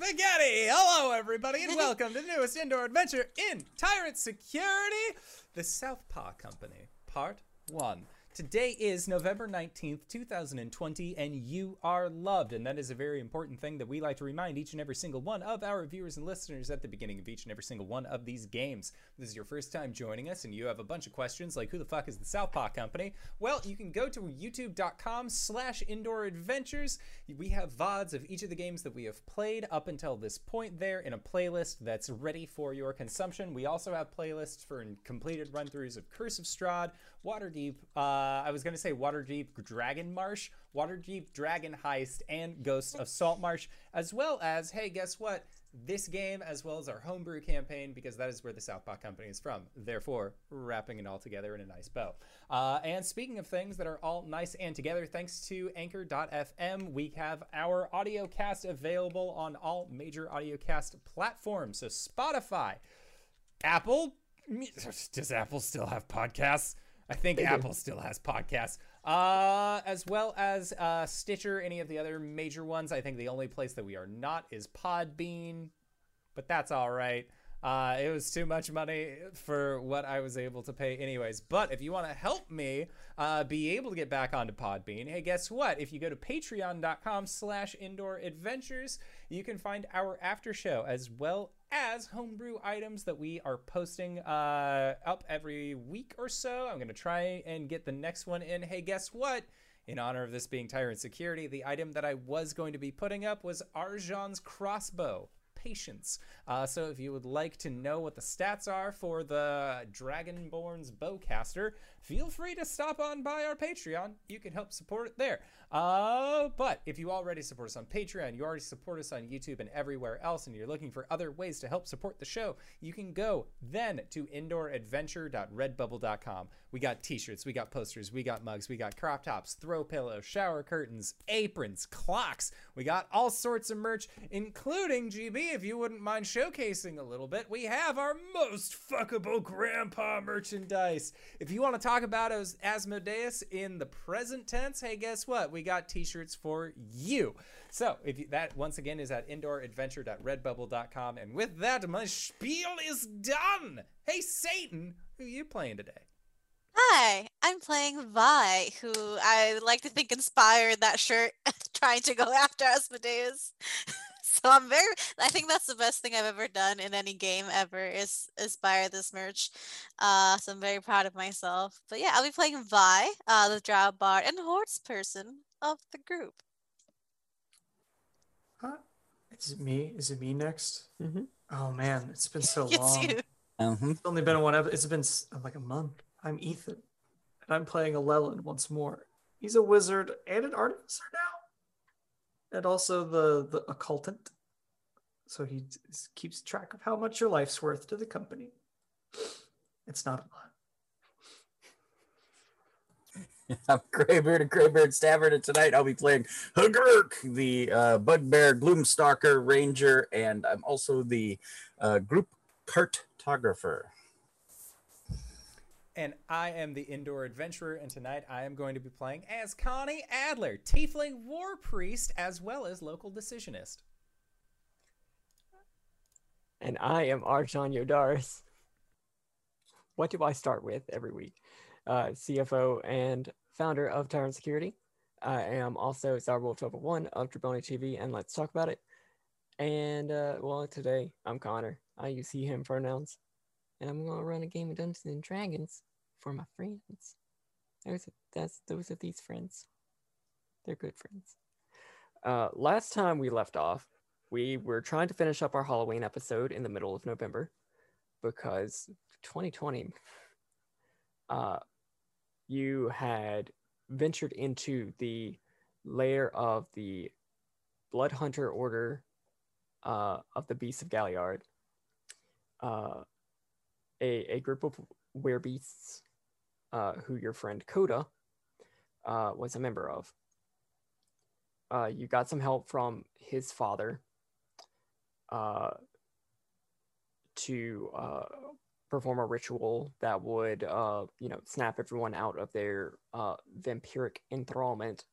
spaghetti! Hello, everybody, and welcome to the newest indoor adventure in Tyrant Security, the Southpaw Company, Part 1. Today is November 19th, 2020, and you are loved. And that is a very important thing that we like to remind each and every single one of our viewers and listeners at the beginning of each and every single one of these games. If this is your first time joining us and you have a bunch of questions like who the fuck is the Southpaw Company? Well, you can go to youtube.com slash indoor adventures. We have VODs of each of the games that we have played up until this point there in a playlist that's ready for your consumption. We also have playlists for completed run-throughs of Curse of Strahd, Waterdeep, uh, I was going to say Waterdeep Dragon Marsh, Waterdeep Dragon Heist, and Ghost of Saltmarsh, as well as, hey, guess what? This game, as well as our homebrew campaign, because that is where the Southpaw Company is from. Therefore, wrapping it all together in a nice bow. Uh, and speaking of things that are all nice and together, thanks to Anchor.fm, we have our audio cast available on all major audio cast platforms. So Spotify, Apple. Does Apple still have podcasts? I think They do. Apple still has podcasts, uh, as well as uh, Stitcher, any of the other major ones. I think the only place that we are not is Podbean, but that's all right. Uh, it was too much money for what I was able to pay, anyways. But if you want to help me uh, be able to get back onto Podbean, hey, guess what? If you go to Patreon.com/slash Indoor Adventures, you can find our after show as well as homebrew items that we are posting uh, up every week or so. I'm going to try and get the next one in. Hey, guess what? In honor of this being Tyrant Security, the item that I was going to be putting up was Arjan's crossbow. Patience. Uh, so, if you would like to know what the stats are for the Dragonborn's bowcaster, feel free to stop on by our Patreon. You can help support it there. Uh, but if you already support us on Patreon, you already support us on YouTube and everywhere else, and you're looking for other ways to help support the show, you can go then to indooradventure.redbubble.com. We got t-shirts, we got posters, we got mugs, we got crop tops, throw pillows, shower curtains, aprons, clocks. We got all sorts of merch, including GB, if you wouldn't mind showcasing a little bit. We have our most fuckable grandpa merchandise. If you want to talk about As- Asmodeus in the present tense, hey, guess what? We got t-shirts for you. So, if you, that once again is at indooradventure.redbubble.com. And with that, my spiel is done. Hey, Satan, who are you playing today? Hi, I'm playing Vi, who I like to think inspired that shirt trying to go after Asmodeus. so I'm very I think that's the best thing I've ever done in any game ever is inspire this merch. Uh so I'm very proud of myself. But yeah, I'll be playing Vi, uh the drow bard and horse person of the group. Huh? Is it me? Is it me next? Mhm. Oh man, it's been so It's long. you. Uh-huh. It's only been one episode. It's been like a month. I'm Ethan, and I'm playing Alelin once more. He's a wizard and an artificer now, and also the the occultant. So he keeps track of how much your life's worth to the company. It's not a lot. I'm Graybeard and Graybeard Stavard, and tonight I'll be playing Hagurk, the uh, Bugbear Gloomstalker Ranger, and I'm also the uh, group cartographer. And I am the indoor adventurer, and tonight I am going to be playing as Connie Adler, Tiefling War Priest, as well as local decisionist. And I am Arjan Yodaris. What do I start with every week? Uh, CFO and founder of Tyrant Security. I am also Starwolf Level 1 of Triboni TV, and let's talk about it. And, uh, well, today I'm Connor. I use he, him pronouns. And I'm going to run a game of Dungeons and Dragons for my friends. Those are, that's, those are these friends. They're good friends. Uh, last time we left off, we were trying to finish up our Halloween episode in the middle of November because 2020, uh, you had ventured into the lair of the Blood Hunter Order uh, of the Beasts of Galliard, uh, a, a group of werebeasts uh, who your friend Coda uh, was a member of. Uh, you got some help from his father uh, to uh, perform a ritual that would, uh, you know, snap everyone out of their vampiric enthrallment.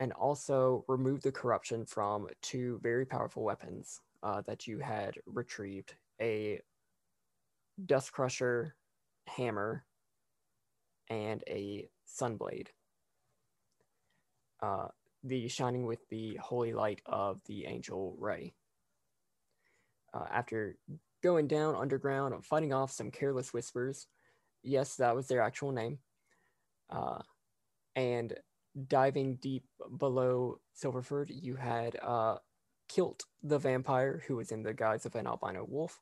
And also remove the corruption from two very powerful weapons that you had retrieved a Dust Crusher hammer and a Sunblade. Uh, the shining with the holy light of the angel Ray. Uh, after going down underground, fighting off some careless whispers, yes, that was their actual name, uh, and diving deep below Silverford, you had uh, Kilt the vampire, who was in the guise of an albino wolf,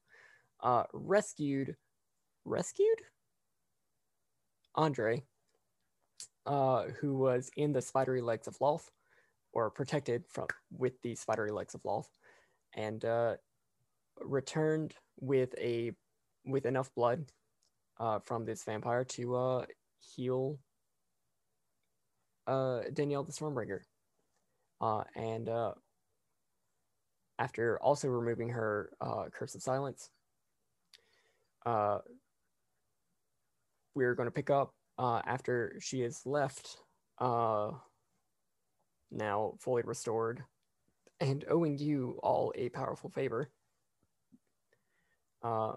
uh, rescued, rescued Andre, uh, who was in the spidery legs of Lolth, or protected from with the spidery legs of Lolth, and uh, returned with a with enough blood uh, from this vampire to uh, heal uh, Danielle the Stormbringer. Uh, and after also removing her Curse of Silence, we're going to pick up uh, after she is left, uh, now fully restored, and owing you all a powerful favor. Uh,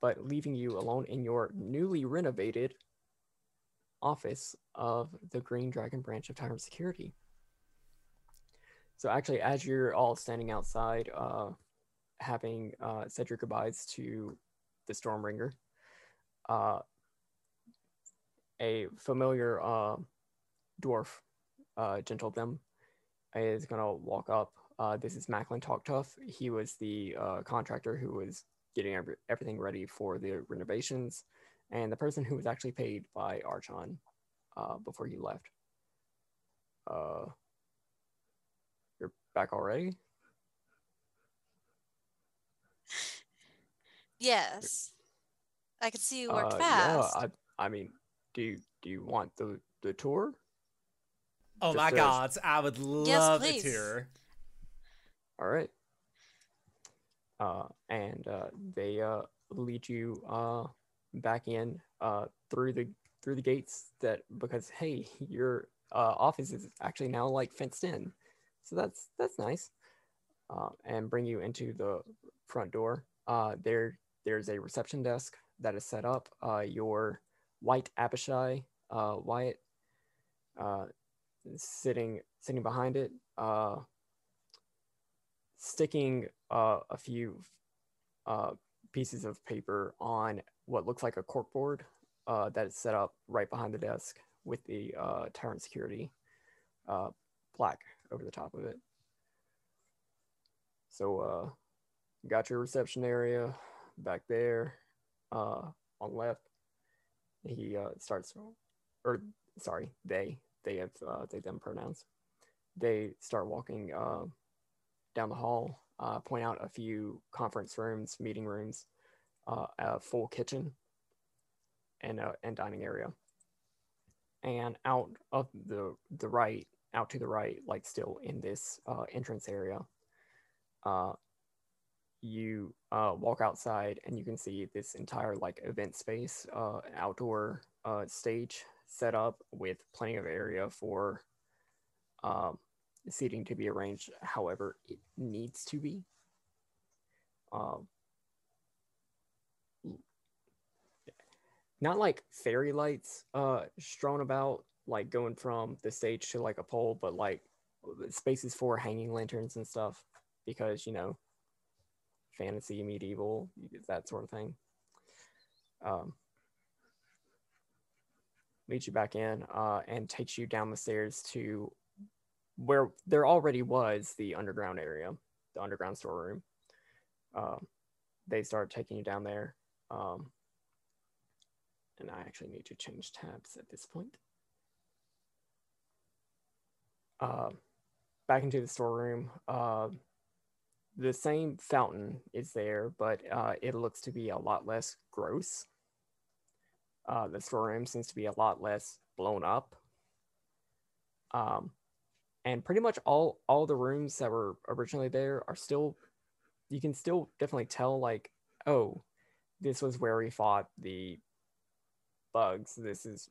but leaving you alone in your newly renovated office of the Green Dragon branch of Tyrant Security. So actually, as you're all standing outside, uh, having uh, said your goodbyes to the Stormbringer, uh, a familiar uh, dwarf, uh, them, is gonna walk up. Uh, this is Macklin Talktough. He was the uh, contractor who was getting every, everything ready for the renovations, and the person who was actually paid by Arjan uh, before he left. Uh, you're back already? Yes. I can see you worked fast. Yeah, I, I mean, do you do you want the the tour? Oh Just my a- gods, I would love a please. tour. All right. Uh, and uh, they uh, lead you uh, back in uh, through the through the gates that because hey, your uh, office is actually now like fenced in, so that's that's nice. Uh, and bring you into the front door. Uh, there there's a reception desk that is set up. Uh, your white Abishai uh, Wyatt uh, sitting sitting behind it. Uh, sticking uh, a few uh, pieces of paper on what looks like a corkboard uh, that is set up right behind the desk with the uh, tyrant security plaque over the top of it. So, got your reception area back there on the left. He uh, starts, or sorry, they they have uh, they them pronouns. They start walking uh, down the hall, uh, point out a few conference rooms, meeting rooms, uh, a full kitchen, and uh, and dining area. And out of the the right, out to the right, like still in this uh, entrance area, uh, you uh, walk outside and you can see this entire like event space, uh, outdoor uh, stage set up with plenty of area for um, seating to be arranged however it needs to be. Um, not like fairy lights uh, strewn about, like going from the stage to like a pole, but like spaces for hanging lanterns and stuff because, you know, fantasy, medieval, that sort of thing. Um, leads you back in uh, and takes you down the stairs to where there already was the underground area, the underground storeroom. Um, they start taking you down there. Um, and I actually need to change tabs at this point. Uh, back into the storeroom. The same fountain is there, but uh, it looks to be a lot less gross. Uh, the storeroom seems to be a lot less blown up. Um, and pretty much all all the rooms that were originally there are still you can still definitely tell like oh this was where we fought the bugs this is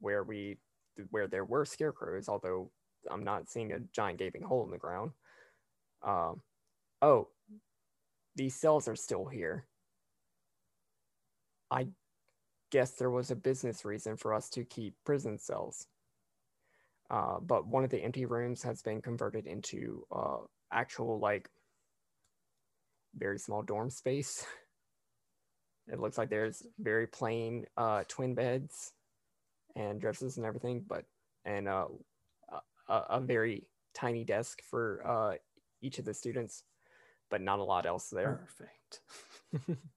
where we where there were scarecrows although I'm not seeing a giant gaping hole in the ground. Um, oh, these cells are still here. I guess there was a business reason for us to keep prison cells. Uh, but one of the empty rooms has been converted into uh, actual, like, very small dorm space. It looks like there's very plain uh, twin beds and dresses and everything, but and uh, a, a very tiny desk for uh, each of the students, but not a lot else there. Perfect.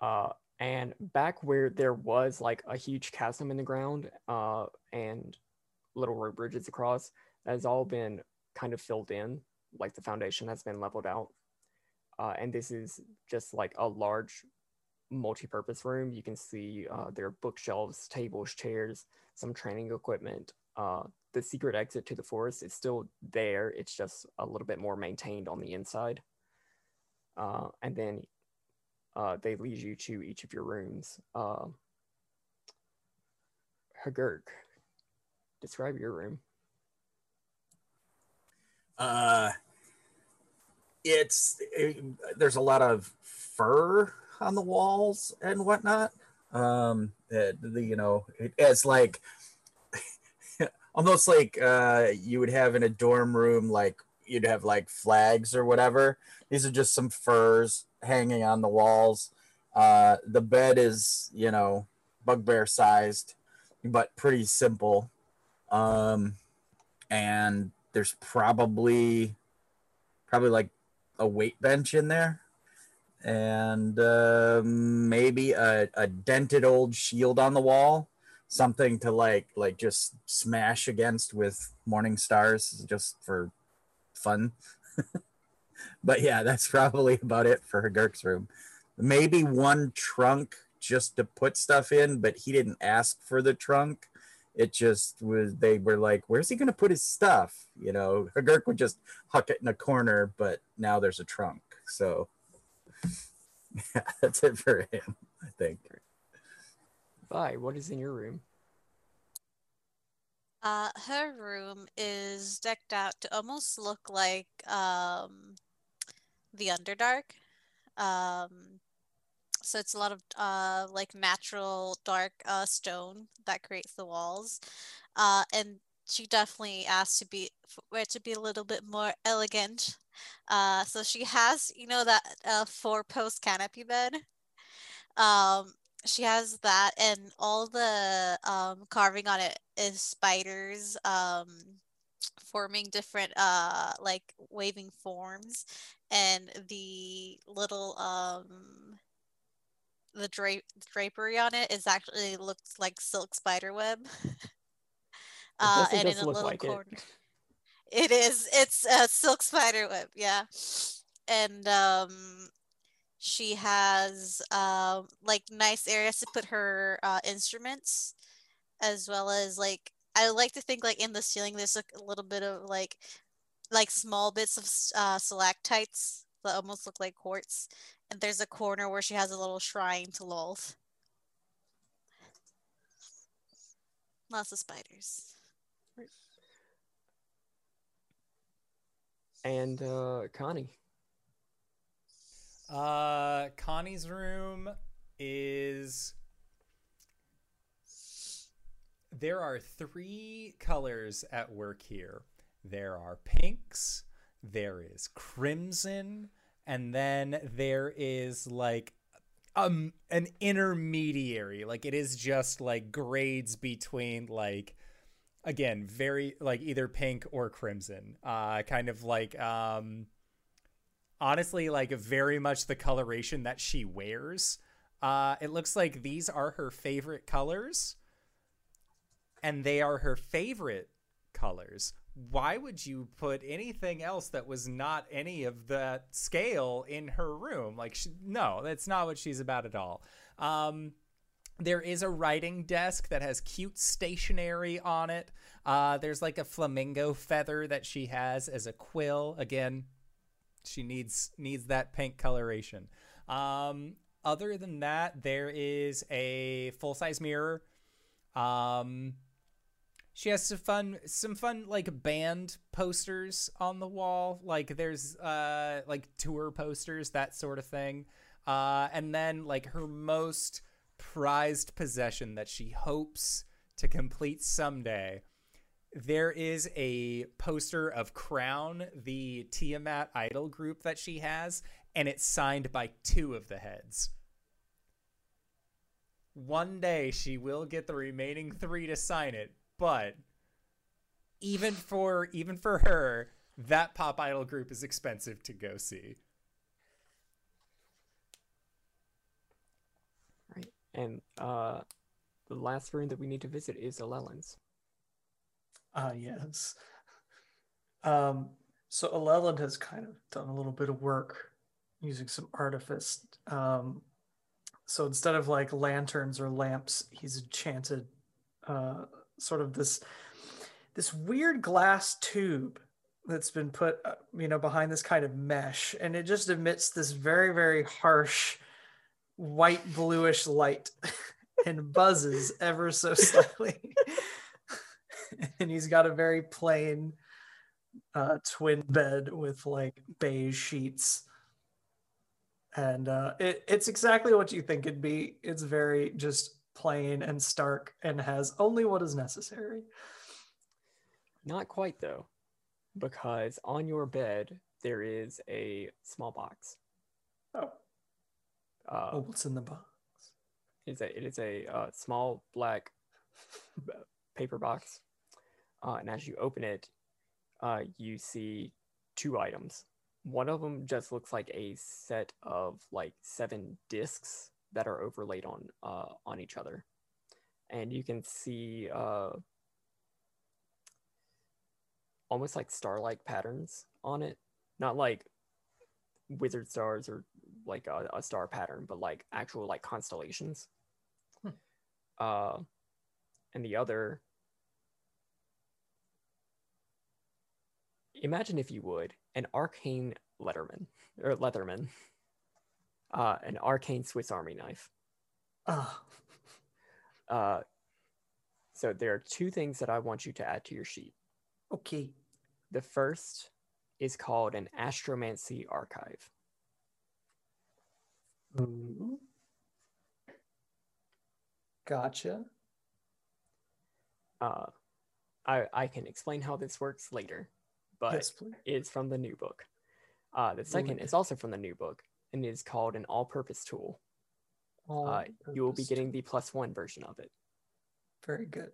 Uh, and back where there was like a huge chasm in the ground uh, and little road bridges across, that has all been kind of filled in, like the foundation has been leveled out. Uh, and this is just like a large multi-purpose room. You can see uh, there are bookshelves, tables, chairs, some training equipment. Uh, the secret exit to the forest is still there. It's just a little bit more maintained on the inside. Uh, and then uh, they lead you to each of your rooms. Uh, Hagurk, describe your room. Uh, it's it, there's a lot of fur on the walls and whatnot. Um, the, the you know it, it's like almost like uh you would have in a dorm room, like you'd have like flags or whatever. These are just some furs hanging on the walls. Uh, the bed is you know bugbear sized, but pretty simple. Um, and there's probably probably like a weight bench in there and uh, maybe a, a dented old shield on the wall something to like like just smash against with morning stars just for fun. But yeah that's probably about it for Hagurk's room. Maybe one trunk just to put stuff in but he didn't ask for the trunk. It just was they were like where's he going to put his stuff? You know Hagurk would just huck it in a corner but now there's a trunk. So yeah that's it for him i think Vi, what is in your room? Uh, her room is decked out to almost look like um, the Underdark. Um, so it's a lot of uh, like natural dark uh, stone that creates the walls, uh, and she definitely asked to be for it to be a little bit more elegant. Uh, so she has, you know, that uh, four post canopy bed. Um, she has that and all the um, carving on it is spiders um, forming different uh, like waving forms and the little um, the dra- drapery on it is actually looks like silk spider web. Uh, and in a little like it. it is it's a silk spider web yeah. And um she has um like nice areas to put her uh, instruments as well as like I like to think like in the ceiling there's like a little bit of like like small bits of uh, stalactites that almost look like quartz and there's a corner where she has a little shrine to Lolth. Lots of spiders. And uh, Connie. Uh, Connie's room is. There are three colors at work here. There are pinks, there is crimson, and then there is like um an intermediary. Like it is just like grades between like again, very like either pink or crimson. Uh kind of like um honestly like very much the coloration that she wears. Uh, it looks like these are her favorite colors, and they are her favorite colors. Why would you put anything else that was not any of that scale in her room? Like, she, no, that's not what she's about at all. Um, there is a writing desk that has cute stationery on it. Uh, there's like a flamingo feather that she has as a quill. Again, she needs needs that pink coloration. Um, other than that, there is a full size mirror. Um, She has some fun, some fun like band posters on the wall. Like there's uh like tour posters, that sort of thing. Uh, and then like her most prized possession that she hopes to complete someday. There is a poster of Crown, the Tiamat idol group that she has, and it's signed by two of the heads. One day she will get the remaining three to sign it, but even for even for her, that pop idol group is expensive to go see. Right. And uh, the last room that we need to visit is Alellen's. Ah, yes. Um, so Aleland has kind of done a little bit of work using some artifice. Um, so instead of like lanterns or lamps, he's enchanted uh, sort of this this weird glass tube that's been put, uh, you know, behind this kind of mesh, and it just emits this very very harsh white bluish light and buzzes ever so slightly. and he's got a very plain uh, twin bed with like beige sheets. And uh, it, it's exactly what you think it'd be. It's very just plain and stark and has only what is necessary. Not quite though, because on your bed there is a small box. Oh, Uh, oh what's in the box? It's a it is a uh, small black paper box, uh, and as you open it, uh, you see two items. One of them just looks like a set of like seven discs that are overlaid on uh, on each other, and you can see uh, almost like star-like patterns on it. Not like wizard stars or like a, a star pattern, but like actual like constellations. Hmm. Uh, and the other, imagine if you would, an arcane letterman or leatherman, uh, an arcane Swiss Army knife. Ah, Uh, so there are two things that I want you to add to your sheet. okay. The first is called an astromancy archive. Ooh. Gotcha. Uh, I I can explain how this works later, but yes, it's from the new book. Uh, the second is also from the new book and is called an all-purpose tool. Uh, you will be getting the plus one version of it. Very good.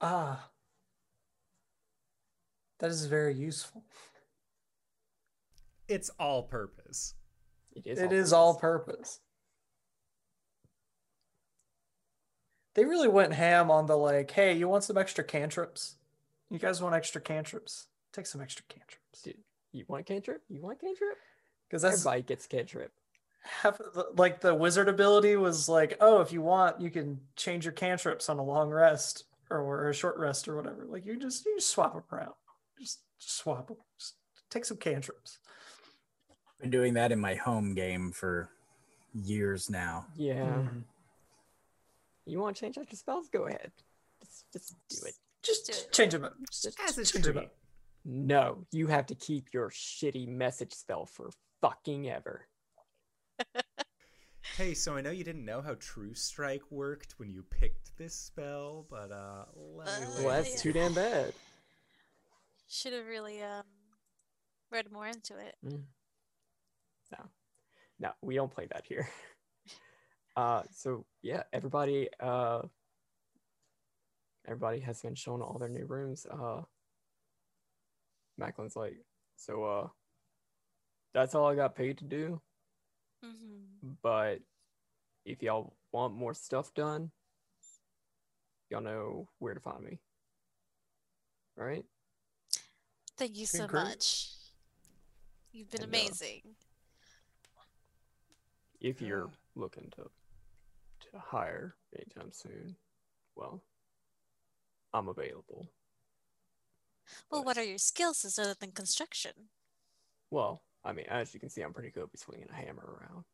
Ah, that is very useful. It's all purpose. It is. It is all all-purpose. purpose. They really went ham on the like, hey, you want some extra cantrips? You guys want extra cantrips? Take some extra cantrips. Dude, You want cantrip? You want cantrip? Because that's Everybody gets cantrip. half of the, like the wizard ability was like, oh, if you want, you can change your cantrips on a long rest or, or a short rest or whatever. Like you just you just swap them around. Just, just swap them. Just take some cantrips. Been doing that in my home game for years now. Yeah. Mhm. You want to change out your spells? Go ahead. Just, just do it. Just, just change them up. Just, As a change it treat. up. no, you have to keep your shitty message spell for fucking ever. Hey, so I know you didn't know how True Strike worked when you picked this spell, but uh, let Uh, lay Well, that's yeah. too damn bad. Should have really um read more into it. No. No, we don't play that here. Uh, so yeah, everybody, uh, everybody has been shown all their new rooms. Uh, Macklin's like, so uh, that's all I got paid to do. hmm But if y'all want more stuff done, y'all know where to find me. Right? Thank you so great. much. You've been And, uh, amazing. If you're looking to to hire anytime soon, well, I'm available. well, but- what are your skills other than construction? Well, I mean, as you can see, I'm pretty good with swinging a hammer around.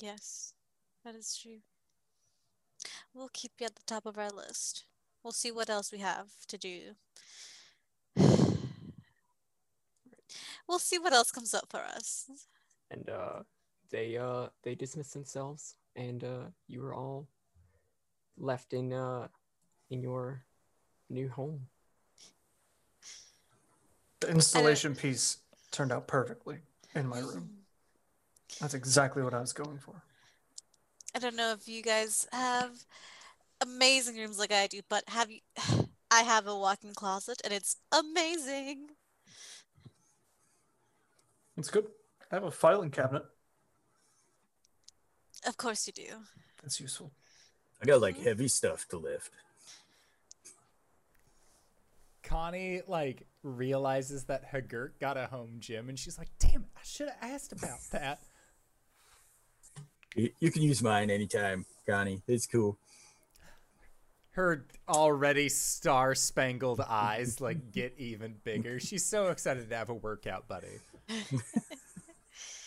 Yes, that is true. We'll keep you at the top of our list. we'll see what else we have to do. We'll see what else comes up for us. and uh, they uh they dismissed themselves, and uh, you were all left in uh in your new home. The installation piece turned out perfectly in my room. That's exactly what I was going for. I don't know if you guys have amazing rooms like I do, but have you? I have a walk-in closet, and it's amazing. It's good. I have a filing cabinet. Of course you do. That's useful. I got like mm-hmm. heavy stuff to lift. Connie like realizes that Hagurk got a home gym, and she's like, "Damn it! I should have asked about that." You, you can use mine anytime, Connie. It's cool. Her already star-spangled eyes like get even bigger. She's so excited to have a workout buddy.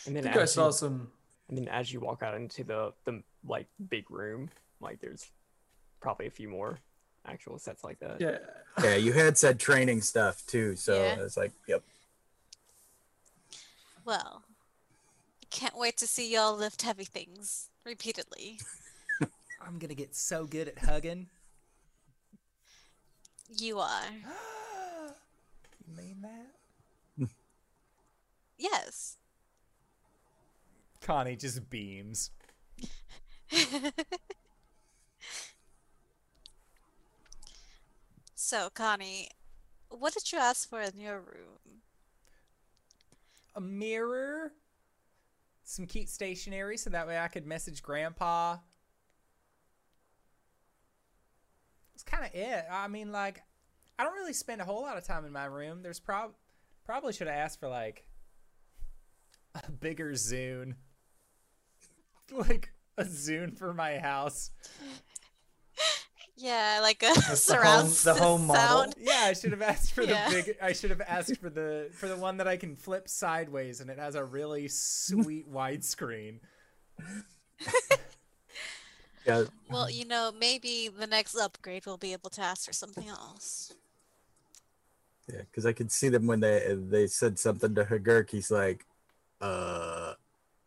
And then I think I saw you, some. and then as you walk out into the the like big room, like there's probably a few more actual sets like that. Yeah. Yeah, you had said training stuff too, so Yeah. I was like, yep. Well, can't wait to see y'all lift heavy things repeatedly. I'm gonna get so good at hugging. You are. you mean that? Yes. Connie just beams. so, Connie, what did you ask for in your room? A mirror, some cute stationery, so that way I could message Grandpa. It's kind of it. I mean, like, I don't really spend a whole lot of time in my room. There's prob probably should have asked for like a bigger Zune, like a Zune for my house. Yeah, like a the surround home- the home model. sound. Yeah, I should have asked for Yeah. the big. I should have asked for the for the one that I can flip sideways and it has a really sweet widescreen. Yeah, Well, you know, maybe the next upgrade we'll be able to ask for something else. yeah, because I could see them when they they said something to Hagurk. He's like, uh,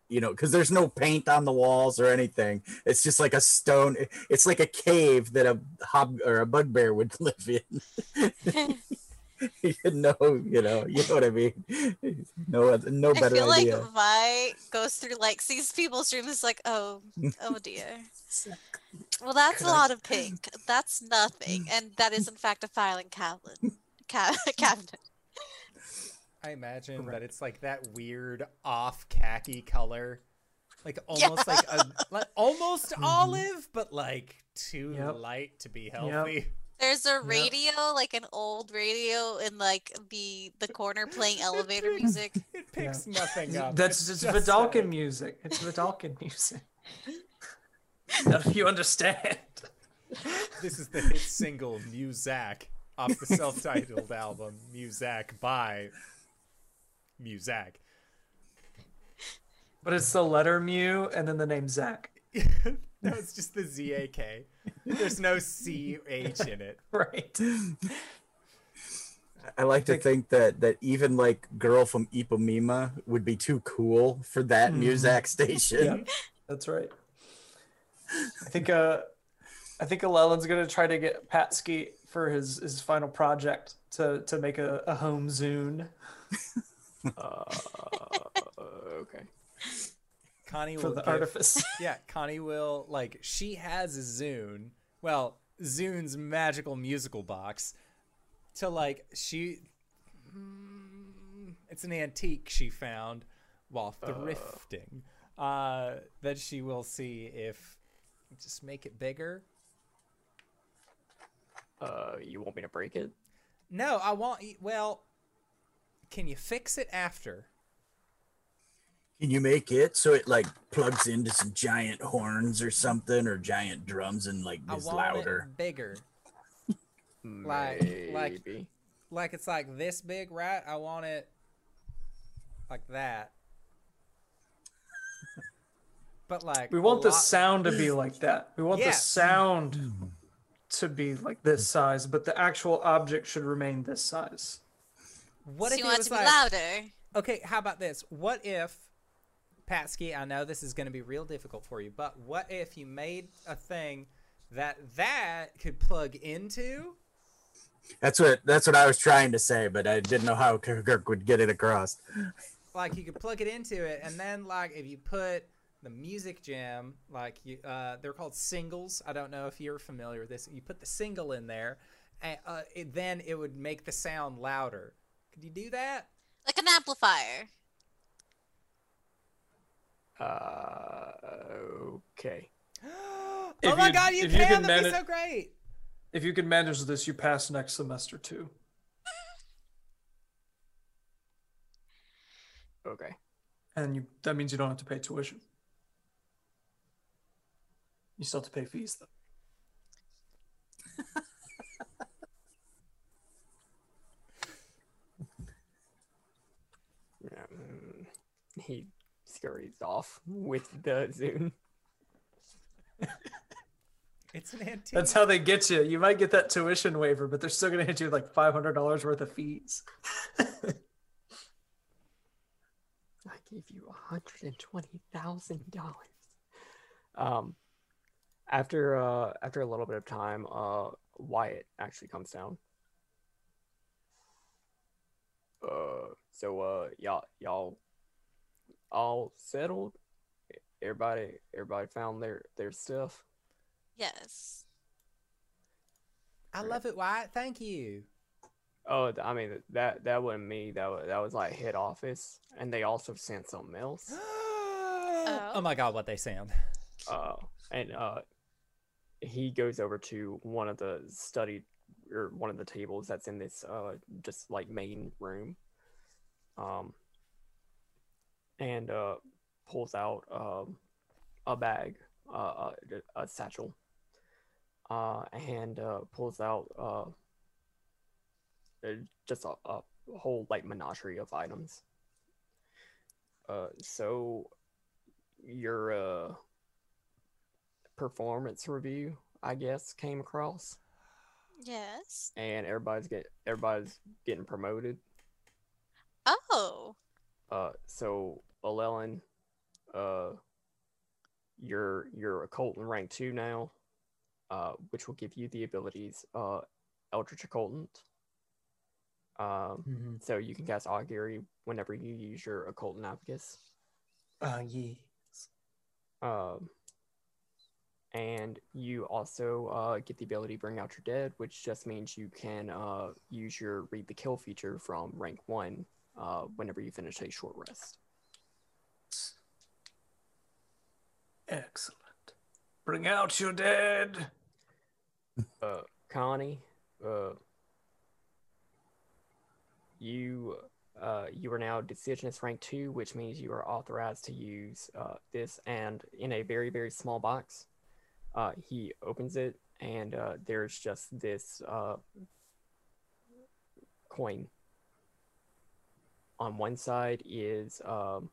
you know, because there's no paint on the walls or anything. It's just like a stone. It's like a cave that a hob or a bugbear would live in. you know, you know, you know what I mean. No, no I feel idea. like Vi goes through like sees people's rooms like, oh, oh dear. Well, that's a lot of pink. That's nothing, and that is in fact a filing cabinet. Ca- cabinet. I imagine that Correct. it's like that weird off khaki color, like almost like a like almost mm-hmm. olive, but like too Yep. light to be healthy. There's a radio, like an old radio, in like the the corner playing elevator picks- music. It picks nothing up. That's It's just just Vedalken sad. music. It's Vedalken music. Now you understand. This is the hit single Muzak off the self-titled album Muzak by Muzak. But it's the letter Mew and then the name Zach. no, it's just the Z A K. There's no C H in it. Right. I like to think that that even like girl from Ipanema would be too cool for that Mhm. Muzak station. Yeah, that's right. I think uh I think Llewellyn's gonna try to get Patsky for his his final project to to make a, a home Zune Uh, okay. Connie for the give- artifice. Yeah, Connie will like she has a Zune. Well, Zune's magical musical box. To like she, mm, it's an antique she found while thrifting. Uh, that she will see if just make it bigger. Uh, you want me to break it? No, I want. Well, can you fix it after? Can you make it so it like plugs into some giant horns or something or giant drums and like I is want louder? it bigger. Like- like- Like it's like this big, right? I want it like that. But like We want the lot- sound to be like that. We want Yeah. the sound to be like this size, but the actual object should remain this size. What so if you it want was to be like, louder? okay, how about this? What if, Patsky, I know this is going to be real difficult for you, but what if you made a thing that that could plug into? That's what that's what I was trying to say, but I didn't know how Kirk would get it across. Like you could plug it into it, and then like if you put the music jam, like you, uh, they're called singles. I don't know if you're familiar with this. You put the single in there, and uh, it, then it would make the sound louder. Could you do that? Like an amplifier. Uh, okay. oh If my you- god, you if you can! can That'd be so great. If you can manage this, you pass next semester too. Okay. And you that means you don't have to pay tuition. You still have to pay fees though. Um, he scurries off with the Zune. It's an antique. That's how they get you. You might get that tuition waiver, but they're still gonna hit you with like five hundred dollars worth of fees. I gave you hundred and twenty thousand dollars. Um, after uh after a little bit of time, uh, Wyatt actually comes down. Uh, so uh, y'all y'all all settled. Everybody everybody found their their stuff. Yes. I love it, Wyatt. Thank you. Oh, I mean that that wasn't me. That was that was like head office, and they also sent something else. oh my god, what they sound. uh, and uh, he goes over to one of the study or one of the tables that's in this uh just like main room, um, and uh pulls out um a bag, uh, a, a satchel, uh, and uh pulls out uh uh, just a, a whole like menagerie of items. Uh, so your uh performance review, I guess, came across, Yes. and everybody's get everybody's getting promoted. Oh. Uh, so Alelin, uh, you're you're Occultant rank two now, uh, which will give you the abilities uh, Eldritch Occultant. Um, so you can cast Augury whenever you use your Occultant abacus. Uh yes. Um, and you also uh, get the ability to Bring Out Your Dead, which just means you can uh, use your Read the Kill feature from rank one uh, whenever you finish a short rest. Excellent. Bring out your dead. Uh, Connie, uh, you uh, you are now Decisionist rank two, which means you are authorized to use uh, this, and in a very very small box. Uh, he opens it, and uh, there's just this uh, coin. On one side is um,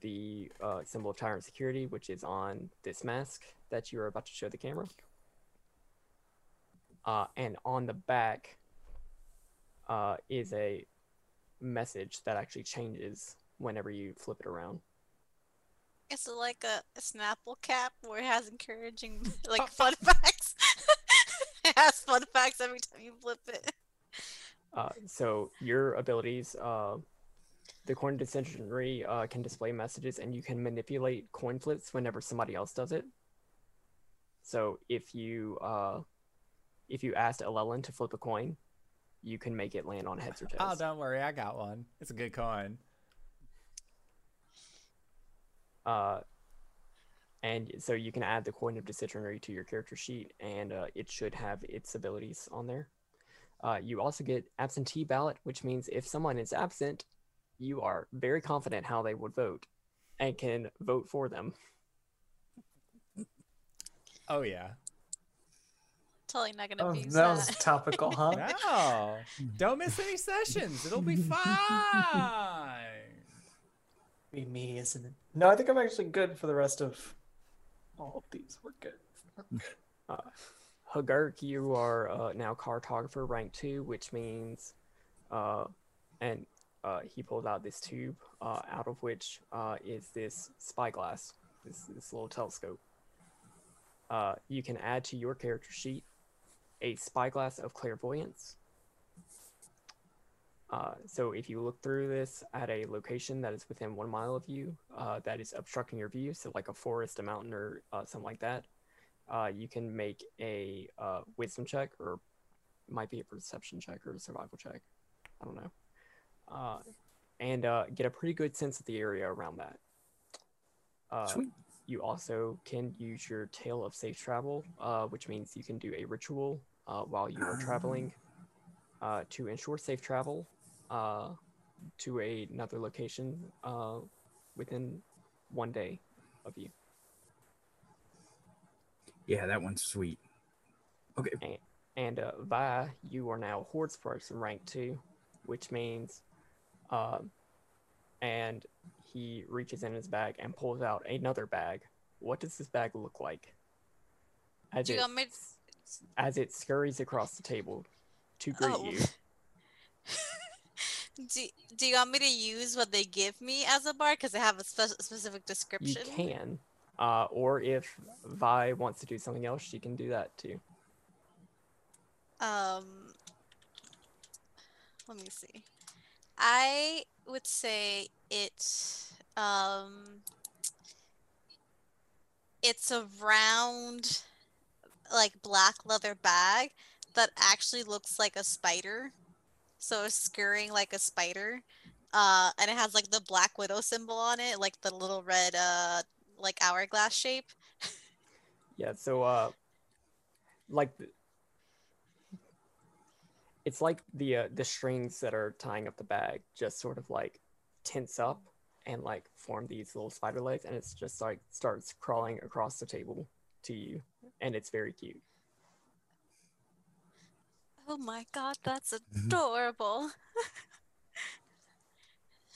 the uh, symbol of Tyrant Security, which is on this mask that you are about to show the camera. Uh, and on the back uh, is a message that actually changes whenever you flip it around. It's like a, a Snapple cap where it has encouraging like fun facts? it has fun facts every time you flip it. Uh, so your abilities, uh, the coin dissensionary uh, can display messages, and you can manipulate coin flips whenever somebody else does it. So if you uh, if you asked Elelin to flip a coin, you can make it land on heads or tails. Oh, don't worry, I got one. It's a good coin. Uh, and so you can add the coin of decisionry to your character sheet, and uh, it should have its abilities on there. Uh, you also get absentee ballot, which means if someone is absent, you are very confident how they would vote, and can vote for them. Oh yeah. Totally not gonna Oh, abuse that that. was topical, huh? No, don't miss any sessions. It'll be fine. Be me, isn't it? No, I think I'm actually good for the rest of all of these. We're good. Hagurk, you are uh, now cartographer rank two, which means, uh, and uh, he pulls out this tube, uh, out of which uh, is this spyglass, this this little telescope. Uh, you can add to your character sheet a spyglass of clairvoyance. Uh, so if you look through this at a location that is within one mile of you, uh, that is obstructing your view, so like a forest, a mountain, or something like that, you can make a wisdom check, or might be a perception check or a survival check. I don't know. Uh, and uh, get a pretty good sense of the area around that. Uh, Sweet. You also can use your Tale of Safe Travel, uh, which means you can do a ritual uh, while you are traveling uh, to ensure safe travel uh, to a, another location uh, within one day of you. Yeah, that one's sweet. Okay. And uh, Vi, you are now Hordes person rank two, which means, um, and he reaches in his bag and pulls out another bag. What does this bag look like? As Do it, as it scurries across the table to greet Oh. you. do, do you want me to use what they give me as a bar because they have a spe- specific description? You can, uh, or if Vi wants to do something else, she can do that too. Um, let me see. I would say it. Um, it's a round, like black leather bag that actually looks like a spider. So it's scurrying like a spider. Uh, and it has like the black widow symbol on it, like the little red, uh, like hourglass shape. Yeah, so uh like it's like the uh, the strings that are tying up the bag just sort of like tense up and like form these little spider legs and it's just like starts crawling across the table to you and it's very cute. Oh my god, that's adorable.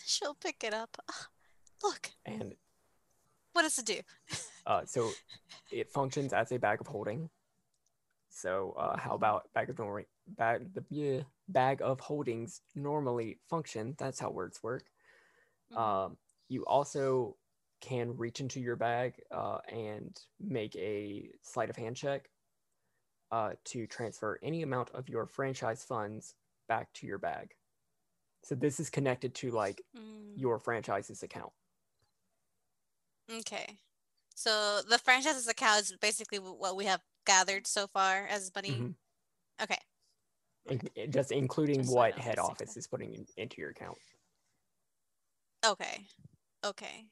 She'll pick it up. Look, And what does it do? uh so it functions as a bag of holding. So uh how about bag of holding bag the yeah, bag of holdings normally function, that's how words work. Mhm. Um, you also can reach into your bag uh, and make a sleight of hand check uh, to transfer any amount of your franchise funds back to your bag. So this is connected to like Mm, your franchise's account. okay. So the franchise's account is basically what we have gathered so far as money. Mhm. Okay. In- in- just including Just what head office is putting in- into your account. Okay. Okay.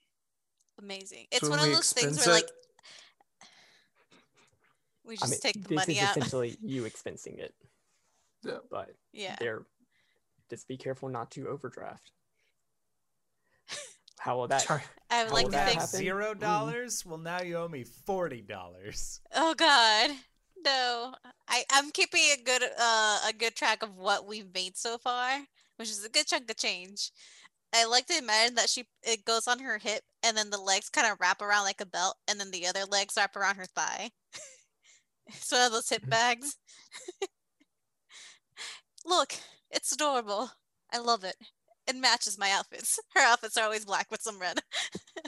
Amazing. It's So one of those things expense where it- like we I just mean, take the this money is out. essentially you expensing it, Yeah. but yeah. they're just be careful not to overdraft. How will that? Sorry. I would like to think happen? Zero Mm. dollars? Well, now you owe me forty dollars. Oh God, no! I I'm keeping a good uh a good track of what we've made so far, which is a good chunk of change. I like to imagine that she it goes on her hip, and then the legs kind of wrap around like a belt, and then the other legs wrap around her thigh. it's one of those hip bags. Look, it's adorable. I love it. It matches my outfits. Her outfits are always black with some red.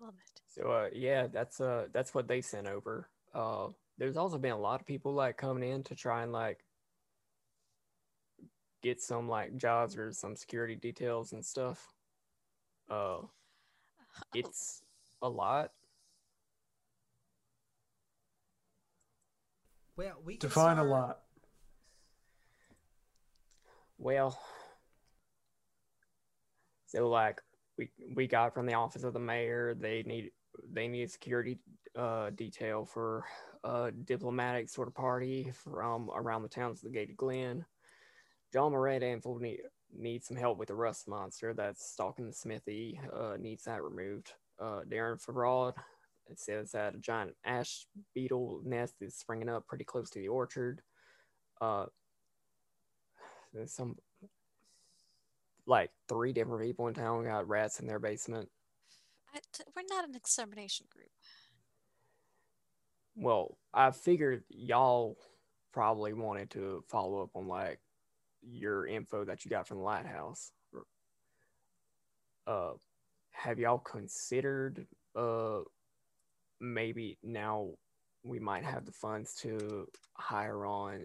I love it. So uh, yeah, that's uh that's what they sent over. Uh, there's also been a lot of people like coming in to try and like get some like jobs or some security details and stuff. Uh, it's a lot. Well, we can Define a lot. Well, so like we we got from the office of the mayor, they need they need security uh, detail for a diplomatic sort of party from around the towns of the Gated Glen. John Moret and Full need need some help with the rust monster that's stalking the smithy. Uh, needs that removed. Uh, Darren Fraud it says that a giant ash beetle nest is springing up pretty close to the orchard. Uh, some like three different people in town got rats in their basement. I t- we're not an extermination group. Well, I figured y'all probably wanted to follow up on like your info that you got from the lighthouse. Uh, have y'all considered uh maybe now we might have the funds to hire on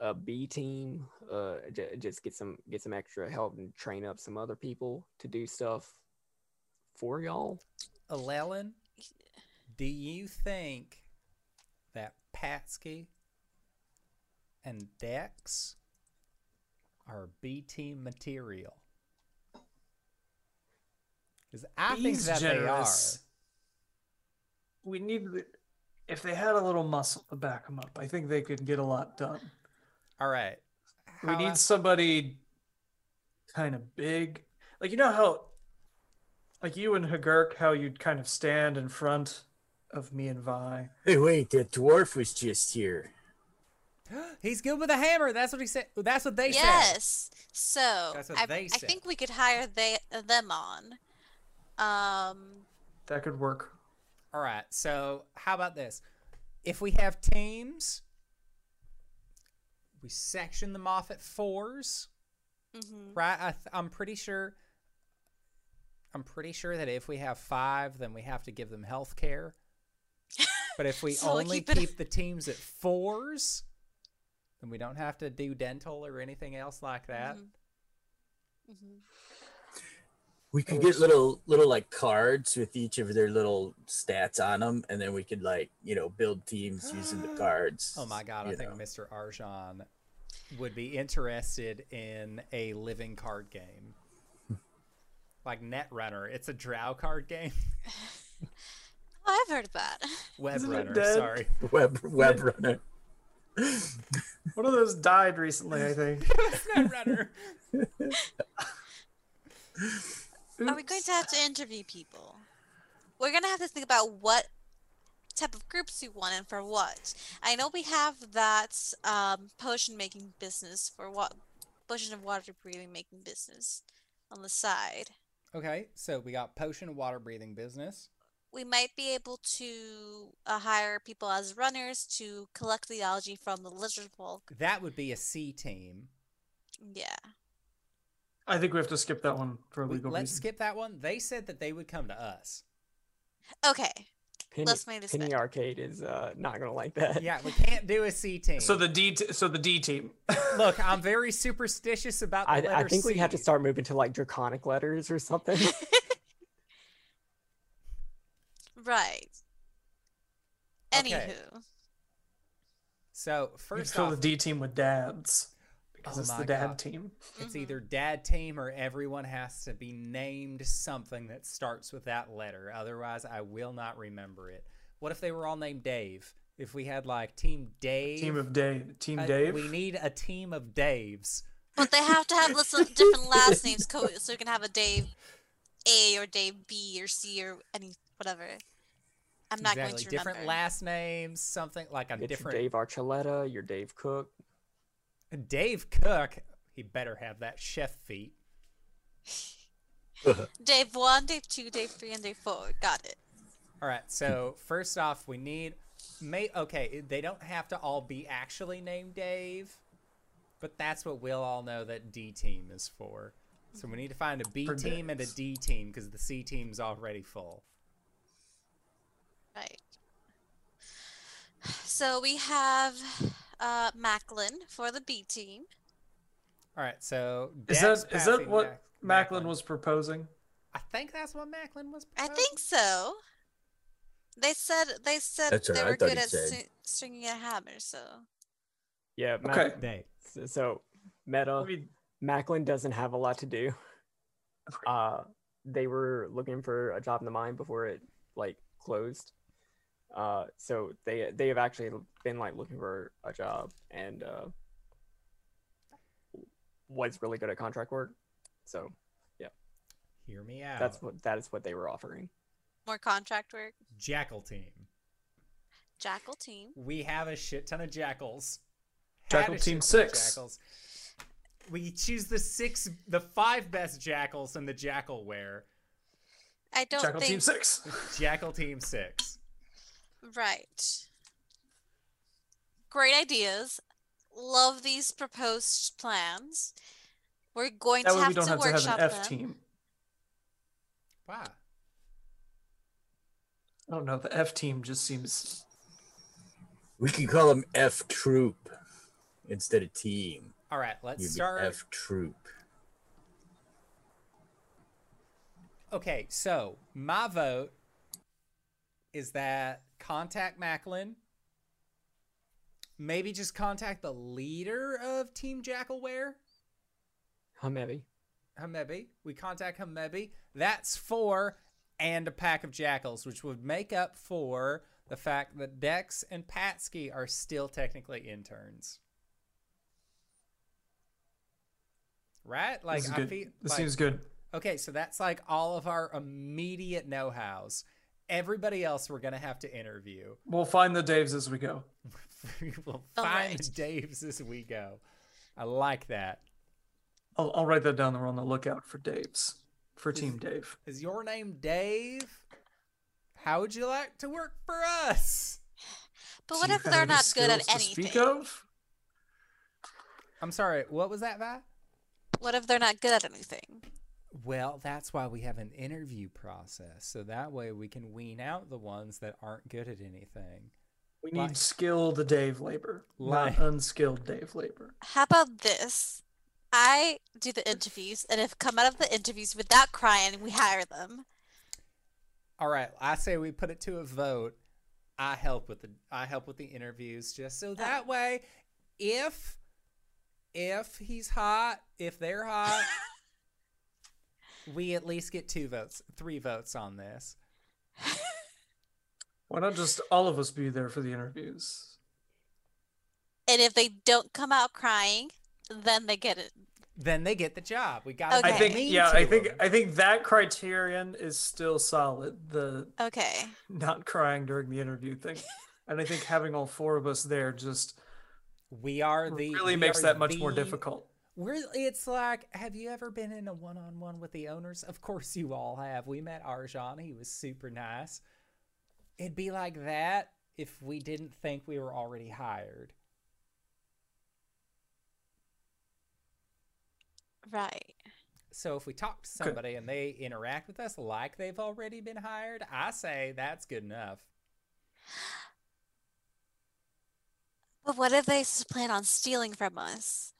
a B team, uh, j- just get some get some extra help and train up some other people to do stuff for y'all. Llewellyn, do you think that Patsky and Dex are B team material? Because I think that generous. They are. We need, if they had a little muscle to back them up, I think they could get a lot done. They are. All right. We need somebody kind of big. Like you know how like you and Hagurk, how you'd kind of stand in front of me and Vi. Hey, wait, that dwarf was just here. He's good with a hammer. That's what he said. That's what they said. yes. So That's what I, they I think we could hire they them on. Um, That could work. All right. So how about this? If we have teams, we section them off at fours, mhm. right? I th- I'm pretty sure. I'm pretty sure that if we have five, then we have to give them health care. But if we So only keep keep the teams at fours, then we don't have to do dental or anything else like that. Mhm. Mhm. We could get little little like cards with each of their little stats on them, and then we could like you know build teams using the cards. Oh my god, I you think know. Mr. Arjan would be interested in a living card game. like Netrunner. It's a drow card game. Oh, I've heard of that. Web Isn't Runner, sorry. web web runner. One of those died recently, I think. Netrunner. Are we going to have to interview people? We're gonna have to think about what type of groups we want and for what. I know we have that um, potion making business for what potion of water breathing making business on the side. Okay, so we got potion and water breathing business. We might be able to uh, hire people as runners to collect the algae from the lizard folk. That would be a C team. Yeah. I think we have to skip that one for a We- legal let's reason. skip that one. They said that they would come to us. Okay. Penny, Let's make this Penny better. Arcade is uh, not gonna like that. Yeah, we can't do a C team. So the D, t- so the D team. Look, I'm very superstitious about the I, letter I think we have to start moving to like draconic letters or something. Right. Okay. Anywho. So You first fill off, the D team with dads because Oh it's the dad God. team. It's Mhm. either dad team or everyone has to be named something that starts with that letter. Otherwise, I will not remember it. What if they were all named Dave? If we had like Team Dave, Team of Dave. Team uh, Dave. we need a team of Daves. But they have to have listen, different last names, so you can have a Dave A or Dave B or C or any whatever. I'm not exactly. going to different remember. last names, something like a Get different your Dave Archuleta, your Dave Cook. Dave Cook. He better have that chef feet. Dave one, Dave two, Dave three, and Dave four. Got it. All right. So first off, we need. May okay. They don't have to all be actually named Dave, but that's what we'll all know that D team is for. So we need to find a B For team and a D team because the C team's already full. Right. So we have uh, Macklin for the B team. All right. So is that is that what Mac- Macklin was proposing? I think that's what Macklin was. Proposing. I think so. They said they said That's they I were good at said. stringing a hammer. So Yeah. Ma- Okay. They. So, so Meta I mean, Macklin doesn't have a lot to do. Uh, they were looking for a job in the mine before it like closed. Uh, so they they have actually been like looking for a job and uh, was really good at contract work. So yeah, Hear me out. that's what that is what they were offering. more contract work. Jackal team. Jackal team. We have a shit ton of jackals. Had Jackal team shit ton of six. Jackals. We choose the six, the five best jackals and the jackalwere. I don't Jackal think Team Six. Jackal Team Six. Right. Great ideas. Love these proposed plans. We're going That to way have we don't to have to have an F them. team. Wow. I don't know. The F team just seems. We can call them F Troop instead of team. All right, let's You'd start. F Troop. Okay, so my vote is that contact Macklin. Maybe just contact the leader of Team Jackalwere, Hamebi. Hamebi. We contact Hamebi. That's four and a pack of jackals, which would make up for the fact that Dex and Patsky are still technically interns. Right? Like this I feel this like, seems good. Okay, so that's like all of our immediate know-hows. Everybody else we're gonna have to interview. We'll find the Daves as we go. we will find right. the Daves as we go. I like that. I'll, I'll write that down. That we're on the lookout for Daves, for Team Dave. Is your name Dave? How would you like to work for us? But what if they're not good at anything? Speak of? I'm sorry, what was that, Vi? What if they're not good at anything? Well, that's why we have an interview process. So that way we can wean out the ones that aren't good at anything. We need Like- skilled Dave labor, Like- not unskilled Dave labor. How about this? I do the interviews, and if come out of the interviews without crying, we hire them. All right, I say we put it to a vote. I help with the I help with the interviews just so oh. that way if if he's hot, if they're hot, we at least get two votes, three votes on this. Why not just all of us be there for the interviews? And if they don't come out crying, then they get it. Then they get the job. We got Okay. I think, yeah, to I think, 'em. I think that criterion is still solid. The Okay. not crying during the interview thing, and I think having all four of us there just we are the really makes are that much more difficult. We're, it's like, have you ever been in a one on one with the owners? Of course you all have. We met Arjan. He was super nice. It'd be like that if we didn't think we were already hired. Right. So if we talk to somebody and they interact with us like they've already been hired, I say that's good enough. But what if they plan on stealing from us?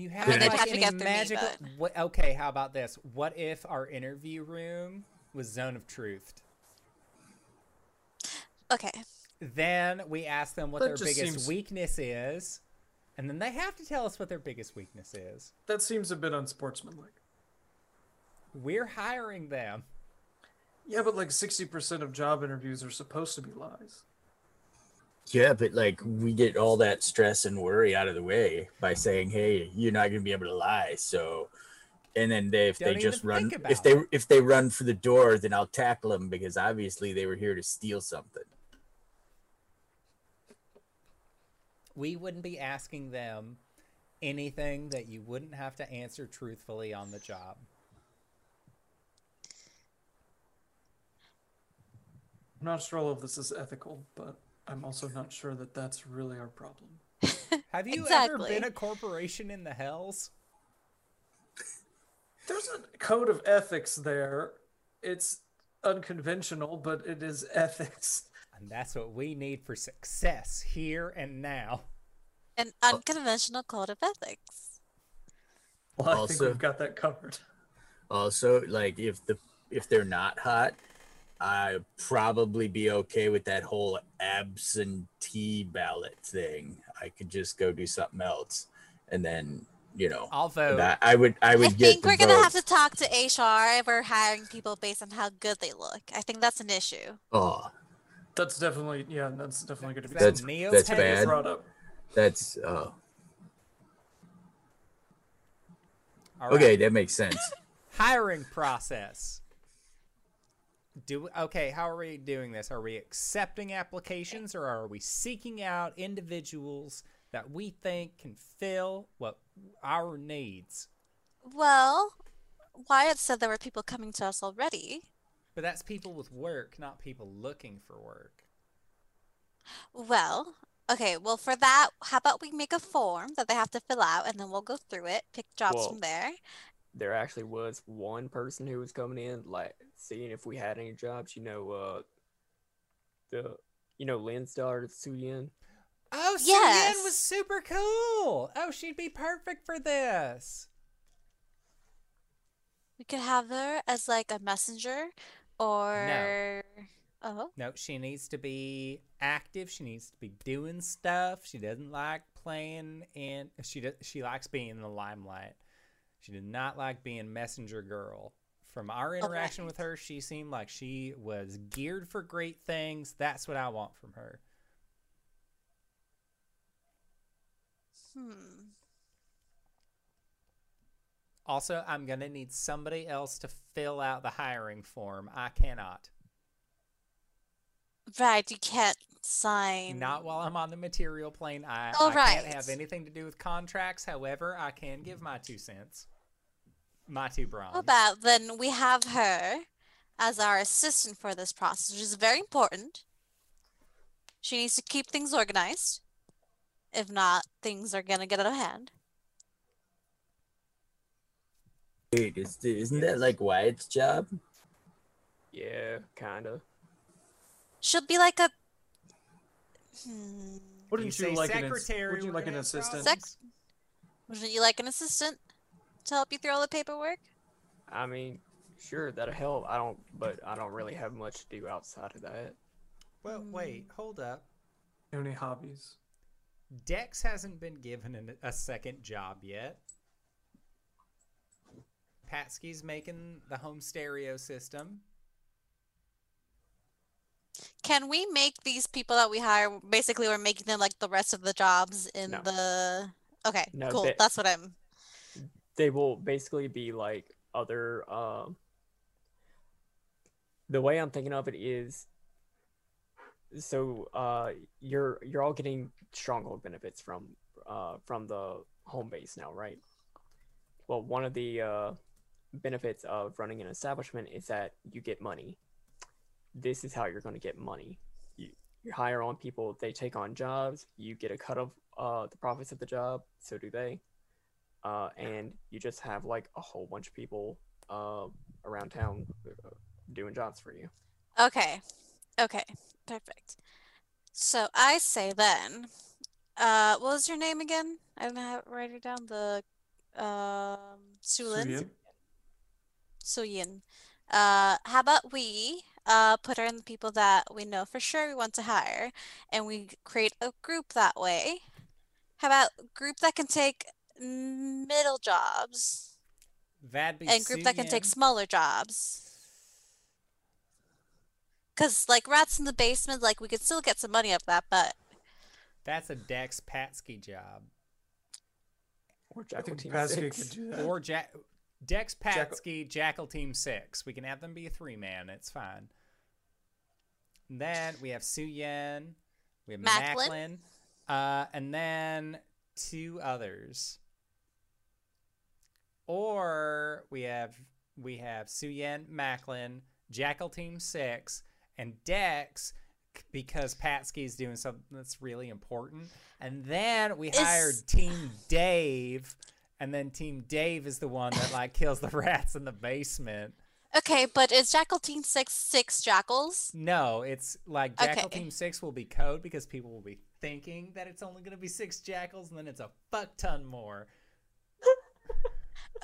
Do you have mean, like have to any get through me, but- What, okay, how about this? What if our interview room was Zone of Truth? Okay. Then we ask them what That their biggest seems- weakness is, and then they have to tell us what their biggest weakness is. That seems a bit unsportsmanlike. We're hiring them. Yeah, but like sixty percent of job interviews are supposed to be lies. Yeah, but like we get all that stress and worry out of the way by saying, "Hey, you're not gonna be able to lie." So, and then they, if Don't they just run, if they it. if they run for the door, then I'll tackle them because obviously they were here to steal something. We wouldn't be asking them anything that you wouldn't have to answer truthfully on the job. I'm not sure all of this is ethical, but I'm also not sure that that's really our problem. Have you ever been a corporation in the hells? There's a code of ethics there. It's unconventional, but it is ethics. And that's what we need for success here and now. An uh, unconventional code of ethics. Well, I think we've got that covered. Also, like if the if they're not hot, I'd probably be okay with that whole absentee ballot thing. I could just go do something else, and then you know, I'll vote. that I would I would I get think we're gonna have to talk to HR if we're hiring people based on how good they look. I think that's an issue. Oh, That's definitely yeah. That's definitely going to be That's something Neo's that's head to be bad. brought up. that's oh All okay. right. That makes sense. Hiring process. Do okay, how are we doing this? Are we accepting applications or are we seeking out individuals that we think can fill what our needs? Well, Wyatt said there were people coming to us already. But that's people with work, not people looking for work. Well, okay, well, for that, how about we make a form that they have to fill out and then we'll go through it, pick jobs Well- from there. There actually was one person who was coming in, like seeing if we had any jobs. You know, uh, the you know Lynn's daughter, Suyin. Oh, Suyin was super cool. Oh, she'd be perfect for this. We could have her as like a messenger or. Oh, No, she needs to be active. She needs to be doing stuff. She doesn't like playing in. She does, She likes being in the limelight. She did not like being messenger girl. From our interaction with her, she seemed like she was geared for great things. That's what I want from her. hmm. Also, I'm gonna need somebody else to fill out the hiring form. I cannot. Right, you can't sign. Not while I'm on the material plane. I, Oh, I can't have anything to do with contracts. However, I can give my two cents. My two bronze. How about then we have her as our assistant for this process, which is very important. She needs to keep things organized. If not, things are gonna get out of hand. Wait, is, isn't that like Wyatt's job? Yeah, kinda. She'll be like a. Hmm. Wouldn't You you, say like an ins- would you like an assistant? problems. Wouldn't you like an assistant to help you through all the paperwork? I mean, sure, that'll help. I don't, but I don't really have much to do outside of that. Well, wait, hold up. Any hobbies? Dex hasn't been given an, a second job yet. Patsky's making the home stereo system. Can we make these people that we hire basically we're making them like the rest of the jobs in No. the Okay, No, cool. they- That's what I'm They will basically be like other. Um, the way I'm thinking of it is, so uh, you're you're all getting stronghold benefits from uh from the home base now, right? Well, one of the uh, benefits of running an establishment is that you get money. This is how you're going to get money. You, you hire on people, they take on jobs, you get a cut of uh, the profits of the job, so do they. Uh, and you just have like a whole bunch of people uh, around town uh, doing jobs for you. Okay. Okay. Perfect. So I say then, uh, what was your name again? I didn't have write it down. The um Sulin. Suyin? Suyin. Uh, how about we uh put her in the people that we know for sure we want to hire, and we create a group that way. How about group that can take middle jobs That'd be and group that can take smaller jobs? Cause like rats in the basement, like we could still get some money up that, but That's a Dex Patsky job. Or I Jackal think Team Patsky Six. could do that. Or Jack Dex Patsky, Jackal Team 6. We can have them be a three man. It's fine. And then we have Suyin. We have Macklin. Macklin. Uh, and then two others. Or we have we have Suyin, Macklin, Jackal Team 6, and Dex c- because Patsky's doing something that's really important. And then we Is- hired Team Dave, and then Team Dave is the one that like kills the rats in the basement. okay, but is Jackal Team Six six jackals? No, it's like Jackal Okay. Team 6 will be code because people will be thinking that it's only going to be six jackals, and then it's a fuck ton more.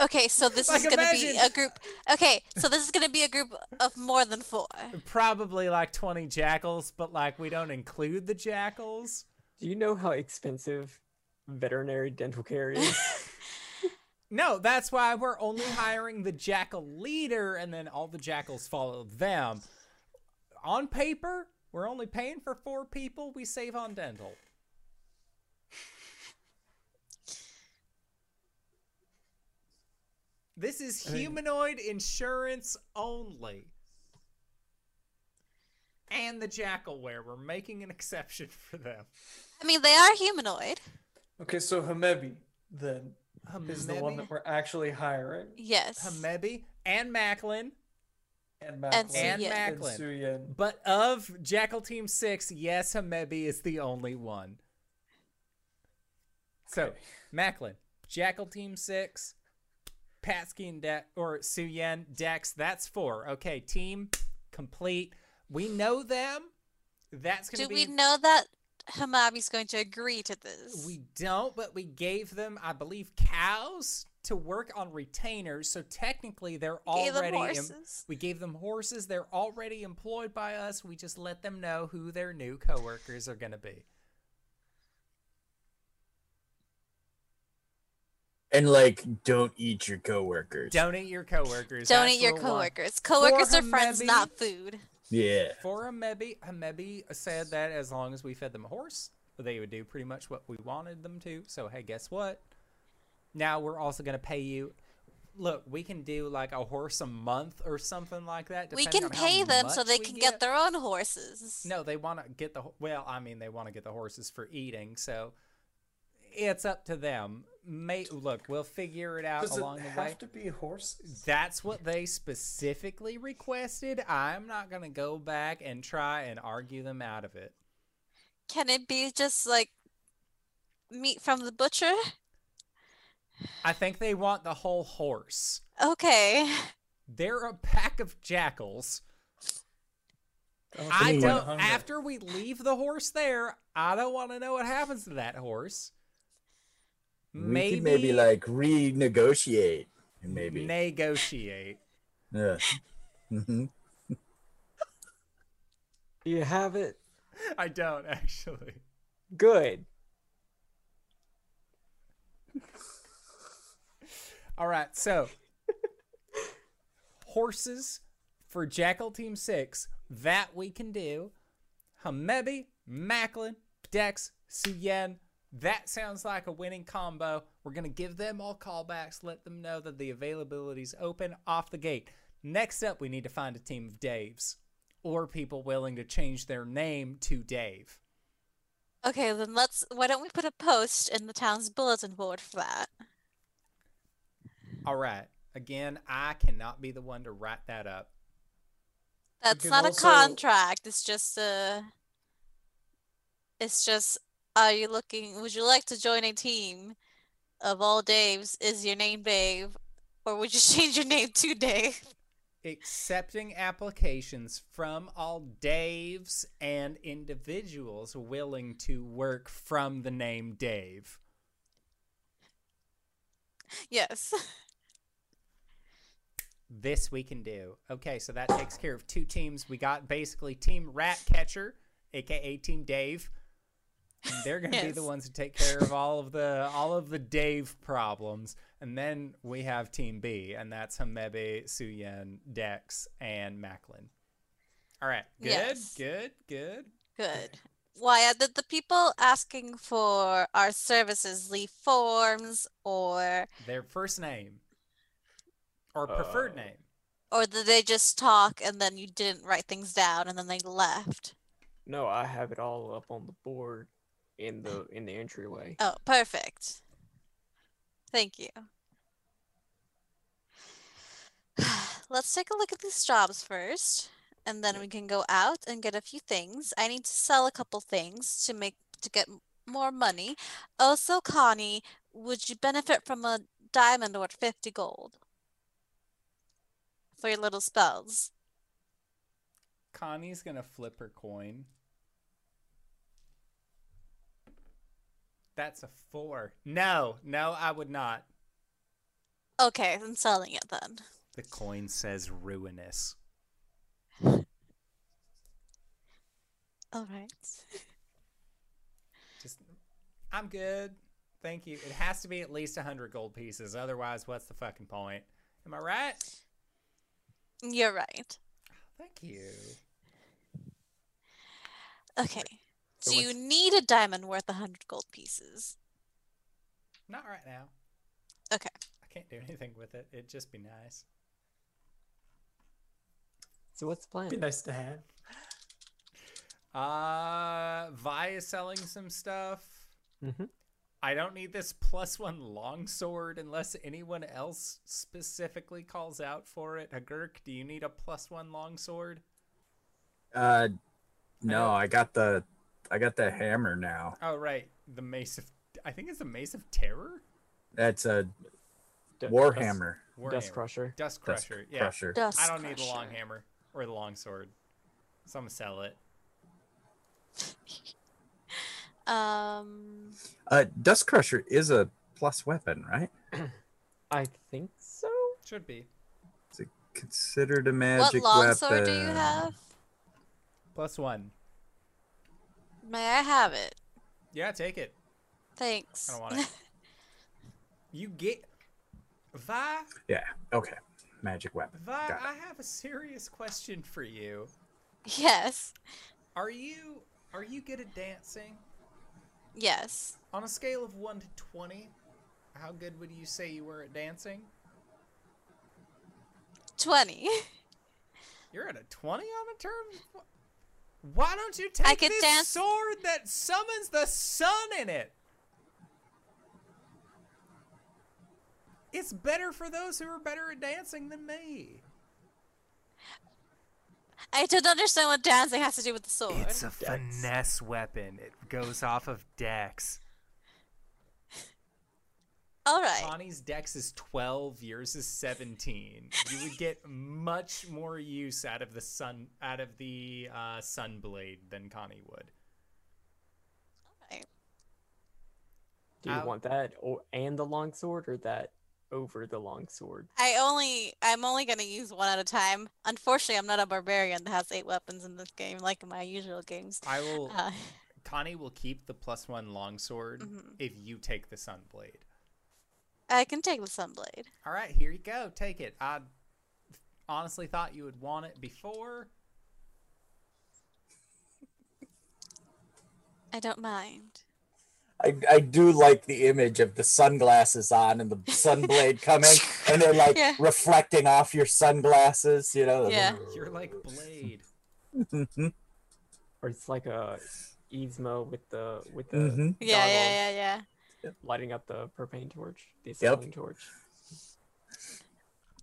Okay, so this Like, is gonna be a group. Okay, so this is gonna be a group of more than four. Probably like 20 jackals, but like we don't include the jackals. Do you know how expensive veterinary dental care is? No, that's why we're only hiring the jackal leader, and then all the jackals follow them. On paper, we're only paying for four people. We save on dental. This is humanoid insurance only. And the jackalwere. We're making an exception for them. I mean, they are humanoid. Okay, so Hamebi, then. Is the one that we're actually hiring. Yes. Hamebi, and Macklin. And And Macklin. And Suyin. Macklin. And Suyin. But of Jackal Team 6, yes, Hamebi is the only one. So, Macklin, Jackal Team 6, Patsky and De- or Suyin, Dex, that's four. Okay, team complete. We know them. That's going Do to be. we know that Hamebi's going to agree to this? We don't, but we gave them, I believe, cows to work on retainers. So technically, they're Gave them already. em- horses. we gave them horses. They're already employed by us. We just let them know who their new coworkers are going to be. And like, don't eat your coworkers. Don't eat your coworkers. Don't That's eat your rule one. coworkers. Coworkers are friends, Hamebi- not food. Yeah. For Hamebi, Hamebi said that as long as we fed them a horse, they would do pretty much what we wanted them to. So hey, guess what? Now we're also going to pay you. Look, we can do like a horse a month or something like that. We can pay them so they can get their own horses. No, they want to get the well. I mean, they want to get the horses for eating. So it's up to them. May look, we'll figure it out Does it along the have way. to be horses? That's what they specifically requested. I'm not going to go back and try and argue them out of it. Can it be just like meat from the butcher? I think they want the whole horse. Okay. They're a pack of jackals. I don't. After we leave the horse there, I don't want to know what happens to that horse. We could maybe like renegotiate. Maybe. negotiate. yeah. hmm you have it? I don't actually. Good. All right, so horses for Jackal Team 6, that we can do. Hamebi, Macklin, Dex, Suyin, that sounds like a winning combo. We're going to give them all callbacks, let them know that the availability's open off the gate. Next up, we need to find a team of Daves or people willing to change their name to Dave. Okay, then let's. Why don't we put a post in the town's bulletin board for that? All right. Again, I cannot be the one to write that up. That's not also- a contract. It's just a. It's just. Are you looking? Would you like to join a team of all Daves? Is your name Dave, or would you change your name to Dave? accepting applications from all Daves and individuals willing to work from the name Dave. Yes. This we can do. Okay, so that takes care of two teams. We got basically Team Rat Catcher, aka Team Dave. And they're going to be the ones who take care of all of the all of the Dave problems. And then we have Team B, and that's Hamebi, Suyin, Dex, and Macklin. All right, good, Yes. good, good. Good. Why did the people asking for our services leave forms, or Their first name or preferred Uh, name. or did they just talk and then you didn't write things down and then they left? No, I have it all up on the board in the in the entryway. Oh, perfect. Thank you. Let's take a look at these jobs first, and then we can go out and get a few things. I need to sell a couple things to make to get more money. Also, Connie, would you benefit from a diamond worth 50 gold for your little spells? Connie's gonna flip her coin. That's a four. No, no, I would not. Okay, I'm selling it then. The coin says ruinous. All right. Just, I'm good. Thank you. It has to be at least 100 gold pieces. Otherwise, what's the fucking point? Am I right? You're right. Thank you. Okay. So Do you need a diamond worth 100 gold pieces? Not right now. Okay. I can't do anything with it. It'd just be nice. So what's the plan? Be nice to have. Uh, Vi is selling some stuff. Mm-hmm. I don't need this plus one longsword unless anyone else specifically calls out for it. Hagurk, do you need a plus one longsword? Uh, no, don't- I got the, I got the hammer now. Oh right, the mace of I think it's the mace of terror. That's a D- warhammer. Dust, dust Crusher. Dust Dust crusher. yeah. crusher. Dust I don't need the long hammer or the long sword. So I'm gonna sell it. Um, Uh, dust crusher is a plus weapon, right? I think so. Should be. It's a, considered a what magic longsword weapon. do you have? Plus one. May I have it? Yeah, take it. Thanks. I don't want it. you get Vi Yeah. Okay. Magic weapon. Vi, I have a serious question for you. yes. Are you are you good at dancing? Yes. On a scale of one to twenty, how good would you say you were at dancing? 20. You're at a 20 on a turn? Wh- Why don't you take could this dance- sword that summons the sun in it? It's better for those who are better at dancing than me. I don't understand what dancing has to do with the sword. It's a Dex. finesse weapon. It goes off of dex. All right. Connie's dex is 12, yours is 17. You would get much more use out of the sun out of the uh, sun blade than Connie would. Right. Do you I'll- want that or and the long sword or that over the long sword? I only I'm only gonna use one at a time. Unfortunately, I'm not a barbarian that has eight weapons in this game like in my usual games. I will Uh, Connie will keep the plus one longsword Mhm. if you take the sun blade. I can take the sunblade. All right, here you go. Take it. I honestly thought you would want it before. I don't mind. I, I do like the image of the sunglasses on and the sunblade coming, and they're like Yeah. reflecting off your sunglasses. You know. Yeah. You're like Blade. Or it's like a Yzma with the with the mhm. Yeah, yeah, yeah, yeah. Lighting up the propane torch, the acetylene torch.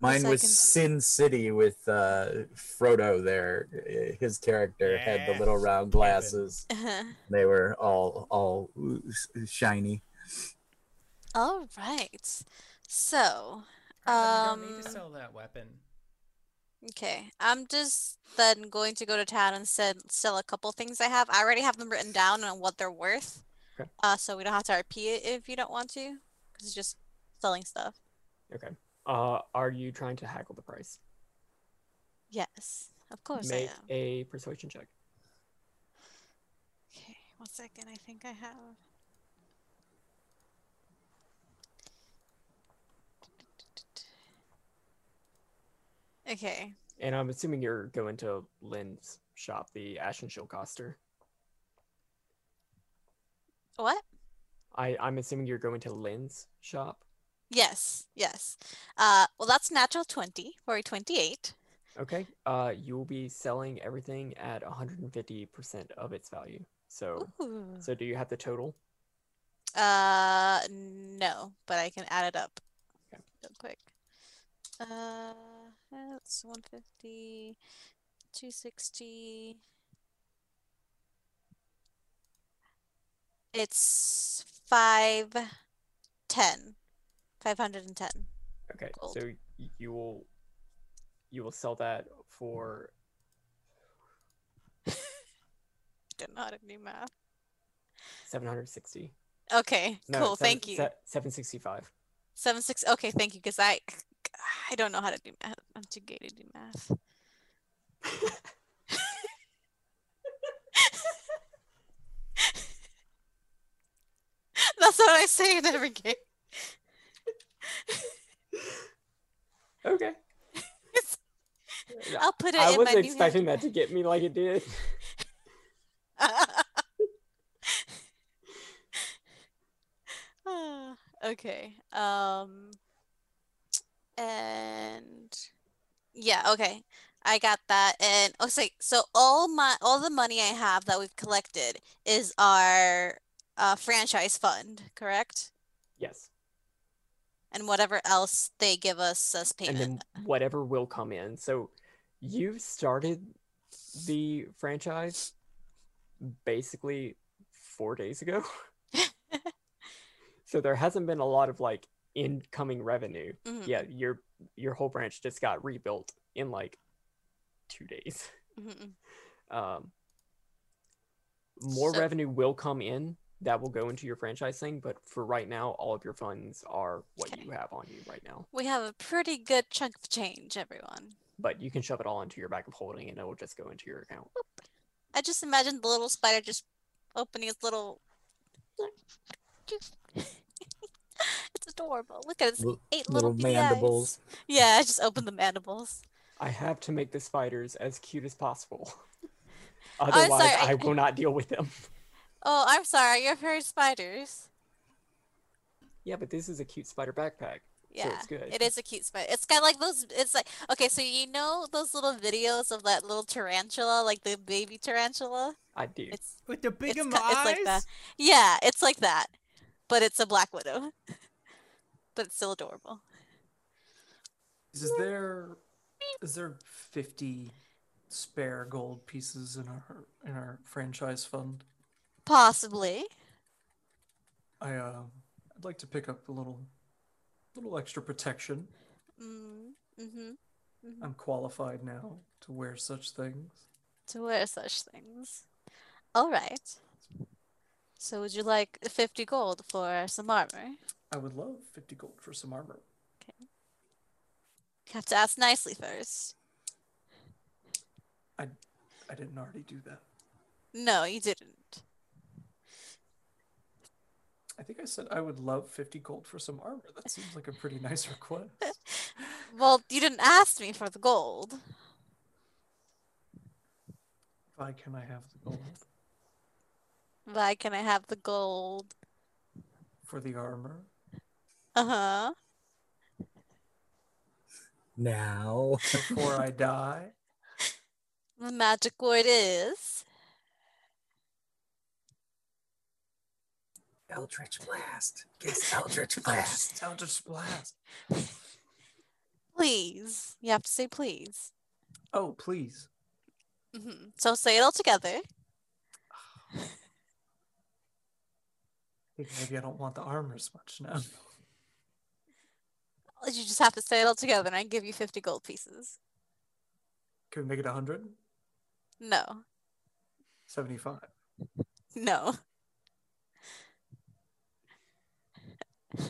Mine was Sin City with uh, Frodo. There, his character had the little round glasses. Uh-huh. They were all all shiny. All right. So, Alright, then you don't need to Um, sell that weapon. okay, I'm just then going to go to town and sell sell a couple things I have. I already have them written down on what they're worth. Okay. Uh, so we don't have to RP it if you don't want to, because it's just selling stuff. Okay. Uh, are you trying to haggle the price? Yes, of course Make I am. a persuasion check. Okay, one second. I think I have. Okay. And I'm assuming you're going to Lynn's shop, the Ashen Shield Coster. What? I, I'm assuming you're going to Lynn's shop. Yes, yes. Uh, well, that's natural 20 for a 28. Okay. Uh, you will be selling everything at 150% of its value. So, Ooh. so do you have the total? Uh, no, but I can add it up Okay. real quick. Uh, that's 150, 260. It's 510. 510. Okay. Gold. So you will you will sell that for Don't know how to do math. 760. Okay, No, cool. seven- Thank you. se- 765. Seven six. Okay, thank you. Because I, I don't know how to do math. I'm too gay to do math. That's what I say in every game. Okay. I'll put it I in my I wasn't new expecting that to get me like it did. Ah, okay. Um and yeah, okay. I got that. And oh, so, so all my all the money I have that we've collected is our uh, franchise fund, correct? Yes. And whatever else they give us as payment. and then whatever will come in. So you've started the franchise basically four days ago. so there hasn't been a lot of like incoming revenue. Mhm, Yeah, your your whole branch just got rebuilt in like two days. mhm, Um, more So- revenue will come in that will go into your franchise thing, but for right now, all of your funds are what Okay. you have on you right now. We have a pretty good chunk of change, everyone. But you can shove it all into your bag of holding, and it will just go into your account. I just imagined the little spider just opening its little. it's adorable. Look at its Li- eight little, Little bitty eyes. mandibles. Yeah, I just opened the mandibles. I have to make the spiders as cute as possible. Otherwise, sorry, I- I will not deal with them. Oh, I'm sorry. You're very spiders. Yeah, but this is a cute spider backpack. Yeah, it's good. it is a cute spider. It's got like those. It's like okay, so you know those little videos of that little tarantula, like the baby tarantula. I do. It's With the big It's em ki- it's like eyes? that. yeah, it's like that, but it's a black widow. but it's still adorable. Is there is there fifty spare gold pieces in our in our franchise fund? Possibly. I uh, I'd like to pick up a little little extra protection. Mm, mm-hmm. I'm qualified now to wear such things. To wear such things. All right. So would you like 50 gold for some armor? I would love fifty gold for some armor. Okay. You have to ask nicely first. I, I didn't already do that. No, you didn't. I think I said I would love 50 gold for some armor. That seems like a pretty nice request. Well, you didn't ask me for the gold. Why can I have the gold Why can I have the gold? for the armor? Uh huh. Now. Before I die? The magic word is. Eldritch Blast. Guess Eldritch Blast. Eldritch Blast. Please. You have to say please. Oh, please. hmm So say it all together. I maybe I don't want the armor as much now. You just have to say it all together, and I give you 50 gold pieces. Can we make it 100? No. 75. No. Can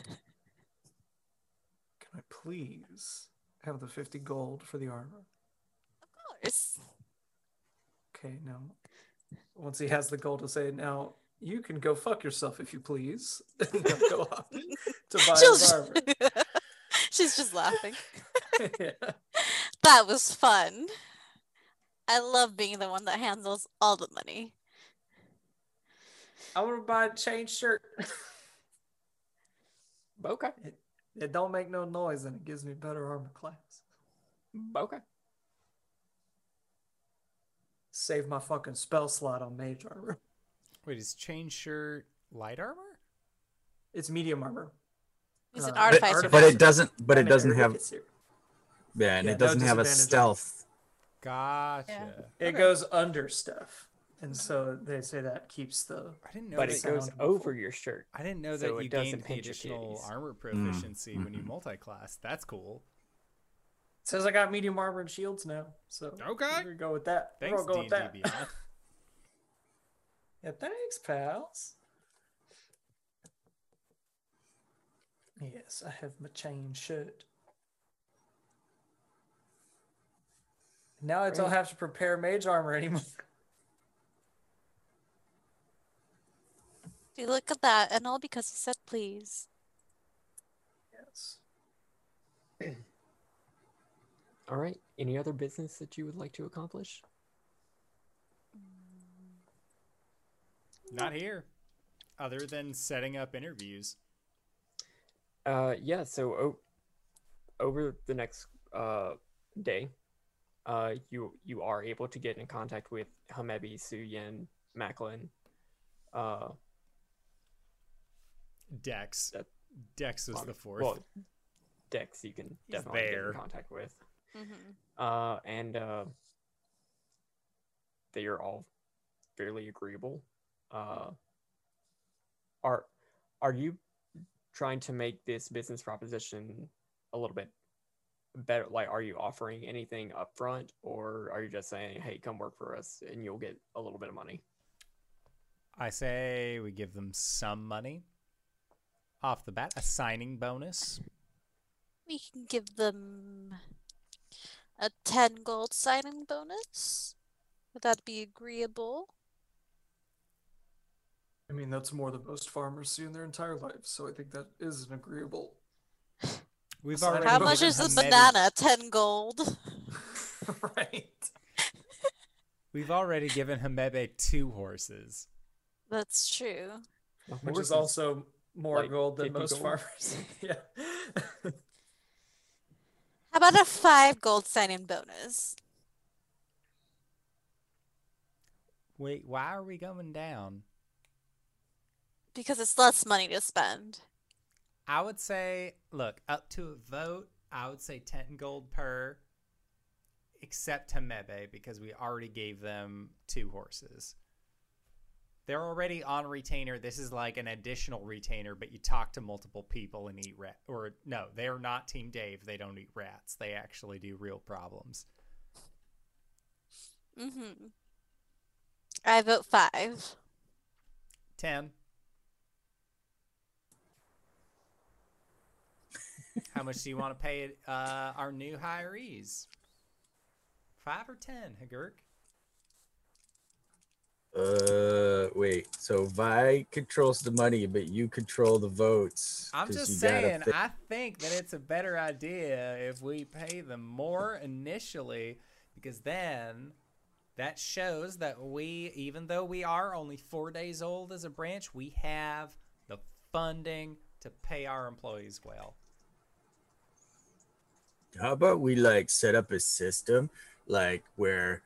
I please have the 50 gold for the armor? Of course. Okay, now, once he has the gold to say, now you can go fuck yourself if you please. And go off to buy his armor. She's just laughing. yeah. That was fun. I love being the one that handles all the money. I want to buy a chain shirt. Okay. It don't make no noise and it gives me better armor class. Okay. Save my fucking spell slot on mage armor. Wait, is chain shirt light armor? It's medium armor. He's an Uh, artificer. But it doesn't. But it doesn't have. Yeah, and Yeah, it doesn't have a stealth. Gotcha. It goes under stuff. And so they say that keeps the. I didn't know But that it goes sound over your shirt. I didn't know so that it you doesn't gained the additional titties. armor Mm, proficiency when you mhm. multi-class. That's cool. It says I got medium armor and shields now. So Okay. we're go with that. We're Thanks, gonna go with that. Yeah, thanks, pals. Yes, I have my chain shirt. Now I don't have to prepare mage armor anymore. You look at that, and all because he said please. Yes. All right. Any other business that you would like to accomplish? Not here. Other than setting up interviews. Uh, yeah. So o- over the next uh day, uh, you you are able to get in contact with Hamebi, Suyin, Macklin, uh, Dex. That- Dex is Well, the fourth. Well, Dex you can He's definitely get in contact with. hmm Uh, and uh, they are all fairly agreeable. Uh, are are you trying to make this business proposition a little bit better? Like, are you offering anything upfront, or are you just saying, "Hey, come work for us, and you'll get a little bit of money"? I say we give them some money off the bat, a signing bonus. We can give them a 10 gold signing bonus. Would that be agreeable? I mean, that's more than most farmers see in their entire lives, so I think that is an agreeable. We've Signing already How much is the banana? 10 gold. right. We've already given Hamebi two horses. That's true. The Which is also more like gold than most gold. farmers. yeah. How about a 5 gold signing bonus? Wait, why are we going down? Because it's less money to spend. I would say, look, up to a vote, I would say 10 gold per, except Hamebi, because we already gave them two horses. They're already on retainer. This is like an additional retainer, but you talk to multiple people and eat rat. Or no, they're not Team Dave. They don't eat rats. They actually do real problems. Mm-hmm. I vote 5. 10. How much do you want to pay uh, our new hirees? Five or ten, Hagurk? Uh, wait. So Vi controls the money, but you control the votes. I'm just saying, I think that it's a better idea if we pay them more initially, because then that shows that we, even though we are only four days old as a branch, we have the funding to pay our employees well. How about we like set up a system like where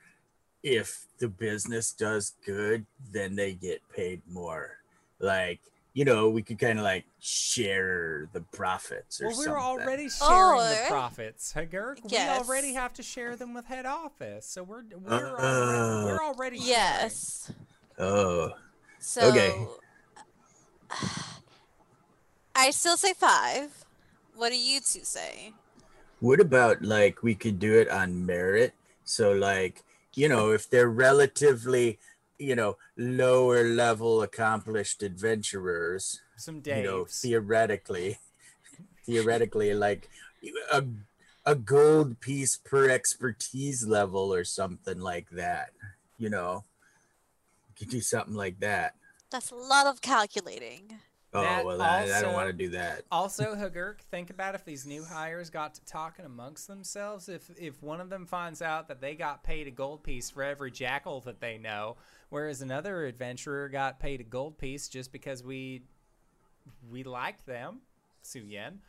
if the business does good, then they get paid more. Like, you know, we could kind of like share the profits or Well, we're something. already sharing Oh, the eh? profits, Hagurk. We already have to share them with head office, so we're we're Uh, already, we're already sharing. Yes. Oh, So Okay. I still say 5. What do you two say? what about like we could do it on merit? So like, you know, if they're relatively, you know, lower level accomplished adventurers, Some you know, theoretically, theoretically, like a, a gold piece per expertise level or something like that. You know, you could do something like that. That's a lot of calculating. Oh That well, I, I don't want to do that. Also, Hagurk, think about if these new hires got to talking amongst themselves. If if one of them finds out that they got paid a gold piece for every jackal that they know, whereas another adventurer got paid a gold piece just because we we liked them, Suyin,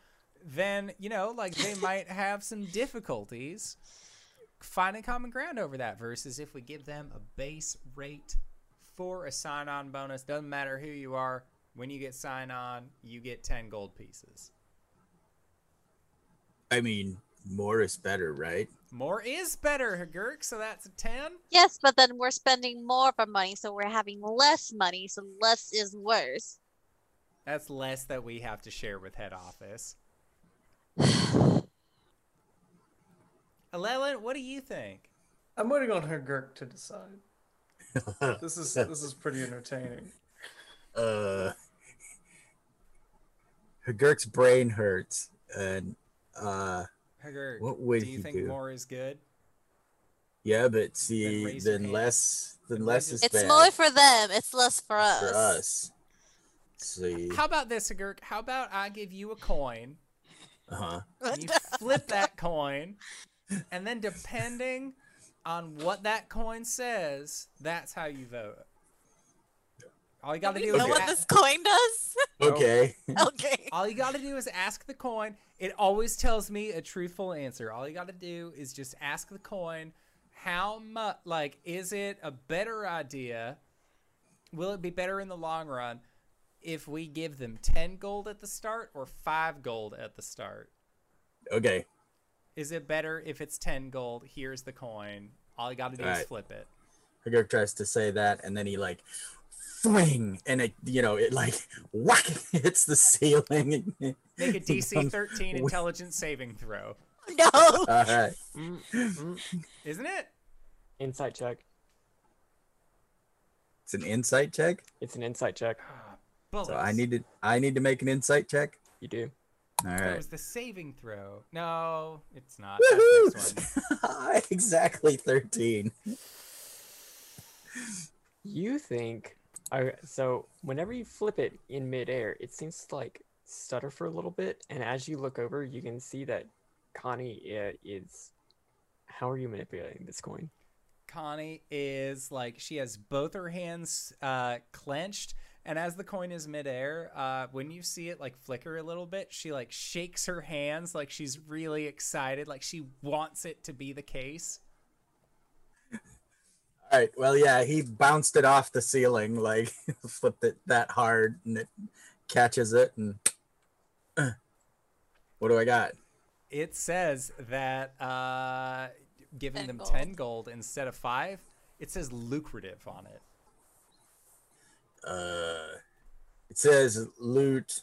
then you know, like they might have some difficulties finding common ground over that. Versus if we give them a base rate for a sign-on bonus, doesn't matter who you are. When you get sign on, you get 10 gold pieces. I mean, more is better, right? More is better, Hagurk, so that's a 10. Yes, but then we're spending more of our money, so we're having less money, so less is worse. That's less that we have to share with head office. Alelin, what do you think? I'm waiting on Hagurk to decide. This is this is pretty entertaining. uh Hagurk's brain hurts and uh Hagurk, What would do you he think do? more is good? yeah but see raise then less then Then less is It's bad more for them, it's less for us. for us see How about this, Hagurk? How about I give you a coin, uh-huh you flip that coin, and then depending on what that coin says, that's how you vote. All you gotta Do do know is what a- this coin does? okay okay. All you got to do is ask the coin. It always tells me a truthful answer. All you got to do is just ask the coin how much like is it a better idea? Will it be better in the long run if we give them 10 gold at the start or 5 gold at the start? Okay. Is it better if it's 10 gold? Here's the coin. All you got to do is Alright. flip it. Hagurk tries to say that, and then he like fling, and it you know it like whack hits the ceiling. Make a DC 13 wi- intelligence saving throw. No. All right. Mm, mm. Isn't it? Insight check. It's an insight check. It's an insight check. Bullets. So I need to I need to make an insight check. You do. All That was the saving throw. No, it's not. Woohoo! That's next one. exactly 13. You think I so whenever you flip it in midair, it seems to like stutter for a little bit, and as you look over, you can see that Connie uh, is. How are you manipulating this coin? Connie is like she has both her hands uh, clenched, and as the coin is midair, uh, when you see it like flicker a little bit, she like shakes her hands like she's really excited, like she wants it to be the case. All right. Well, yeah, he bounced it off the ceiling, like flipped it that hard, and it catches it. And uh, what do I got? It says that uh, giving 10 them gold. ten gold instead of five, it says lucrative on it. Uh, it says loot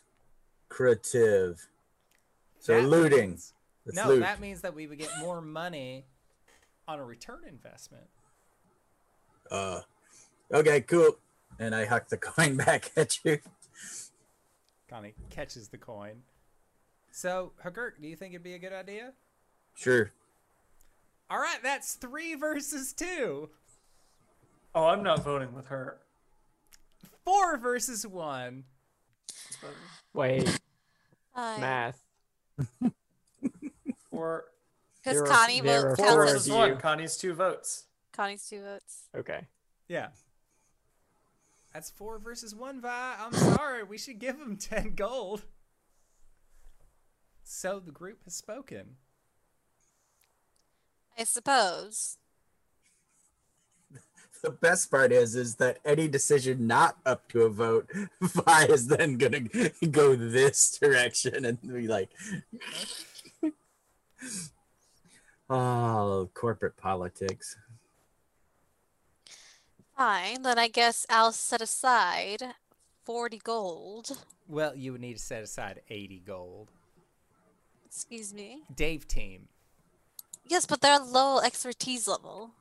creative. So That looting. means- no, loot. that means that we would get more money on a return investment. Uh, okay, cool. And I huck the coin back at you. Connie catches the coin. So, Hagurk, do you think it'd be a good idea? Sure. All right, that's three versus two. Oh, I'm not voting with her. Four versus one. Wait, Because math. Or There are- Connie there vote are four four counts of as versus one. Connie's two votes. Connie's two votes. Okay. Yeah. That's four versus one, Vi. I'm sorry. We should give him 10 gold. So the group has spoken. I suppose. The best part is, is that any decision not up to a vote, Vi is then gonna go this direction and be like, "Oh, corporate politics." Fine, then I guess I'll set aside 40 gold. Well, you would need to set aside 80 gold. Excuse me. Dave team, Yes, but they're a low expertise level.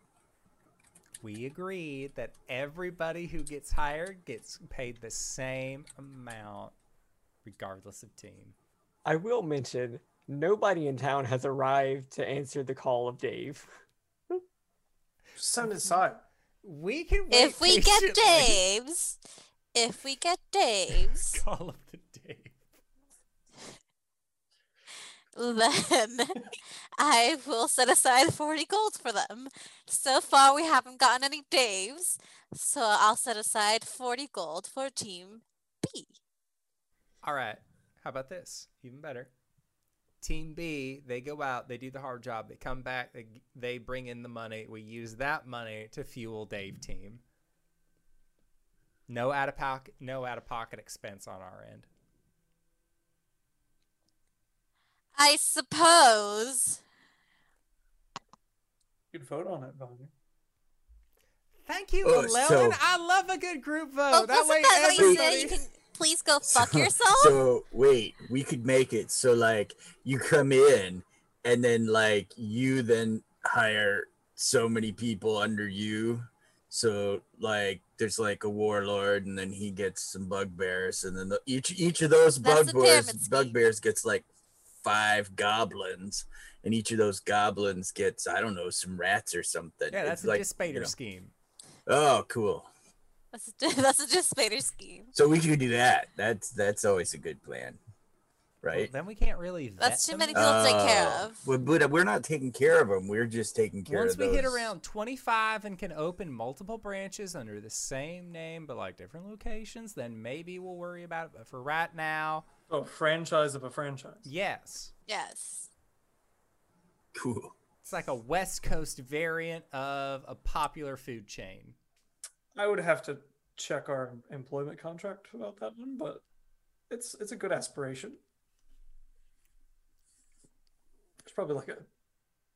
we agree that everybody who gets hired gets paid the same amount, regardless of team. I will mention nobody in town has arrived to answer the call of Dave. Just send it aside. We can wait If we get. Dave's, if we get Dave's, Call of the Dave. then I will set aside 40 gold for them. So far, we haven't gotten any Dave's, so I'll set aside 40 gold for Team B. All right. How about this? Even better. Team B, they go out, they do the hard job, they come back, they they bring in the money. We use that money to fuel Dave team. No out of pocket, no out of pocket expense on our end. I suppose. You could vote on it, Bonnie. Thank you, Oh, Llewellyn. so- I love a good group vote. Oh, that wasn't way that what you said? You can please go fuck yourself. So wait, we could make it so like you come in and then like you then hire so many people under you. So like there's like a warlord and then he gets some bugbears and then the, each each of those That's the bugbears pyramid bugbears gets like five goblins and each of those goblins gets I don't know some rats or something. yeah, that's It's a like, Dispater you know- scheme. Oh, cool. That's a, that's a just Spader scheme. So we could do that. That's that's always a good plan. Well, Right? then we can't really. Vet That's too them. many people to take care of. Well, but we're not taking care of them. We're just taking care Once of Once we hit around 25 and can open multiple branches under the same name but like different locations, then maybe we'll worry about it. But for right now, Oh, franchise of a franchise. yes. Yes. Cool. It's like a West Coast variant of a popular food chain. I would have to check our employment contract about that one, but it's it's a good aspiration. There's probably like a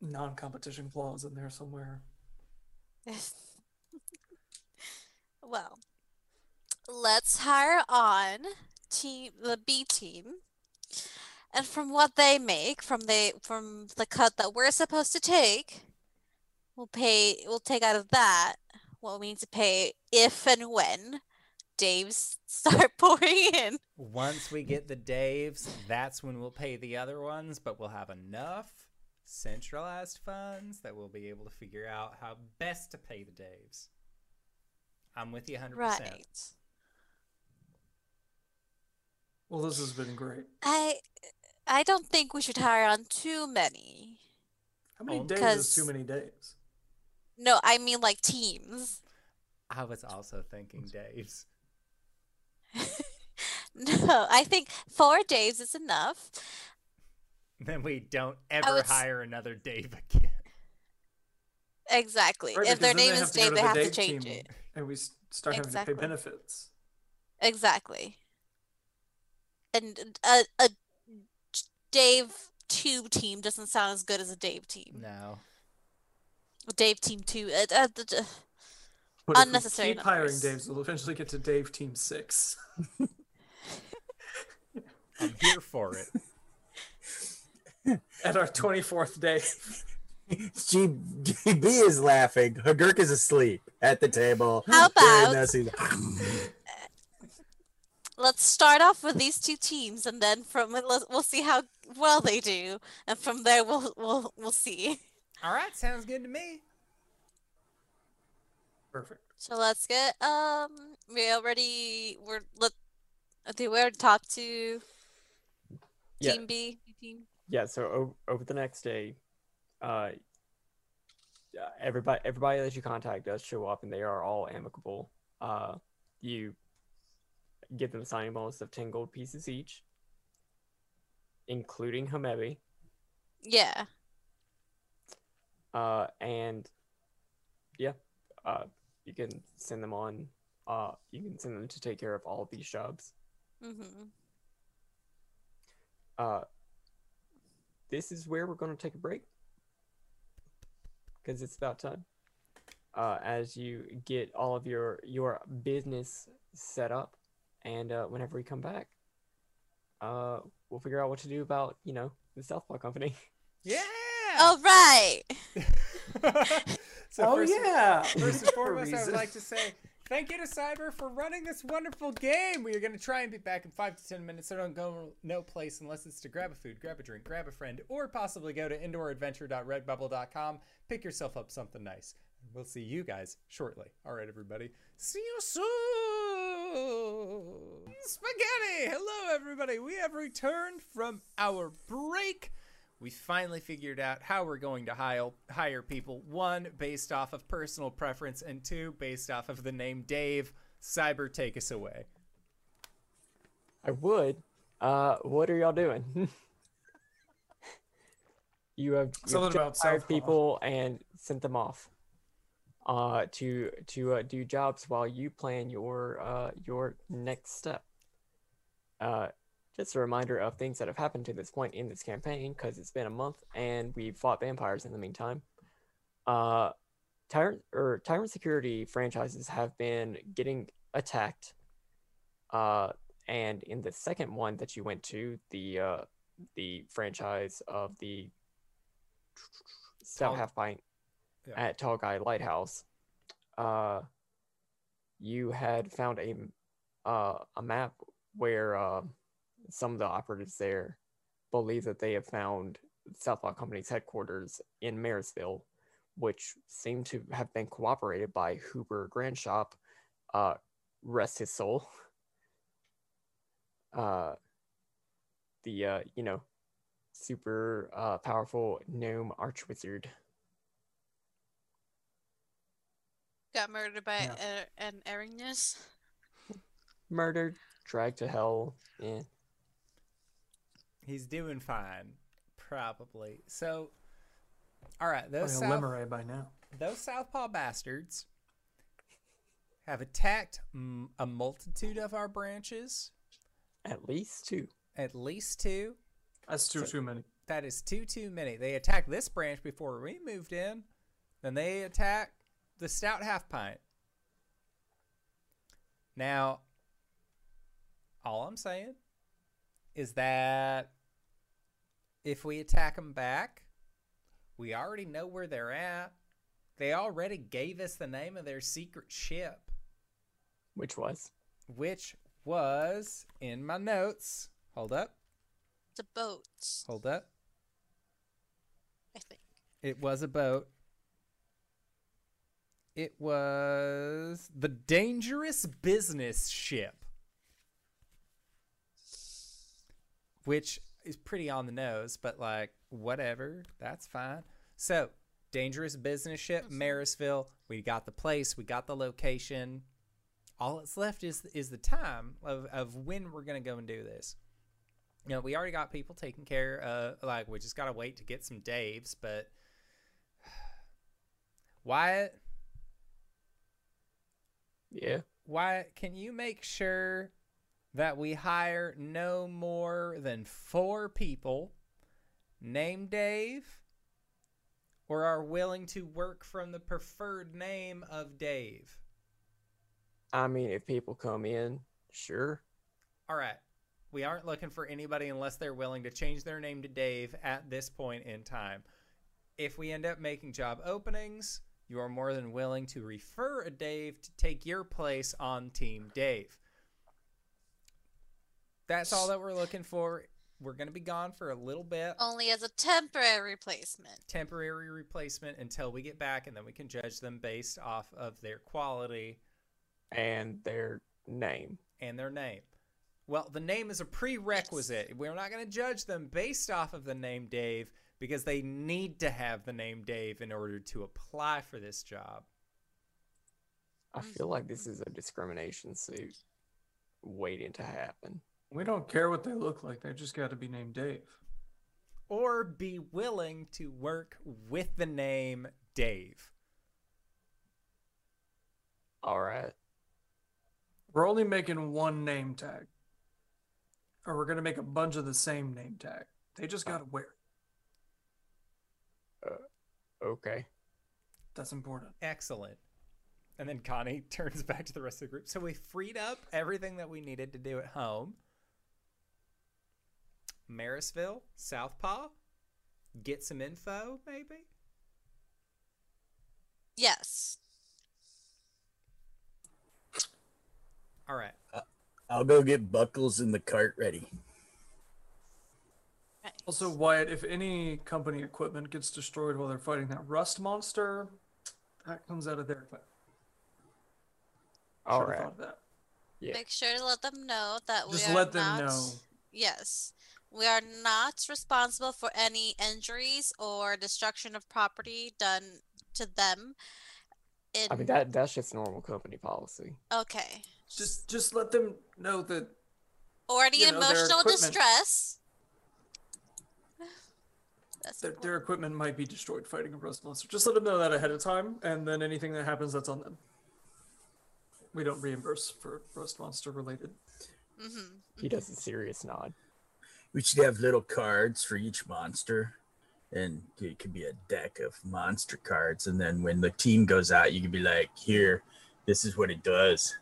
non-competition clause in there somewhere. well, let's hire on team the B team. And from what they make, from they from the cut that we're supposed to take, we'll pay we'll take out of that what we need to pay if and when Dave's start pouring in. Once we get the Daves, that's when we'll pay the other ones, but we'll have enough centralized funds that we'll be able to figure out how best to pay the Daves. I'm with you 100%. Right. Well, this has been great. I I don't think we should hire on too many. How many Oh, days is too many days? No, I mean like teams. I was also thinking Daves. No, I think four days is enough. Then we don't ever would hire another Dave again. Exactly. Right, if their because then name they is have to Dave, they the have to change it. and we s- start having to pay benefits. Exactly. And a a Dave two team doesn't sound as good as a Dave team. No. A Dave team two. Uh, uh, uh, But if we Unnecessary keep hiring. Daves, we'll eventually get to Dave Team Six. I'm here for it. At our 24th day. G- GB is laughing. Hagurk is asleep at the table. How about- let's start off with these two teams, and then from we'll see how well they do, and from there we'll we'll we'll see. All right, sounds good to me. Perfect. So let's get um. We already we're let. I think we already talked to Yeah. Team B. Team. Yeah, so over, over the next day, uh, everybody everybody that you contact does show up, and they are all amicable. Uh, you give them a signing bonus of ten gold pieces each, including Hamebi, Yeah. Uh, and yeah, uh, you can send them on. Uh, you can send them to take care of all of these jobs. Mm-hmm. Uh, this is where we're going to take a break because it's about time. Uh, as you get all of your your business set up, and uh, whenever we come back, uh, we'll figure out what to do about you know the Southpaw Company. Yeah. All right. so oh, first, yeah. First and For foremost, I would like to say thank you to Cyber for running this wonderful game. We are going to try and be back in five to ten minutes, so don't go no place unless it's to grab a food, grab a drink, grab a friend, or possibly go to indooradventure.redbubble.com, pick yourself up something nice. We'll see you guys shortly. All right, everybody. See you soon. Spaghetti! Hello, everybody. We have returned from our break. We finally figured out how we're going to hire, hire people. One, based off of personal preference, and two, based off of the name Dave. Cyber, take us away. I would. Uh, what are y'all doing? you have, you have Something about hired people and sent them off uh, to to uh, do jobs while you plan your uh, your next step. Uh, just a reminder of things that have happened to this point in this campaign, because it's been a month and we've fought vampires in the meantime. Uh, Tyrant or Tyrant Security franchises have been getting attacked. Uh, and in the second one that you went to, the uh, the franchise of the Stout Half Pint Yeah. at Tall Guy Lighthouse, uh, you had found a uh, a map where uh, some of the operatives there believe that they have found Southpaw Company's headquarters in Marysville, which seem to have been cooperated by Hooper Grandshop. Uh, rest his soul. Uh, the uh, you know, super uh, powerful gnome archwizard. Got murdered by Yeah. an Erinyes. murdered, dragged to hell. Yeah. He's doing fine, probably. So, all right, Like those a South, Limeray by now. those Southpaw bastards have attacked mm, a multitude of our branches, At least two. at least two. That's too So- too many. That is too too many. They attacked this branch before we moved in. Then they attacked the stout half pint. Now, all I'm saying is that if we attack them back, we already know where they're at. They already gave us the name of their secret ship, Which was? which was in my notes. Hold up, The boats, hold up. I think. It was a boat. It was the dangerous business ship, which is pretty on the nose, but like whatever, that's fine. So, dangerous business ship, Marysville. We got the place, we got the location. All that's left is is the time of, of when we're gonna go and do this. You know, we already got people taken care of. Like, we just gotta wait to get some Daves, but Wyatt, Yeah. Wyatt, can you make sure that we hire no more than four people named Dave or are willing to work from the preferred name of Dave? I mean, if people come in, sure. All right. We aren't looking for anybody unless they're willing to change their name to Dave at this point in time. If we end up making job openings, you are more than willing to refer a Dave to take your place on Team Dave. That's all that we're looking for. We're going to be gone for a little bit. Only as a temporary replacement. Temporary replacement until we get back, and then we can judge them based off of their quality And their name. and their name. Well, the name is a prerequisite. We're not going to judge them based off of the name Dave because they need to have the name Dave in order to apply for this job. I feel like this is a discrimination suit waiting to happen. We don't care what they look like. They just got to be named Dave. Or be willing to work with the name Dave. All right. We're only making one name tag. Or we're gonna make a bunch of the same name tag. They just gotta wear it. Uh, Okay. That's important. Excellent. And then Connie turns back to the rest of the group. So we freed up everything that we needed to do at home. Marysville, Southpaw, get some info, maybe? Yes. All right. Uh, I'll go get Buckles in the cart ready. Right. Also, Wyatt, if any company equipment gets destroyed while they're fighting that rust monster, that comes out of their equipment. All Should've right. thought of that. Yeah. Make sure to let them know that we Just are let them not, know. Yes. We are not responsible for any injuries or destruction of property done to them. In, I mean that that's just normal company policy. okay. Just just let them know that Or any you know, emotional distress. That's their, their equipment might be destroyed fighting a rust monster. Just let them know that ahead of time, and then anything that happens, that's on them. We don't reimburse for rust monster related. Mhm. He does a serious nod. We should have little cards for each monster, and it could be a deck of monster cards. And then when the team goes out, you could be like, "Here, this is what it does.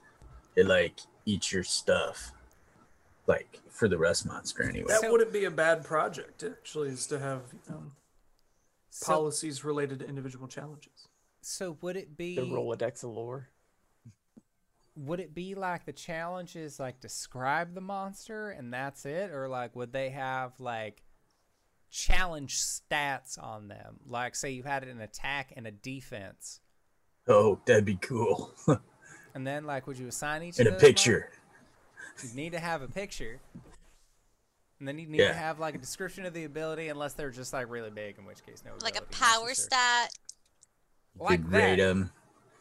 It like eats your stuff, like for the rust monster anyway." That wouldn't be a bad project, actually, is to have you know, So, policies related to individual challenges. so would it be The Rolodex of lore. Would it be like the challenges like describe the monster and that's it or like would they have like challenge stats on them like say you had an attack and a defense Oh, that'd be cool. and then like would you assign each and of a those mon- picture. you need to have a picture and then you need Yeah. to have like a description of the ability unless they're just like really big in which case no Like a power necessary. stat. Like could that rate them.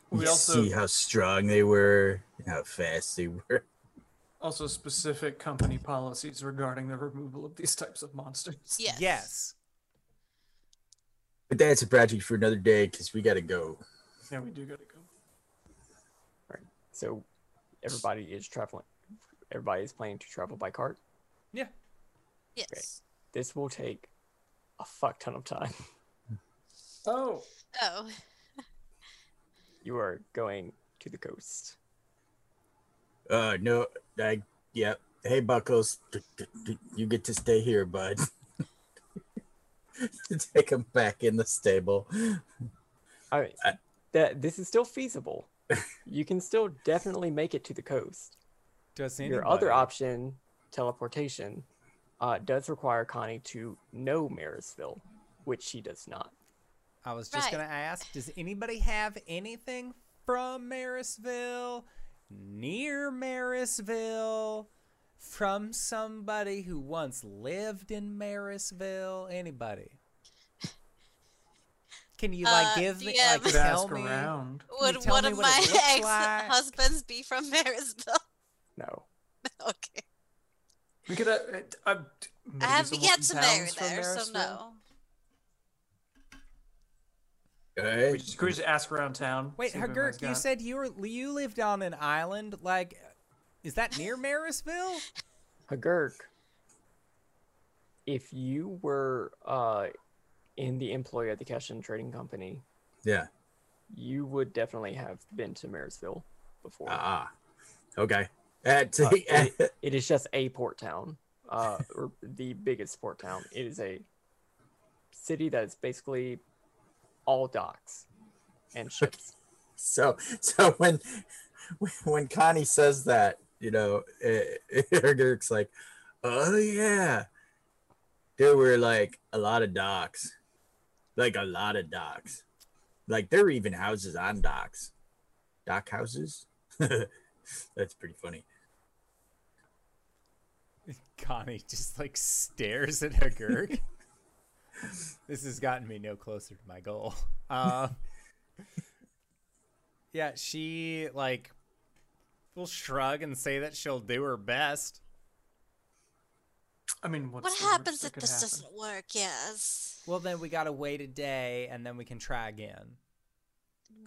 We You also- see how strong they were, and how fast they were. Also, specific company policies regarding the removal of these types of monsters. Yes. yes But that's a project for another day because we got to go. Yeah, we do gotta go. So everybody is traveling. Everybody is planning to travel by cart. Yeah. Yes. This will take a fuck ton of time. Oh, Oh. You are going to the coast. Uh, no, I, yep. Hey, Buckles, d- d- d- you get to stay here, bud. Take him back in the stable. I mean, I- that this is still feasible. you can still definitely make it to the coast. Does anybody... Your other option, teleportation, uh, does require Connie to know Marysville, which she does not. I was just Right. gonna ask, does anybody have anything from Marysville, near Marysville, from somebody who once lived in Marysville? Anybody? Can you like Uh, give me yeah, like but- could tell ask me? around. Would tell one me of my looks like? ex-husbands be from Marysville? No. okay. We could. Uh, uh, uh, maybe I have some yet wooden to marry there, so no. Hey, We just, could we just ask around town? Wait, see Hagurk, you got- said you were you lived on an island. Like, is that near Marysville? Hagurk, if you were uh, in the employ of the Keshin Trading Company, yeah. you would definitely have been to Marysville before. Ah, okay. Uh, t- Uh, it, it is just a port town, uh, or the biggest port town. It is a city that is basically all docks and ships. so, so when when Connie says that, you know, Hagurk's like, oh yeah, there were like a lot of docks, like a lot of docks, like there were even houses on docks, dock houses. That's pretty funny. Connie just like stares at Hagurk. this has gotten me no closer to my goal. Uh, yeah, she like will shrug and say that she'll do her best. I mean, what's What the worst happens that if could this happen? doesn't work? Yes. Well, then we gotta wait a day and then we can try again.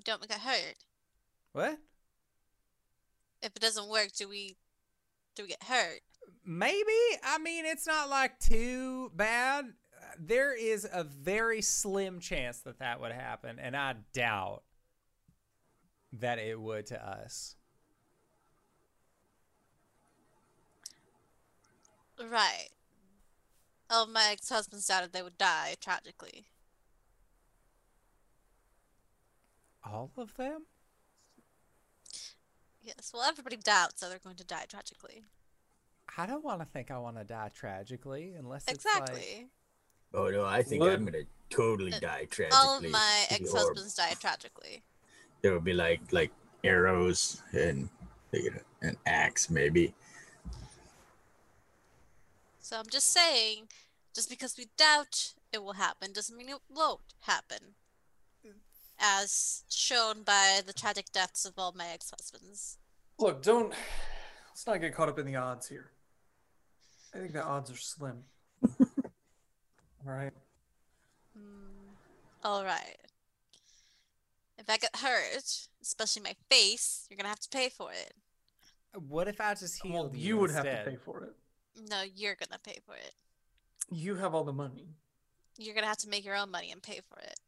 Don't get hurt. What? If it doesn't work, do we do we get hurt? Maybe. I mean, it's not like too bad. There is a very slim chance that that would happen, and I doubt that it would to us. Right. Oh, my ex-husband's doubted they would die tragically. All of them? Yes. Well, everybody doubts that they're going to die tragically. I don't want to think I want to die tragically unless it's like Exactly. Oh no, I think Would- I'm gonna totally Uh, die tragically. All of my ex-husbands died tragically. There would be like like arrows and you know, an axe maybe. So I'm just saying, just because we doubt it will happen doesn't mean it won't happen. As shown by the tragic deaths of all my ex-husbands. Look, don't. Let's not get caught up in the odds here. I think the odds are slim. All right. Hmm. All right. If I get hurt, especially my face, you're gonna have to pay for it. what if I just healed Well, you? you would have to pay for it. No, you're gonna pay for it. You have all the money. You're gonna have to make your own money and pay for it.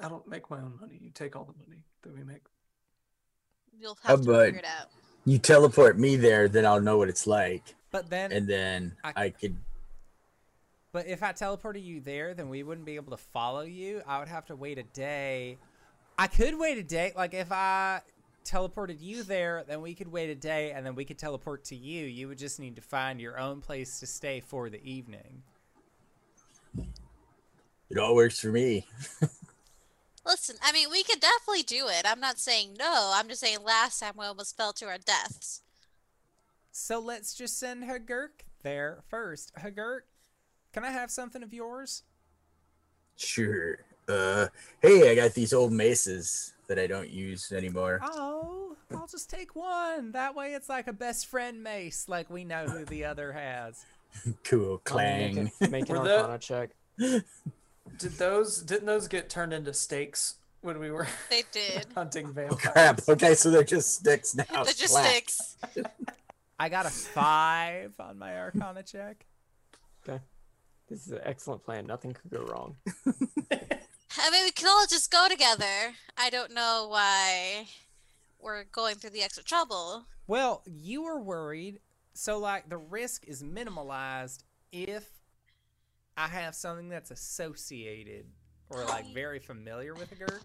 I don't make my own money. You take all the money that we make. You'll How have to figure it out. You teleport me there, then I'll know what it's like, But then, and then I- I could. But if I teleported you there, then we wouldn't be able to follow you. I would have to wait a day. I could wait a day. Like if I teleported you there, then we could wait a day, and then we could teleport to you. You would just need to find your own place to stay for the evening. It all works for me. Listen, I mean, we could definitely do it. I'm not saying no. I'm just saying last time we almost fell to our deaths. So let's just send Hagurk there first. Hagurk, can I have something of yours? Sure. Uh, hey, I got these old maces that I don't use anymore. Oh, I'll just take one. That way it's like a best friend mace, like we know who the other has. Cool Connie, clang. Make, a- make an Were the- Arcana check. Did those didn't those get turned into stakes when we were They did. hunting Oh crap. Okay, so they're just sticks now. They're just Splat. sticks. I got a five on my Arcana check. This is an excellent plan. Nothing could go wrong. I mean, we can all just go together. I don't know why we're going through the extra trouble. Well, you were worried, so like the risk is minimalized if I have something that's associated or oh, like very familiar with Hagurk.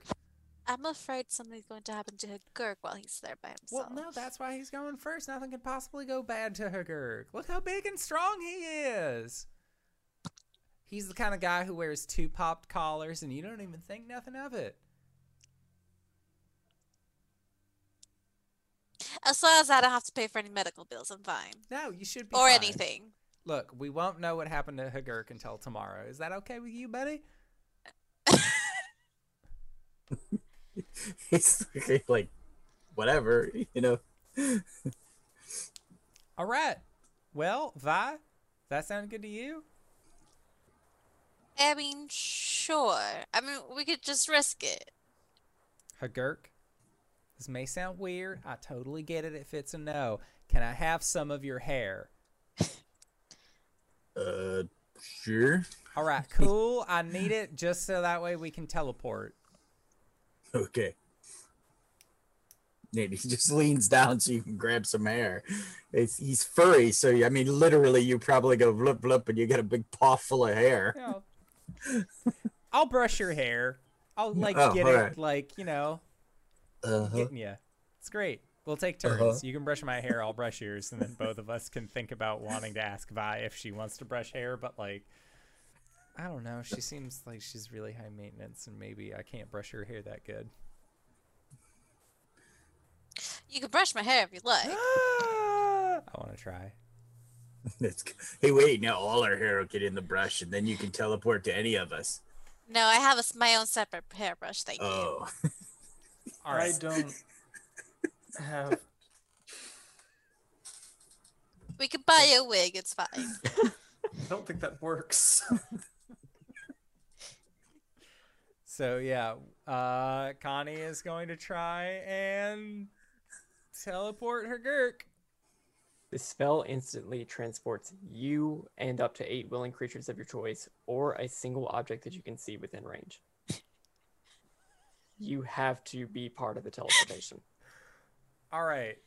I'm afraid something's going to happen to Gurk while he's there by himself. Well, no, that's why he's going first. Nothing can possibly go bad to Hagurk. Look how big and strong he is. He's the kind of guy who wears two popped collars and you don't even think nothing of it. As long as I don't have to pay for any medical bills, I'm fine. No, you should be Or fine. anything. Look, we won't know what happened to Hagurk until tomorrow. Is that okay with you, buddy? He's like, whatever, you know. All right. Well, Vi, that sound good to you? I mean, sure. I mean, we could just risk it. Hagurk, this may sound weird. I totally get it if it's a no. Can I have some of your hair? Uh, sure. All right, cool. I need it just so that way we can teleport. Okay. Nate, he just leans down so you can grab some hair. It's, he's furry, so I mean, literally, you probably go blip blip, and you get a big paw full of hair. You know, I'll brush your hair. I'll like Oh, get alright. it like, you know, Uh-huh. getting you. It's great. We'll take turns. Uh-huh. You can brush my hair, I'll brush yours, and then both of us can think about wanting to ask Vi if she wants to brush hair, but like I don't know, she seems like she's really high maintenance and maybe I can't brush her hair that good. You can brush my hair if you like. I want to try. It's, hey, wait, now all our hair will get in the brush, and then you can teleport to any of us. No, I have a s my own separate hairbrush. Thank you. Oh, I don't have. We could buy a wig. It's fine. I don't think that works. So yeah, uh Connie is going to try and teleport Hagurk. The spell instantly transports you and up to eight willing creatures of your choice, or a single object that you can see within range. You have to be part of the teleportation. All right.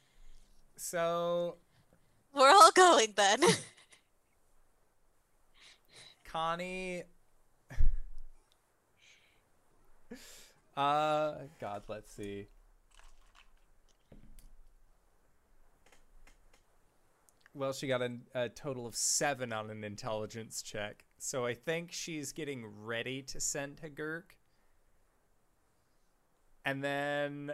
So We're all going then. Connie Uh god, let's see. Well, she got a, a total of 7 on an intelligence check. So I think she's getting ready to send Hagurk. And then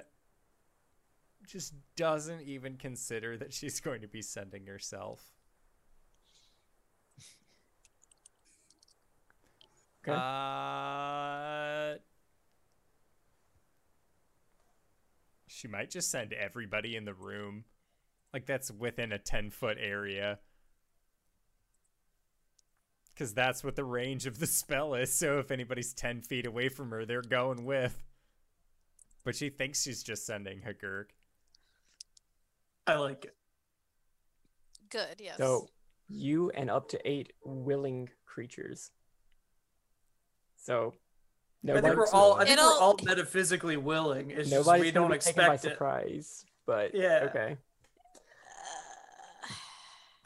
just doesn't even consider that she's going to be sending herself. Okay. Uh, she might just send everybody in the room. Like that's within a 10 foot area. Because that's what the range of the spell is. So if anybody's 10 feet away from her, they're going with. But she thinks she's just sending Hagurk. I like it. Good. Yes. So you and up to eight willing creatures. So I think we're all. I think It'll- we're all metaphysically willing. It's just nobody's we don't be taken by expect it. surprise. But Yeah. okay.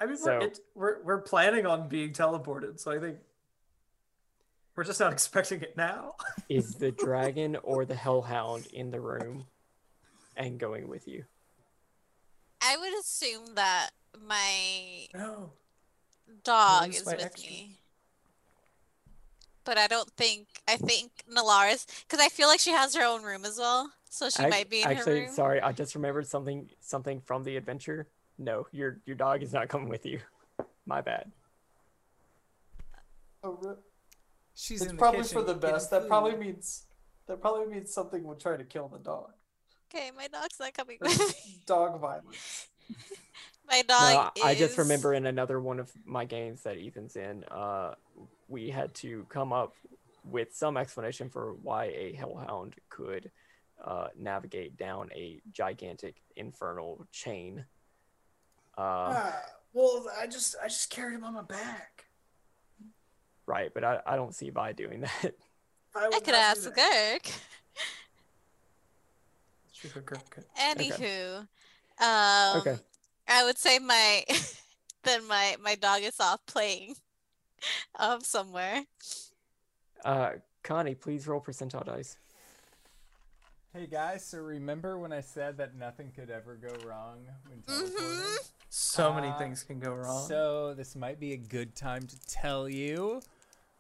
I mean, So- we're, it, we're we're planning on being teleported, so I think we're just not expecting it now. Is the dragon or the hellhound in the room and going with you? I would assume that my No. dog use is with action. me. But I don't think I think Nalaris because I feel like she has her own room as well, so she Ac- might be in actually, her room. sorry, I just remembered something something from the adventure. No, your your dog is not coming with you. My bad. Oh, She's it's in the probably kitchen for the best. That probably means that probably means something would try to kill the dog. Okay, my dog's not coming with me. dog violence. My No, dog I I just remember in another one of my games that Ethan's in, uh, we had to come up with some explanation for why a hellhound could uh, navigate down a gigantic infernal chain. Uh, Ah, well, I just I just carried him on my back. right, but I, I don't see Vi doing that. I, I could ask do that. Gurk. Sure, Gurk. Anywho, um, Okay. I would say my then my my dog is off playing um somewhere. Uh, Connie, please roll percentile dice. Hey guys, so remember when I said that nothing could ever go wrong when teleporting? Mhm. So many Uh, things can go wrong. So this might be a good time to tell you.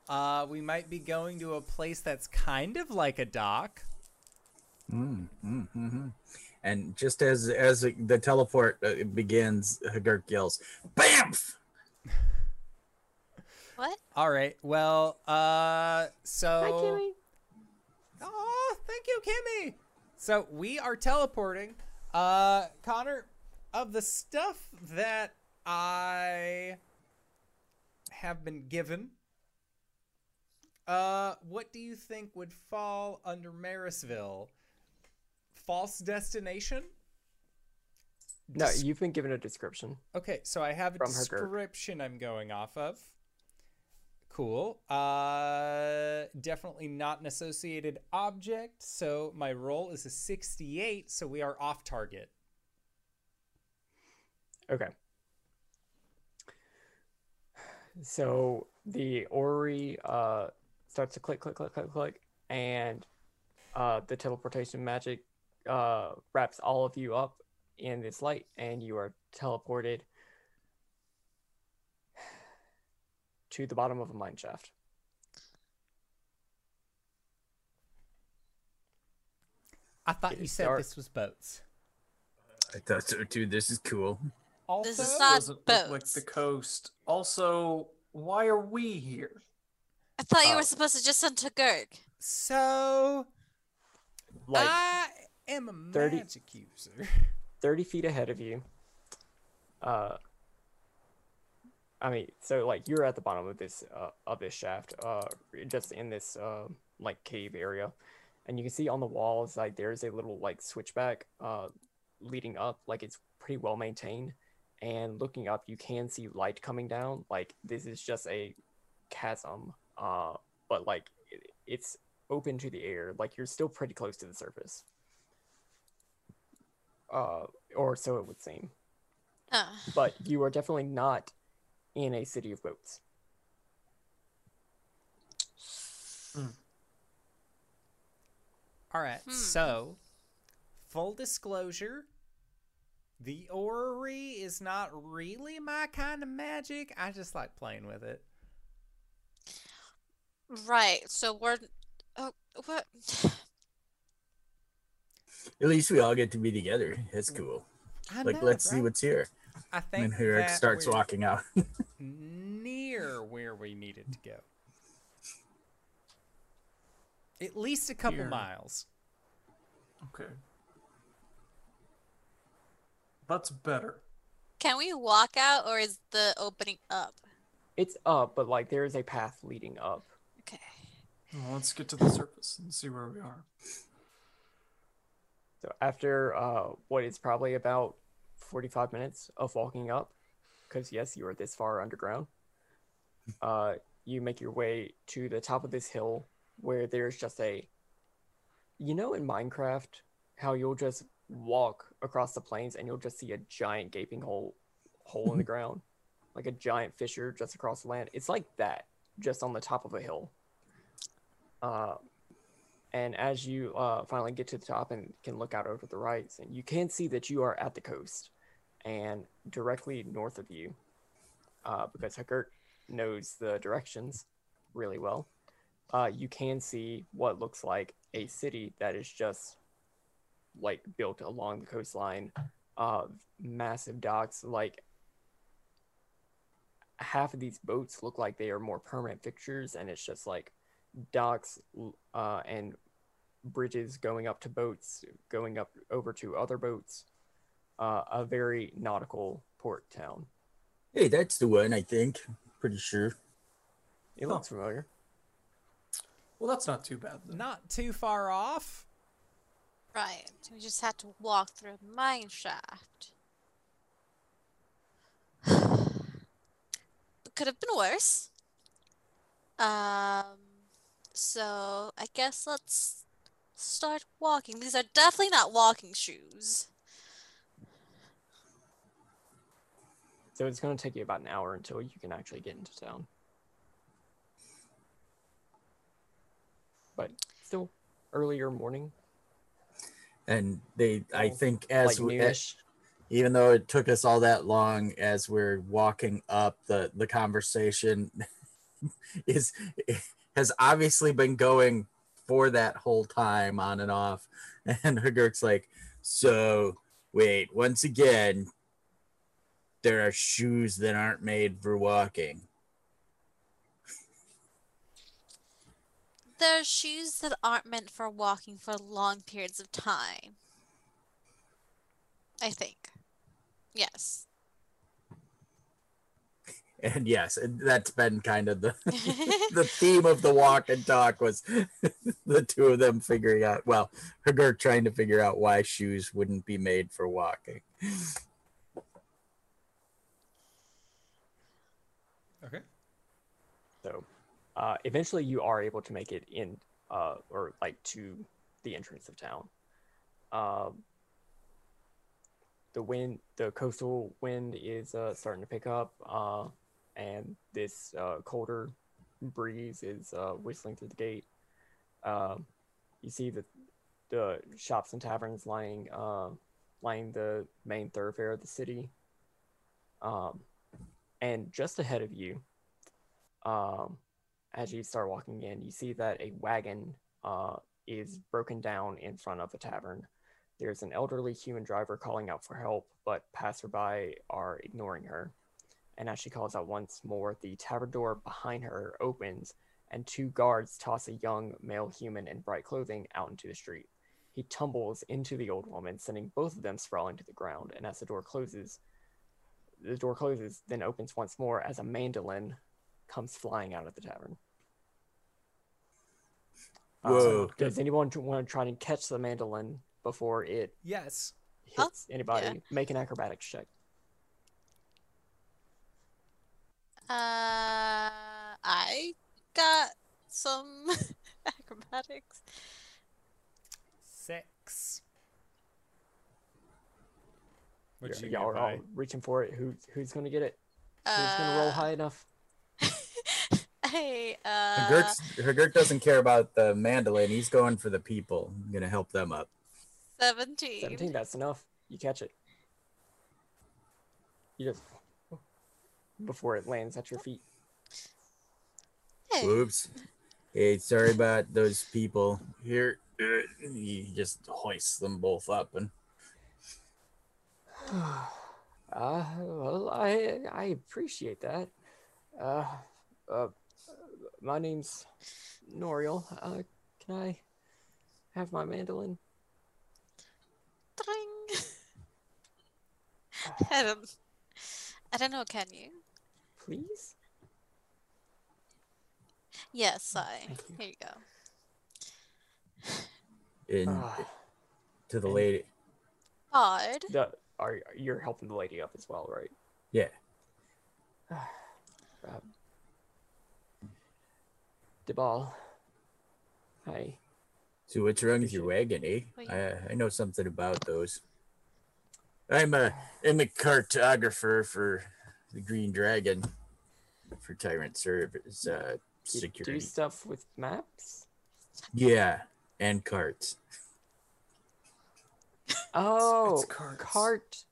Uh, we might be going to a place that's kind of like a dock. Mm, mm, mhm. And just as as the teleport uh, begins, Hagurk yells, "Bamf!" What? All right. Well, uh, so. Hi, Kimmy. Oh, thank you, Kimmy. So we are teleporting. Uh, Connor, of the stuff that I have been given, uh, what do you think would fall under Marysville? False destination? No, Des- you've been given a description. Okay, so I have a From Hagurk. description I'm going off of. Cool. Uh, definitely not an associated object. So my roll is a 68. So we are off target. Okay. So the orrery uh, starts to click, click, click, click, click, and uh, the teleportation magic uh, wraps all of you up in this light, and you are teleported to the bottom of a mine shaft. I thought It you said dark. this was boats. I thought so too. This is cool. Also, This is not Doesn't look like the coast. Also, why are we here? I thought you Oh. were supposed to just send to Gurk. so Like I am a 30 magic user. 30 feet ahead of you. Uh, I mean, so like you're at the bottom of this uh, of this shaft, uh, just in this uh, like cave area, and you can see on the walls like there's a little like switchback uh, leading up, like it's pretty well maintained. And looking up, you can see light coming down. Like this is just a chasm, uh, but like it, it's open to the air. Like you're still pretty close to the surface uh, or so it would seem. Uh, But you are definitely not in a city of boats. All right. Hmm. So, full disclosure, the orrery is not really my kind of magic. I just like playing with it. right. So we're. Oh, what? At least we all get to be together. That's mm. cool. I Like, know, let's see what's here. I think and Hagurk that starts we're walking out. near where we needed to go. At least a couple Here. miles. Okay. That's better. Can we walk out or is the opening up? It's up, but like there is a path leading up. Okay. Well, let's get to the surface and see where we are. So after uh, what is probably about 45 minutes of walking up, because yes, you are this far underground, uh, you make your way to the top of this hill where there's just a, you know, in Minecraft, how you'll just walk across the plains and you'll just see a giant gaping hole, hole in the ground, like a giant fissure just across the land. It's like that, just on the top of a hill. Uh, and as you uh, finally get to the top and can look out over the rights, and you can see that you are at the coast, and directly north of you, uh, because Hagurk knows the directions really well. Uh, you can see what looks like a city that is just like built along the coastline, uh, massive docks. Like half of these boats look like they are more permanent fixtures, and it's just like docks uh, and bridges going up to boats, going up over to other boats. Uh, a very nautical port town. hey, that's the one, I think. Pretty sure. It Huh. looks familiar. Well, that's not too bad. Then. Not too far off. Right. We just had to walk through a mine shaft. it could have been worse. Um, so I guess let's start walking. These are definitely not walking shoes. So it's going to take you about an hour until you can actually get into town. But still, earlier morning, And they, I think, as like we, noonish. even though it took us all that long, as we're walking up, the the conversation is has obviously been going for that whole time on and off. And Hagurk's like, so wait, once again, there are shoes that aren't made for walking. There are shoes that aren't meant for walking for long periods of time. I think. Yes. And yes, that's been kind of the the theme of the walk and talk was the two of them figuring out well Hagurk trying to figure out why shoes wouldn't be made for walking Okay. So, uh, eventually, you are able to make it in, uh, or like to the entrance of town. Um, the wind, the coastal wind is uh, starting to pick up, uh, and this uh, colder breeze is uh, whistling through the gate. Um, you see the the shops and taverns lying uh, lying the main thoroughfare of the city. Um, and just ahead of you, um, as you start walking in, you see that a wagon uh, is broken down in front of the tavern. There's an elderly human driver calling out for help, but passerby are ignoring her. And as she calls out once more, the tavern door behind her opens, and two guards toss a young male human in bright clothing out into the street. He tumbles into the old woman, sending both of them sprawling to the ground. And as the door closes, the door closes, then opens once more as a mandolin comes flying out of the tavern. Uh, Whoa. does anyone want to try and catch the mandolin before it Yes. Oh, hits anybody? yeah. Make an acrobatics check. Uh, I got some acrobatics. Six. You're- What you y'all are all reaching for it. Who, who's going to get it? Who's going to roll Uh, high enough? Hey, uh, Hagurk's, Hagurk doesn't care about the mandolin he's going for the people I'm gonna help them up 17. 17, that's enough. You catch it. You just. Before it lands at your feet. Hey, whoops hey sorry about those people here uh, he just hoists them both up and Uh, well, I I appreciate that. Uh, uh, my name's Noriel. Uh, can I have my mandolin? Dring. I don't, I don't know, can you? Please? Yes, I. Thank you. Here you go. in Ah, to the and- lady Odd. the, are you're helping the lady up as well, right? yeah Um, Debal. Hi. so what's wrong with your wagon eh I, I know something about those i'm a i'm a cartographer for the green dragon for tyrant service uh You security do stuff with maps? yeah and carts Oh, cards.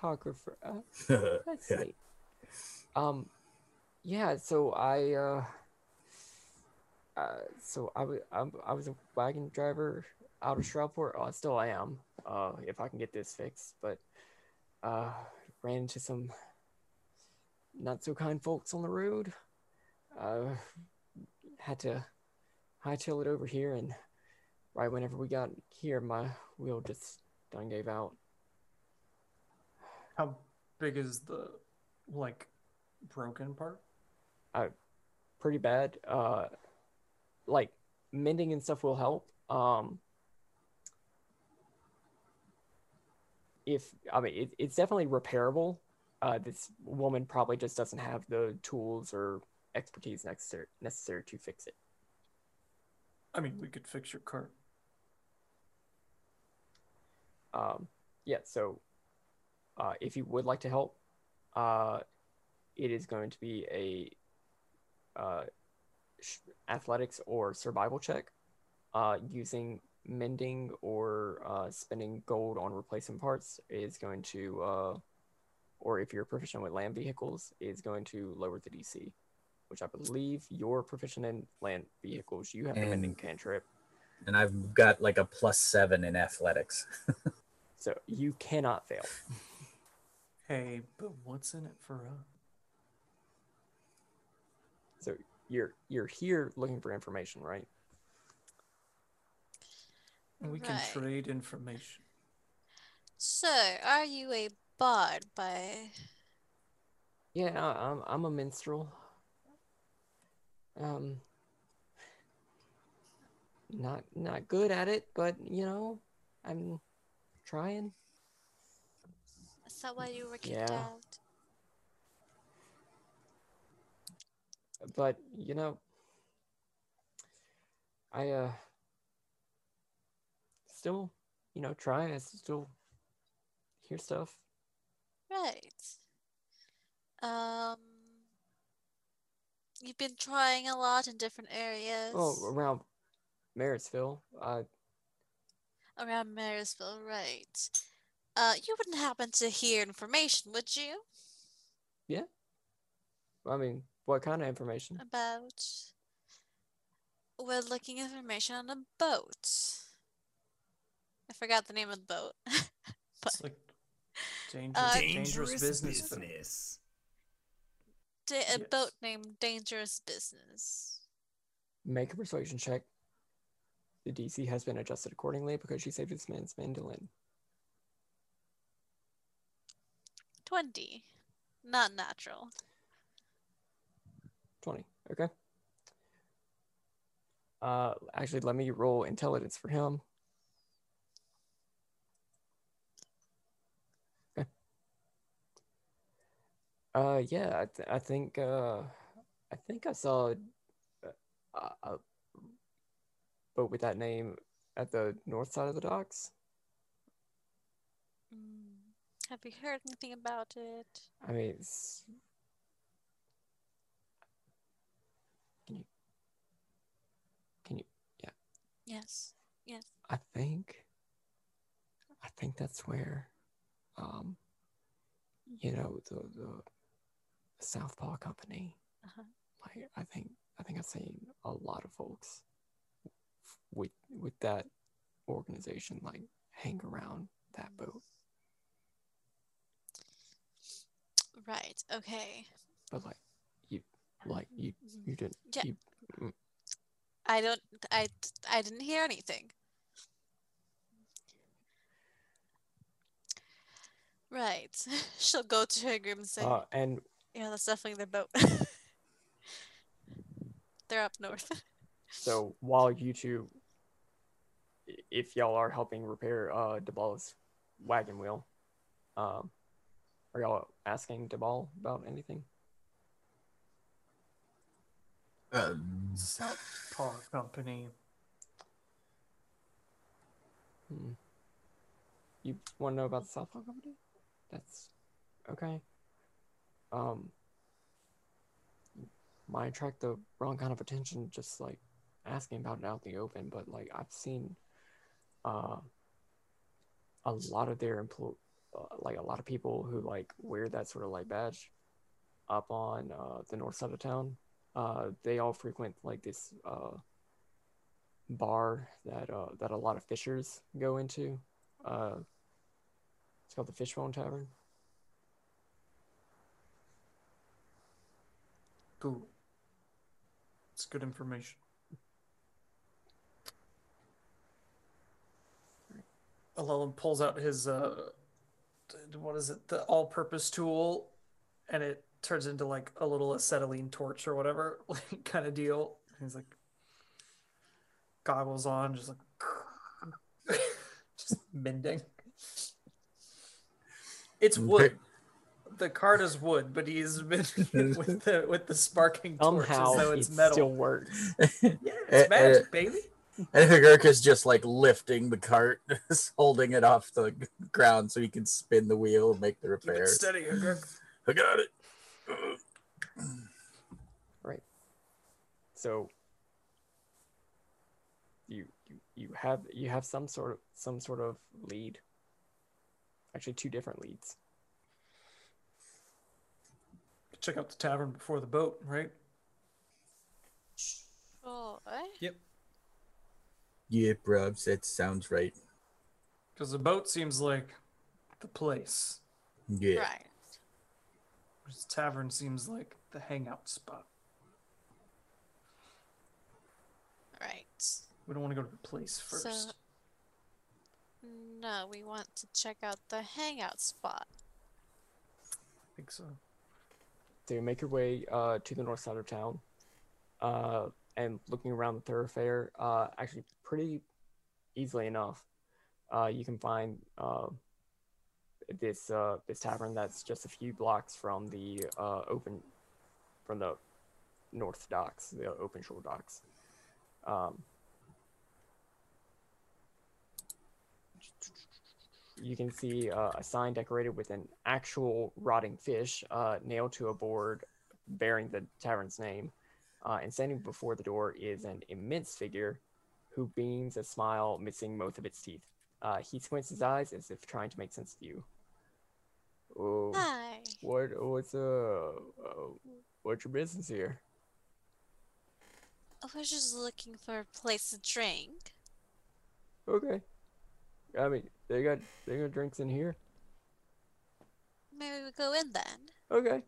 cartographer. Uh, That's neat. Um, yeah. So I, uh, uh, so I was, I was a wagon driver out of Shroudport. Oh, I still am. Uh, if I can get this fixed, but uh, ran into some not so kind folks on the road. Uh, had to hightail it over here, and right whenever we got here, my wheel just done gave out. How big is the like broken part? pretty bad. Uh, like mending and stuff will help. Um, if I mean, it, it's definitely repairable. Uh, this woman probably just doesn't have the tools or expertise necessary necessary to fix it. I mean, we could fix your cart. Um, yeah, so uh, if you would like to help, uh, it is going to be a uh, athletics or survival check uh, using mending or uh, spending gold on replacement parts is going to, uh, or if you're proficient with land vehicles, is going to lower the DC, which I believe you're proficient in land vehicles. You have the mending And- cantrip, And I've got like a plus seven in athletics. so you cannot fail. Hey, but what's in it for us? So you're you're here looking for information, right? We can Right. trade information. So, are you a bard by Yeah, I- I'm I'm a minstrel. Um, not not good at it, but you know, I'm trying. Is that why you were kicked Yeah. out? But you know, I uh still, you know, try. I still hear stuff. Right. Um, you've been trying a lot in different areas Oh, around Marysville. Uh, around Marysville, right? Uh, you wouldn't happen to hear information, would you, Yeah. I mean, what kind of information? about? We're looking information on a boat. I forgot the name of the boat. It's like dangerous, Uh, dangerous, business. but- Da- a Yes. boat named Dangerous Business. Make a persuasion check. The DC has been adjusted accordingly because she saved this man's mandolin. 20. Not natural. 20. Okay. Uh, actually, let me roll intelligence for him. Okay. Uh, yeah, I, th- I think uh, I think I saw a, a, a boat with that name at the north side of the docks. Mm. Have you heard anything about it? I mean, it's... can you can you? Yes. Yes. I think I think that's where um you know the the Southpaw company Uh-huh. like I think I think I've seen a lot of folks with with that organization like hang around that boat Right. Okay. but like you like you you didn't Yeah. you, mm, I don't. I. I didn't hear anything. Right. She'll go to her group and say, uh, and "Yeah, that's definitely their boat. They're up north." So while you two, if y'all are helping repair uh Debal's wagon wheel, um, are y'all asking Debal about anything? Uh, Park company. Hmm. You want to know about the Park company? That's okay. Um, might attract the wrong kind of attention, just like asking about it out in the open. But like I've seen, uh, a lot of their employ, uh, like a lot of people who like wear that sort of like badge, up on uh, the north side of town. Uh, they all frequent like this uh bar that uh that a lot of fishers go into. Uh, it's called the Fishbone Tavern. Cool. It's good information. Llewellyn pulls out his uh, what is it? The all-purpose tool, and it turns into like a little acetylene torch or whatever, like kind of deal. And he's like, goggles on, just like just mending. It's wood. The cart is wood, but he's mending with the with the sparking torch Somehow as though it it's metal. still works. Yeah, it's magic, uh, baby. And Hagurk is just like lifting the cart, just holding it off the ground so he can spin the wheel and make the Keep it repairs. steady, Hagurk. I got it. So you you, you have you have some sort of some sort of lead. Actually, two different leads. Check out the tavern before the boat, right? Sure. Yep. Yeah, bro, that sounds right. Because the boat seems like the place. Yeah. Right. Whereas tavern seems like the hangout spot. Right. We don't want to go to the place first. So- No, we want to check out the hangout spot. I think so. So you make your way uh, to the north side of town, uh, and looking around the thoroughfare, uh, actually pretty easily enough, uh, you can find uh, this uh, this tavern that's just a few blocks from the uh, open from the north docks, the open shore docks. Um, you can see uh, a sign decorated with an actual rotting fish uh, nailed to a board bearing the tavern's name. Uh, and standing before the door is an immense figure who beams a smile, missing most of its teeth. Uh, he squints his eyes as if trying to make sense of you. Oh, Hi. what? What's uh, uh, what's your business here? I was just looking for a place to drink. Okay. I mean, they got they got drinks in here. Maybe we go in then. Okay.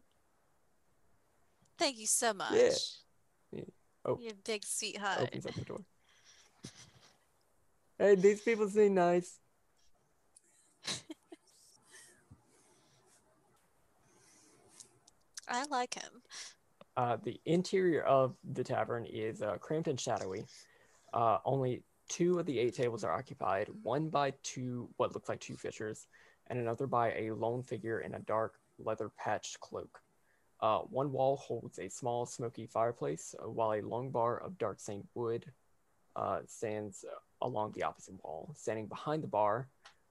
Thank you so much. Yeah. Oh. You big sweetheart. Opens up the door. Hey, these people seem nice. I like him. Uh, the interior of the tavern is uh, cramped and shadowy. Uh, only two of the eight tables are occupied, one by two, what looks like two fishers, and another by a lone figure in a dark leather patched cloak. Uh, one wall holds a small smoky fireplace, uh, while a long bar of dark stained wood uh, stands along the opposite wall. Standing behind the bar,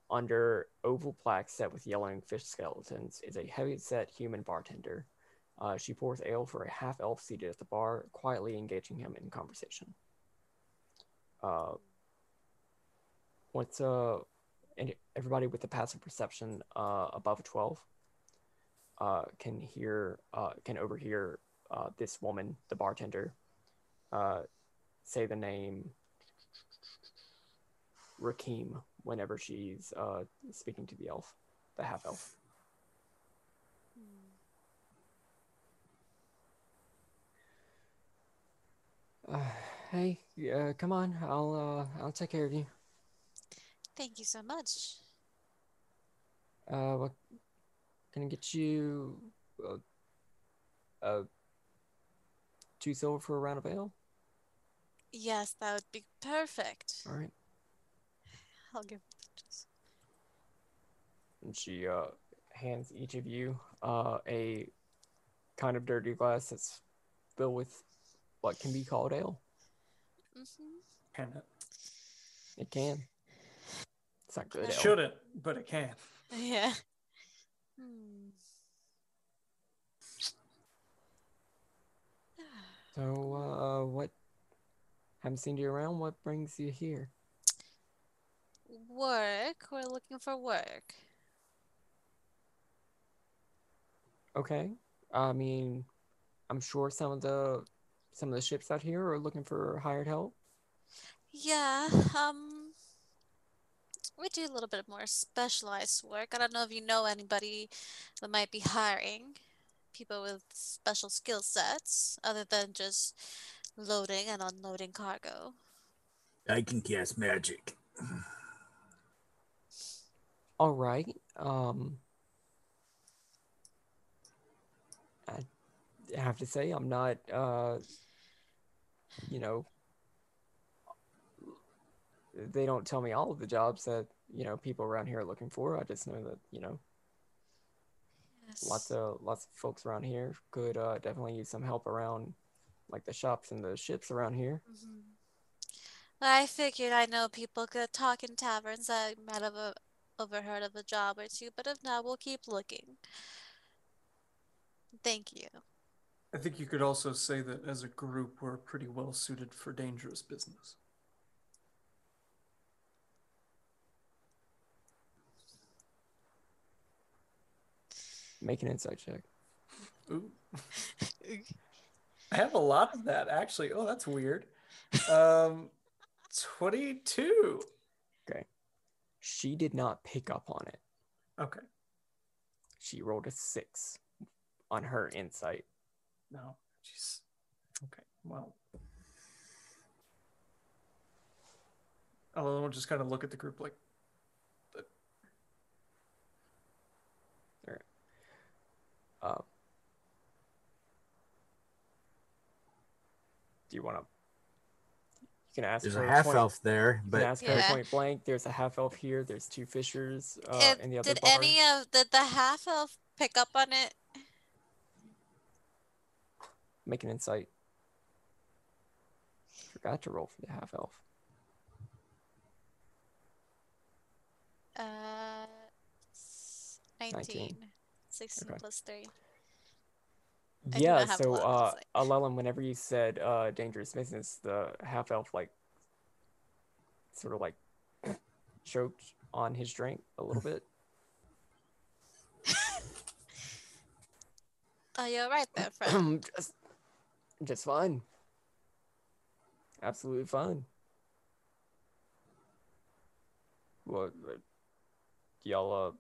under oval plaques set with yellowing fish skeletons, is a heavy set human bartender. Uh, she pours ale for a half elf seated at the bar, quietly engaging him in conversation. Uh, what's uh, and everybody with the passive perception uh, above twelve uh, can hear uh, can overhear uh, this woman, the bartender, uh, say the name Rakim whenever she's uh, speaking to the elf, the half elf. Uh, hey, uh, come on. I'll uh, I'll take care of you. Thank you so much. Uh, what can I get you? Uh, uh, two silver for a round of ale. Yes, that would be perfect. All right. I'll give And she uh hands each of you uh a kind of dirty glass that's filled with what can be called ale. hmm Can it? It can. It's not good It ale. Shouldn't, but it can. Yeah. Hmm. So, uh, what? Haven't seen you around. What brings you here? Work. We're looking for work. Okay. I mean, I'm sure some of the some of the ships out here are looking for hired help. Yeah. Um. We do a little bit more specialized work. I don't know if you know anybody that might be hiring people with special skill sets other than just loading and unloading cargo. I can cast magic. All right. Um, I have to say I'm not, uh, you know, they don't tell me all of the jobs that you know people around here are looking for. I just know that you know lots of lots of folks around here could uh, definitely use some help around like the shops and the ships around here. Mhm. Well, I figured I know people could talk in taverns. I might have uh, overheard of a job or two, but if not, we'll keep looking. Thank you. I think you could also say that as a group, we're pretty well suited for dangerous business. Make an insight check. Ooh. I have a lot of that actually. Oh, that's weird. Um, 22. She did not pick up on it. Okay. She rolled a six on her insight. No. Jeez. Okay. Well. I'll just kind of look at the group like, Um, do you want to? You can ask There's her a half point- elf there, You can but ask her point blank. There's a half elf here. There's two fishers uh, If- in the other did bar. any of did the half elf pick up on it? Make an insight. Forgot to roll for the half elf. Uh, s- 19. 16 Okay. plus 3. I Yeah, not have a so uh. Alelin, whenever you said uh, dangerous business, the half elf like sort of like choked on his drink a little bit. Oh, you're right there, friend. just, just fine. Absolutely fine. What? what- Y'all, uh,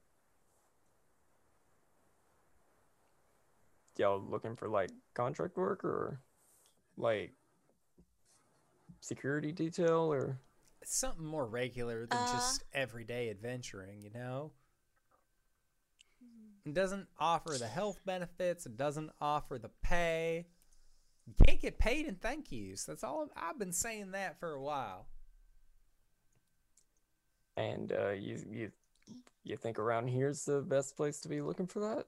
y'all looking for like contract work or like security detail or? It's something more regular than Uh. just everyday adventuring, you know? It doesn't offer the health benefits, it doesn't offer the pay. You can't get paid in thank yous. That's all I've been saying that for a while. And uh, you you you think around here's the best place to be looking for that?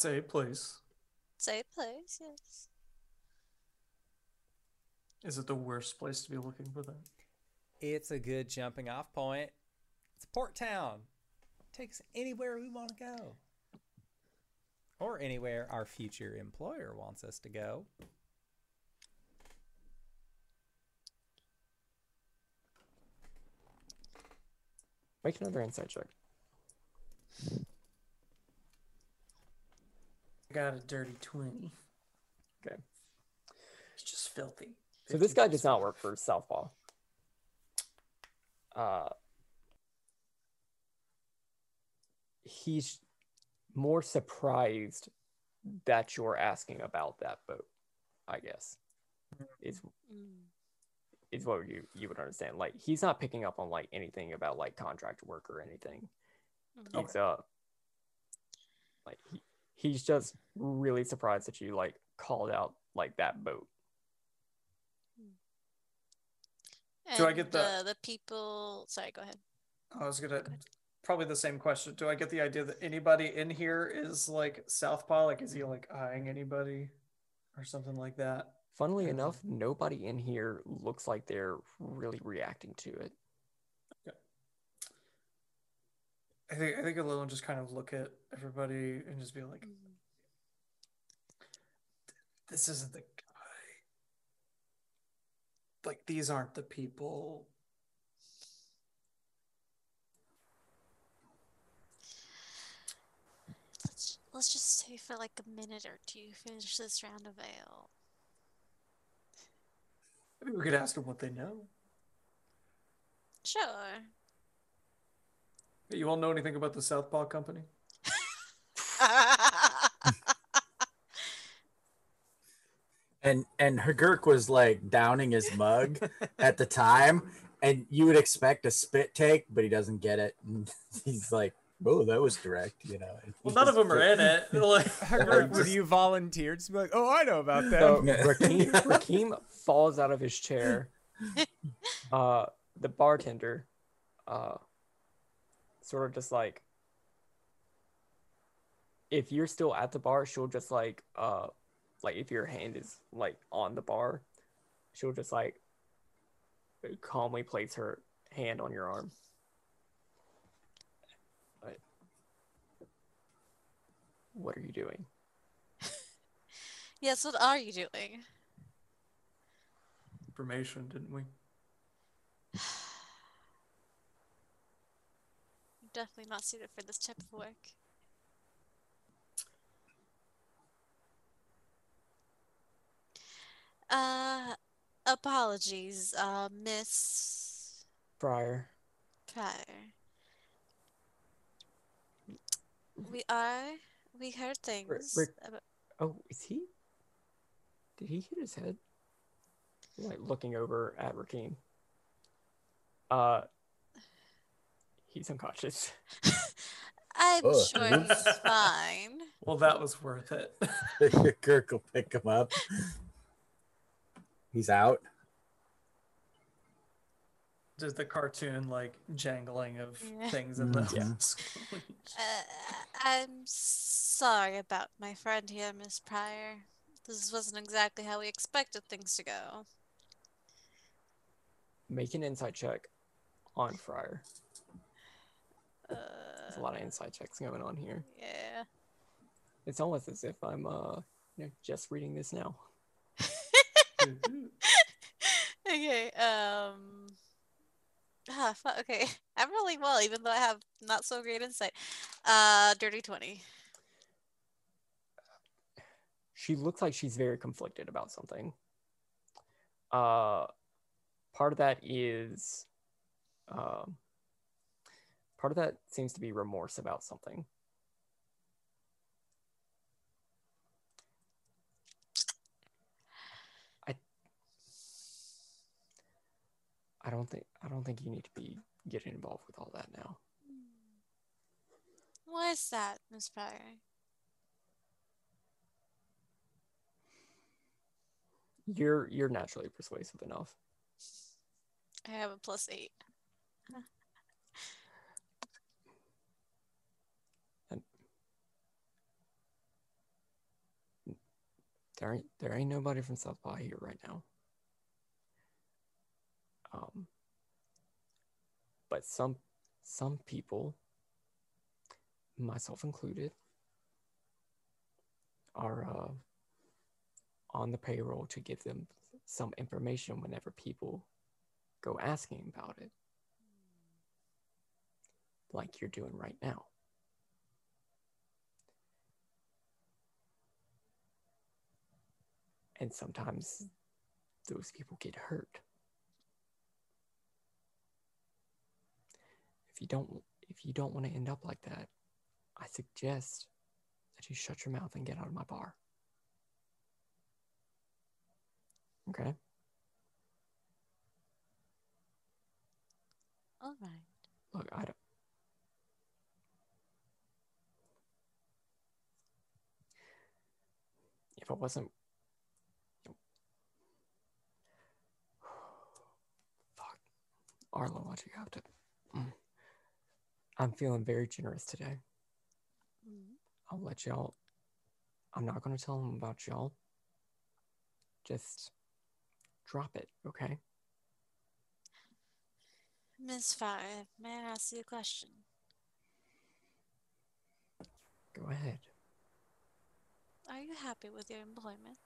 say place. Safe place, yes. Is it the worst place to be looking for that? It's a good jumping off point. It's Port Town. Takes us anywhere we want to go. Or anywhere our future employer wants us to go. Make another insight check. I got a dirty 20. Okay. It's just filthy. So this guy does not work for Southpaw. Uh, he's more surprised that you're asking about that boat. I guess is is what you you would understand. Like he's not picking up on like anything about like contract work or anything. Mhm. He's uh like he, he's just really surprised that you like called out like that boat. Do I get the- the people? Sorry, go ahead. I was gonna probably the same question. Do I get the idea that anybody in here is like Southpaw? Like, is he like eyeing anybody or something like that? Funnily Mhm. enough, nobody in here looks like they're really reacting to it. I think I think Lil just kind of look at everybody and just be like. "This isn't the guy. Like, these aren't the people." Let's let's just stay for like a minute or two. Finish this round of ale. Maybe we could ask them what they know. Sure. Hey, You all know anything about the Southpaw Company? and and Hagurk was like downing his mug at the time, and you would expect a spit take, but he doesn't get it. And he's like, "Oh, that was direct," you know. Well, none of them are in it. Like, Hagurk, would just- you volunteer to be like, oh, I know about that? So Rakeem, Rakeem falls out of his chair uh, the bartender, uh, sort of just like, if you're still at the bar, she'll just like, uh, like if your hand is like on the bar, she'll just like calmly place her hand on your arm. What are you doing? Yes, what are you doing? Information, didn't we? You're definitely not suited for this type of work. Uh, apologies, uh, Miss Friar. Pryor. We are. We heard things. Rick- about- Oh, is he? Did he hit his head? Like looking over at Rakeem. Uh, he's unconscious. I'm Ugh. sure he's fine. Well, that was worth it. Kirk will pick him up. He's out. Just the cartoon like jangling of Yeah. things in the Mhm. screen. Uh, I'm sorry about my friend here, Miss Pryor. This wasn't exactly how we expected things to go. Make an insight check on Friar. Uh, There's a lot of insight checks going on here. yeah. It's almost as if I'm uh you know, just reading this now. okay. Um. Ah, okay. I'm rolling well, even though I have not so great insight. Uh, dirty twenty. She looks like she's very conflicted about something. Uh part of that is um part of that seems to be remorse about something. I don't think I don't think you need to be getting involved with all that now. Why is that, Miss Pryor? You're you're naturally persuasive enough. I have a plus eight. There ain't there ain't nobody from Southpaw here right now. Um, but some some people, myself included, are uh, on the payroll to give them some information whenever people go asking about it, like you're doing right now. and sometimes those people get hurt. If you don't if you don't want to end up like that, I suggest that you shut your mouth and get out of my bar. Okay? All right. Look, I don't If I wasn't Fuck. Arlo, why'd you have to? Mm. I'm feeling very generous today. Mm. I'll let y'all. I'm not going to tell them about y'all. Just drop it, okay? Miss Five, may I ask you a question? Go ahead. Are you happy with your employment?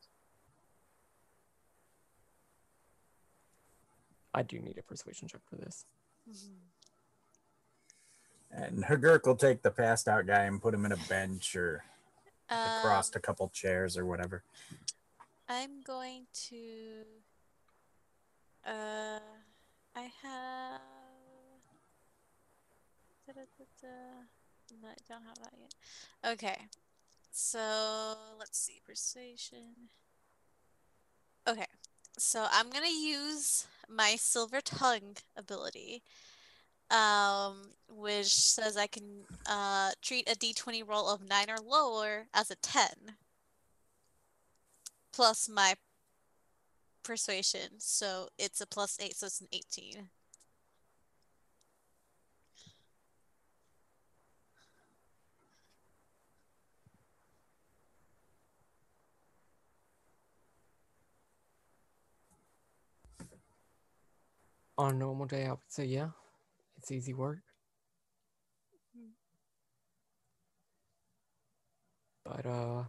I do need a persuasion check for this. Mhm. And Hagurk will take the passed out guy and put him in a bench or across Um, a couple chairs or whatever. I'm going to. Uh, I have. Da-da-da-da. No, I don't have that yet. Okay, so let's see. Persuasion. Okay, so I'm gonna use my Silver Tongue ability, um, which says I can uh, treat a d20 roll of 9 or lower as a 10 plus my persuasion, so it's a plus eight, so it's an 18. On a normal day, I would say yeah, it's easy work. But uh,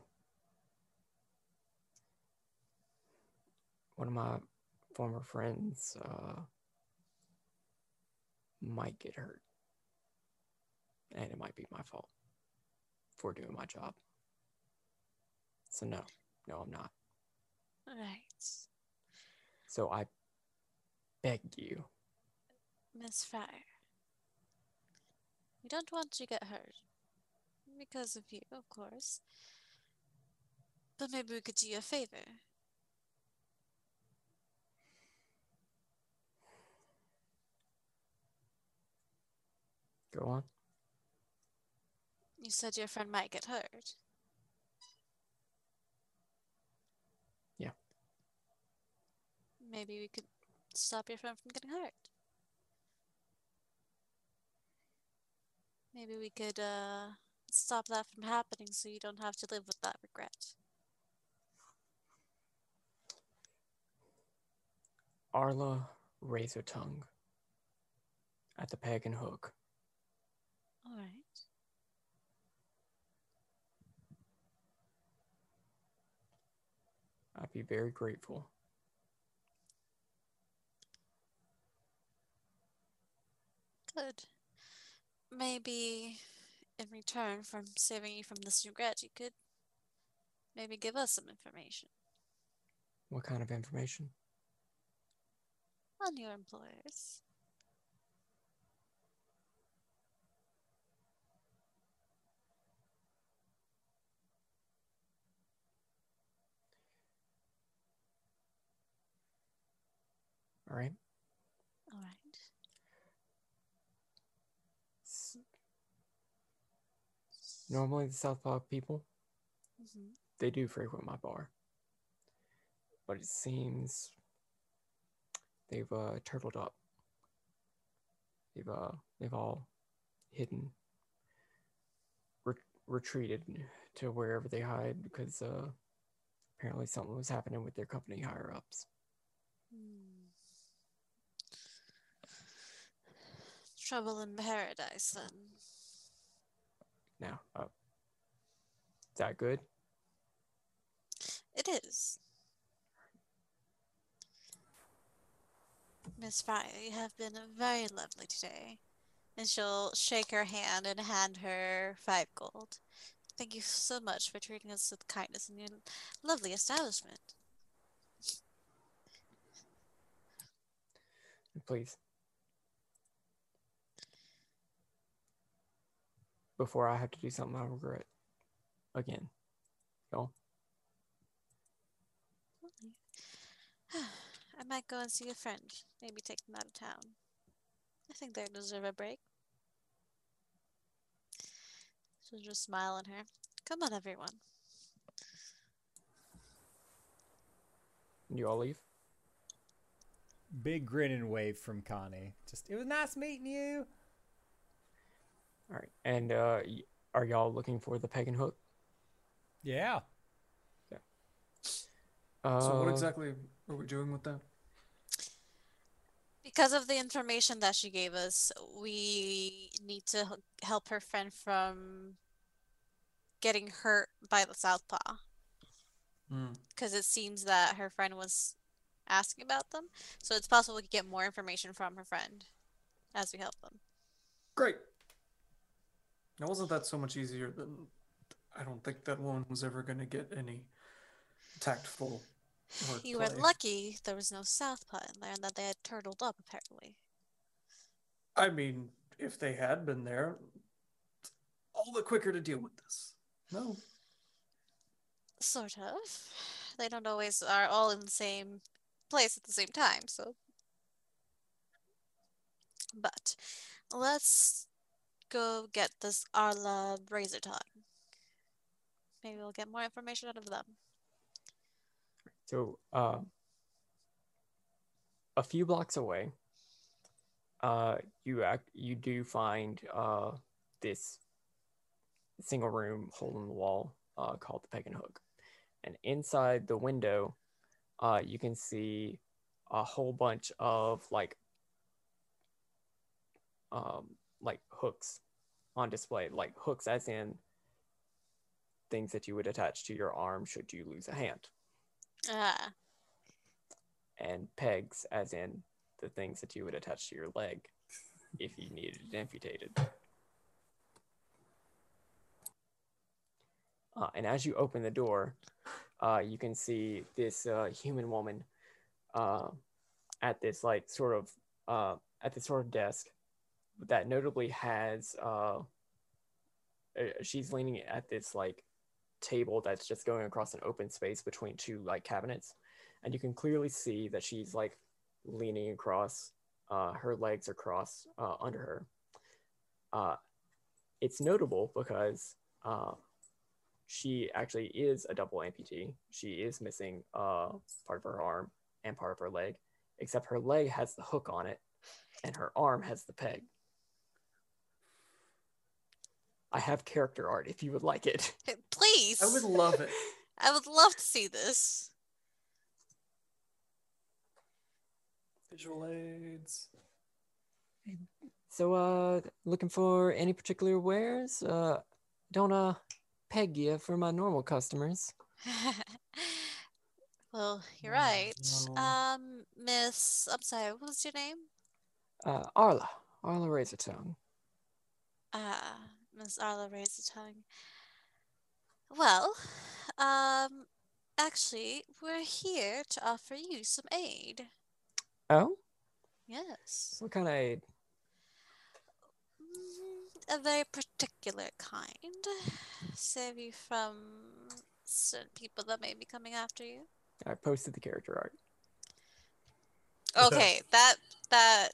one of my former friends uh might get hurt, and it might be my fault for doing my job. So no, no, I'm not. Right. So I beg you, Miss Fryer. We don't want to get hurt. Because of you, of course. But maybe we could do you a favor. go on. You said your friend might get hurt. Yeah. Maybe we could stop your friend from getting hurt. Maybe we could uh, stop that from happening so you don't have to live with that regret. Arla Razor Tongue at the Peg and Hook. All right. I'd be very grateful. Good. Maybe in return from saving you from this regret, you could maybe give us some information What kind of information? on your employers. All right. All right. S- Normally, the Southpaw people hmm they do frequent my bar, but it seems they've uh, turtled up. They've uh, they've all hidden, re- retreated to wherever they hide because uh, apparently something was happening with their company higher ups. Hmm. Trouble in paradise, then. Now, uh, is that good? It is. Miss Fryer, you have been very lovely today. And she'll shake her hand and hand her five gold. Thank you so much for treating us with kindness in your lovely establishment. Please. Before I have to do something I regret again. Go. I might go and see a friend. Maybe take them out of town. I think they deserve a break. She'll just smile at her. Come on, everyone. You all leave? Big grin and wave from Connie. Just, it was nice meeting you. All right. And uh, y- are y'all looking for the Peg and Hook? Yeah. Uh, So what exactly are we doing with that? Because of the information that she gave us, we need to help her friend from getting hurt by the Southpaw. Hmm. Because it seems that her friend was asking about them. So it's possible we could get more information from her friend as we help them. Great. Now, wasn't that so much easier than I don't think that woman was ever going to get any tactful You were lucky there was no Southpaw in there and that they had turtled up, apparently. I mean, if they had been there, all the quicker to deal with this. No. Sort of. They don't always are all in the same place at the same time, so. But let's go get this Arla Razor Tongue. Maybe we'll get more information out of them. So, uh, a few blocks away, uh, you act, you do find uh, this single room hole in the wall uh, called the Peg and Hook, and inside the window, uh, you can see a whole bunch of like um, like hooks on display, like hooks as in things that you would attach to your arm should you lose a hand, Ah, and pegs as in the things that you would attach to your leg if you needed it amputated. Uh, and as you open the door, uh, you can see this uh, human woman uh, at this like sort of uh, at this sort of desk that notably has uh, uh, she's leaning at this like table that's just going across an open space between two like cabinets. And you can clearly see that she's like leaning across uh, her legs are crossed uh, under her. Uh, it's notable because uh, she actually is a double amputee. She is missing uh, part of her arm and part of her leg except her leg has the hook on it and her arm has the peg i have character art if you would like it please. I would love it. I would love to see this. Visual aids. So, uh, looking for any particular wares? Uh, don't uh peg you for my normal customers. well, you're Mm, right. no. Um, Miss, I'm sorry, what was your name? Uh, Arla, Arla Razor Tongue. Ah, Miss Arla Razor Tongue. Well, um, actually, we're here to offer you some aid. Oh, Yes. what kind of aid? Mm, A very particular kind. Save you from certain people that may be coming after you. I posted the character art. Okay, that that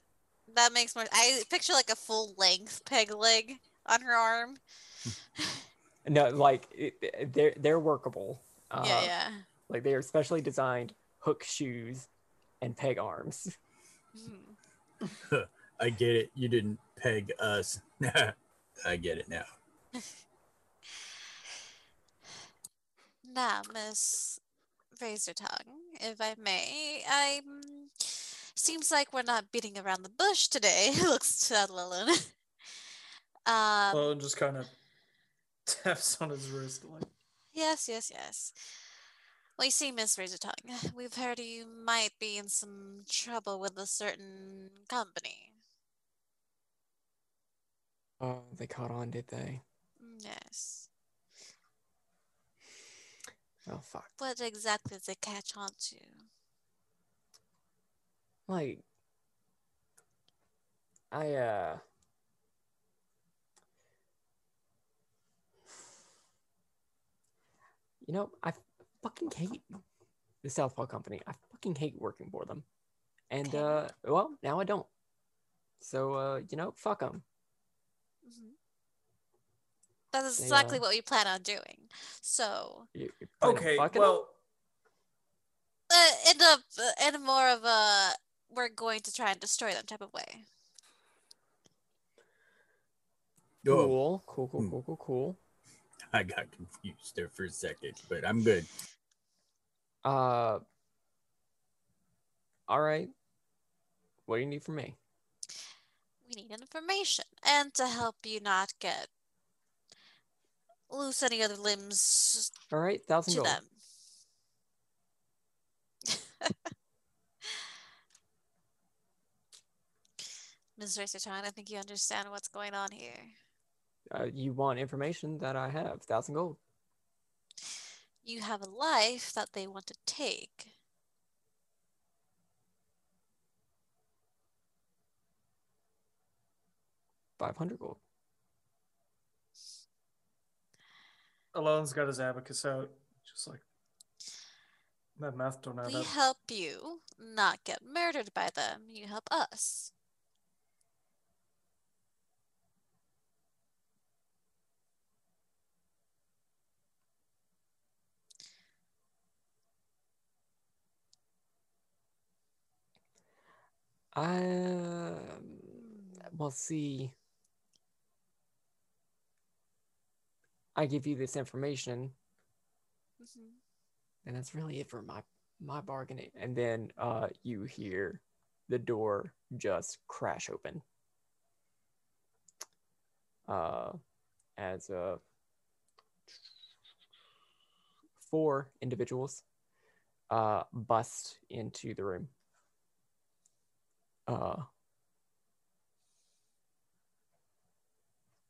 that makes more. I picture like a full length peg leg on her arm. No, like it, it- they're they're workable. Uh, yeah, yeah. Like they are specially designed hook shoes and peg arms. I get it. You didn't peg us. I get it now. Now, Miss Razor Tongue, if I may, I mm, seems like we're not beating around the bush today. Looks to Lilin. Um, Well, just kind of taps on his wrist. Like, Yes, yes, yes. Well, you see, Miss Razor Tongue, we've heard you might be in some trouble with a certain company. Oh, they caught on, did they? Mm, Yes. Oh fuck. What exactly did they catch on to? Like, I uh. You know, I fucking hate the Southpaw Company. I fucking hate working for them. And, Okay. uh, well, now I don't. So, uh, you know, fuck them. Mhm. That's exactly uh, what we plan on doing. So, You, you plan on okay, fucking 'em? well, uh, in a in more of a we're going to try and destroy them type of way. Oh, cool, cool, cool, Hmm. cool, cool, cool. I got confused there for a second, but I'm good. Uh, all right. What do you need from me? We need information and to help you not get lose any other limbs All right, thousand to gold. them. Ms. Razor Tongue, I think you understand what's going on here. Uh, you want information that I have? Thousand gold. You have a life that they want to take. Five hundred gold. Alon's got his abacus out. Just like, that math don't add We up. help you not get murdered by them. You help us. Um, well, see, I give you this information, Mhm. and that's really it for my my bargaining. And then uh, you hear the door just crash open. Uh, as uh, four individuals uh, bust into the room. Uh,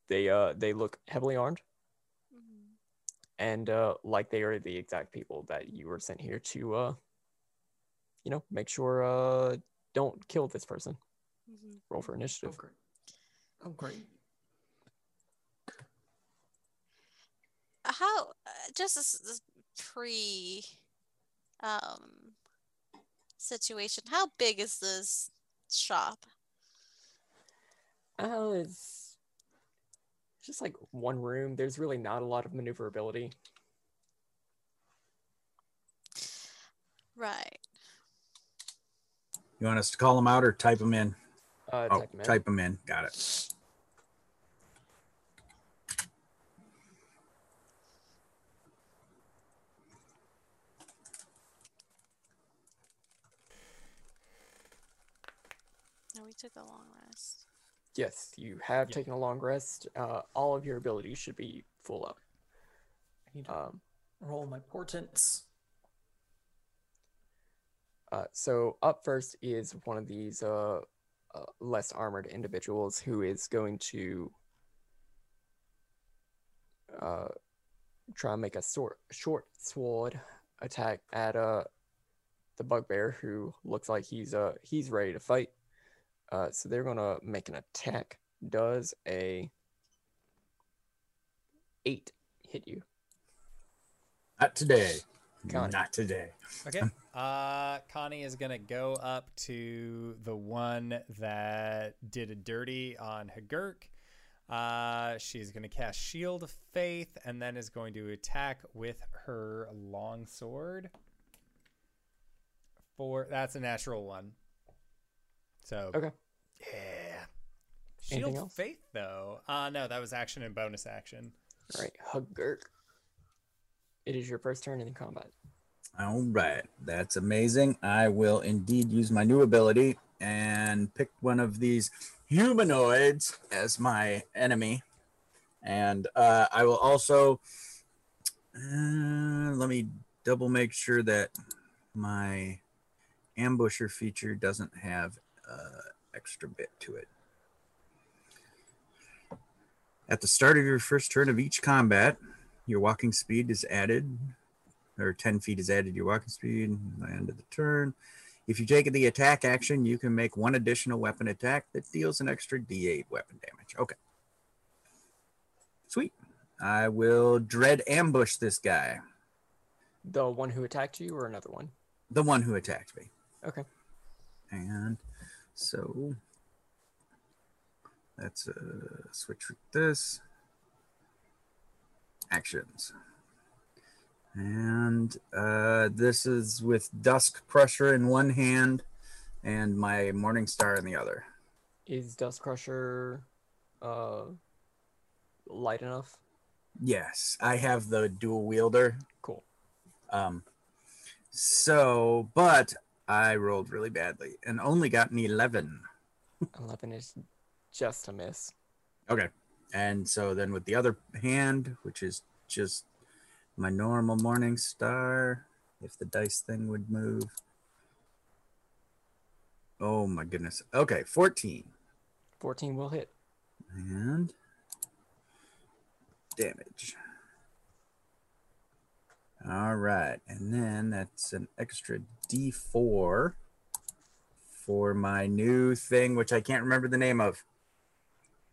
they uh they look heavily armed Mhm. and uh like they are the exact people that you were sent here to uh you know make sure uh don't kill this person Mhm. roll for Oh initiative great. Oh great. How uh, just this, this pre um situation? How big is this shop? oh it's just like one room there's really not a lot of maneuverability Right. You want us to call them out or type them in? uh Oh, type 'em in. type them in. Got it. Took a long rest. yes you have Yeah. taken a long rest uh all of your abilities should be full up I need to um roll my portents. Uh, so up first is one of these uh, uh, less armored individuals who is going to uh, try and make a short, short sword attack at uh, the bugbear, who looks like he's uh he's ready to fight. Uh, so they're gonna make an attack. Does a eight hit you? Not today. Connie. Not today. Okay. Uh, Connie is gonna go up to the one that did a dirty on Hagurk. Uh, she's gonna cast Shield of Faith and then is going to attack with her longsword. For that's a natural one. So Okay. yeah. Anything Shield of else? Faith though. Uh no, that was action and bonus action. All right, Hagurk. It is your first turn in combat. All right. That's amazing. I will indeed use my new ability and pick one of these humanoids as my enemy. And uh, I will also uh, let me double make sure that my ambusher feature doesn't have uh, extra bit to it. At the start of your first turn of each combat, your walking speed is added, or 10 feet is added to your walking speed by the end of the turn. If you take the attack action, you can make one additional weapon attack that deals an extra d8 weapon damage. Okay. Sweet. I will dread ambush this guy, The one who attacked you, or another one? the one who attacked me. Okay. And so let's uh, switch with this. Actions. And uh, this is with Dusk Crusher in one hand and my Morning Star in the other. Is Dusk Crusher uh light enough? Yes, I have the dual wielder. Cool. Um, so, but I rolled really badly and only got an 11. Eleven is just a miss. Okay. And so then with the other hand, which is just my normal morning star, if the dice thing would move. Oh my goodness. Okay, 14. Fourteen will hit. And damage. All right. And then that's an extra d4 for my new thing, which I can't remember the name of.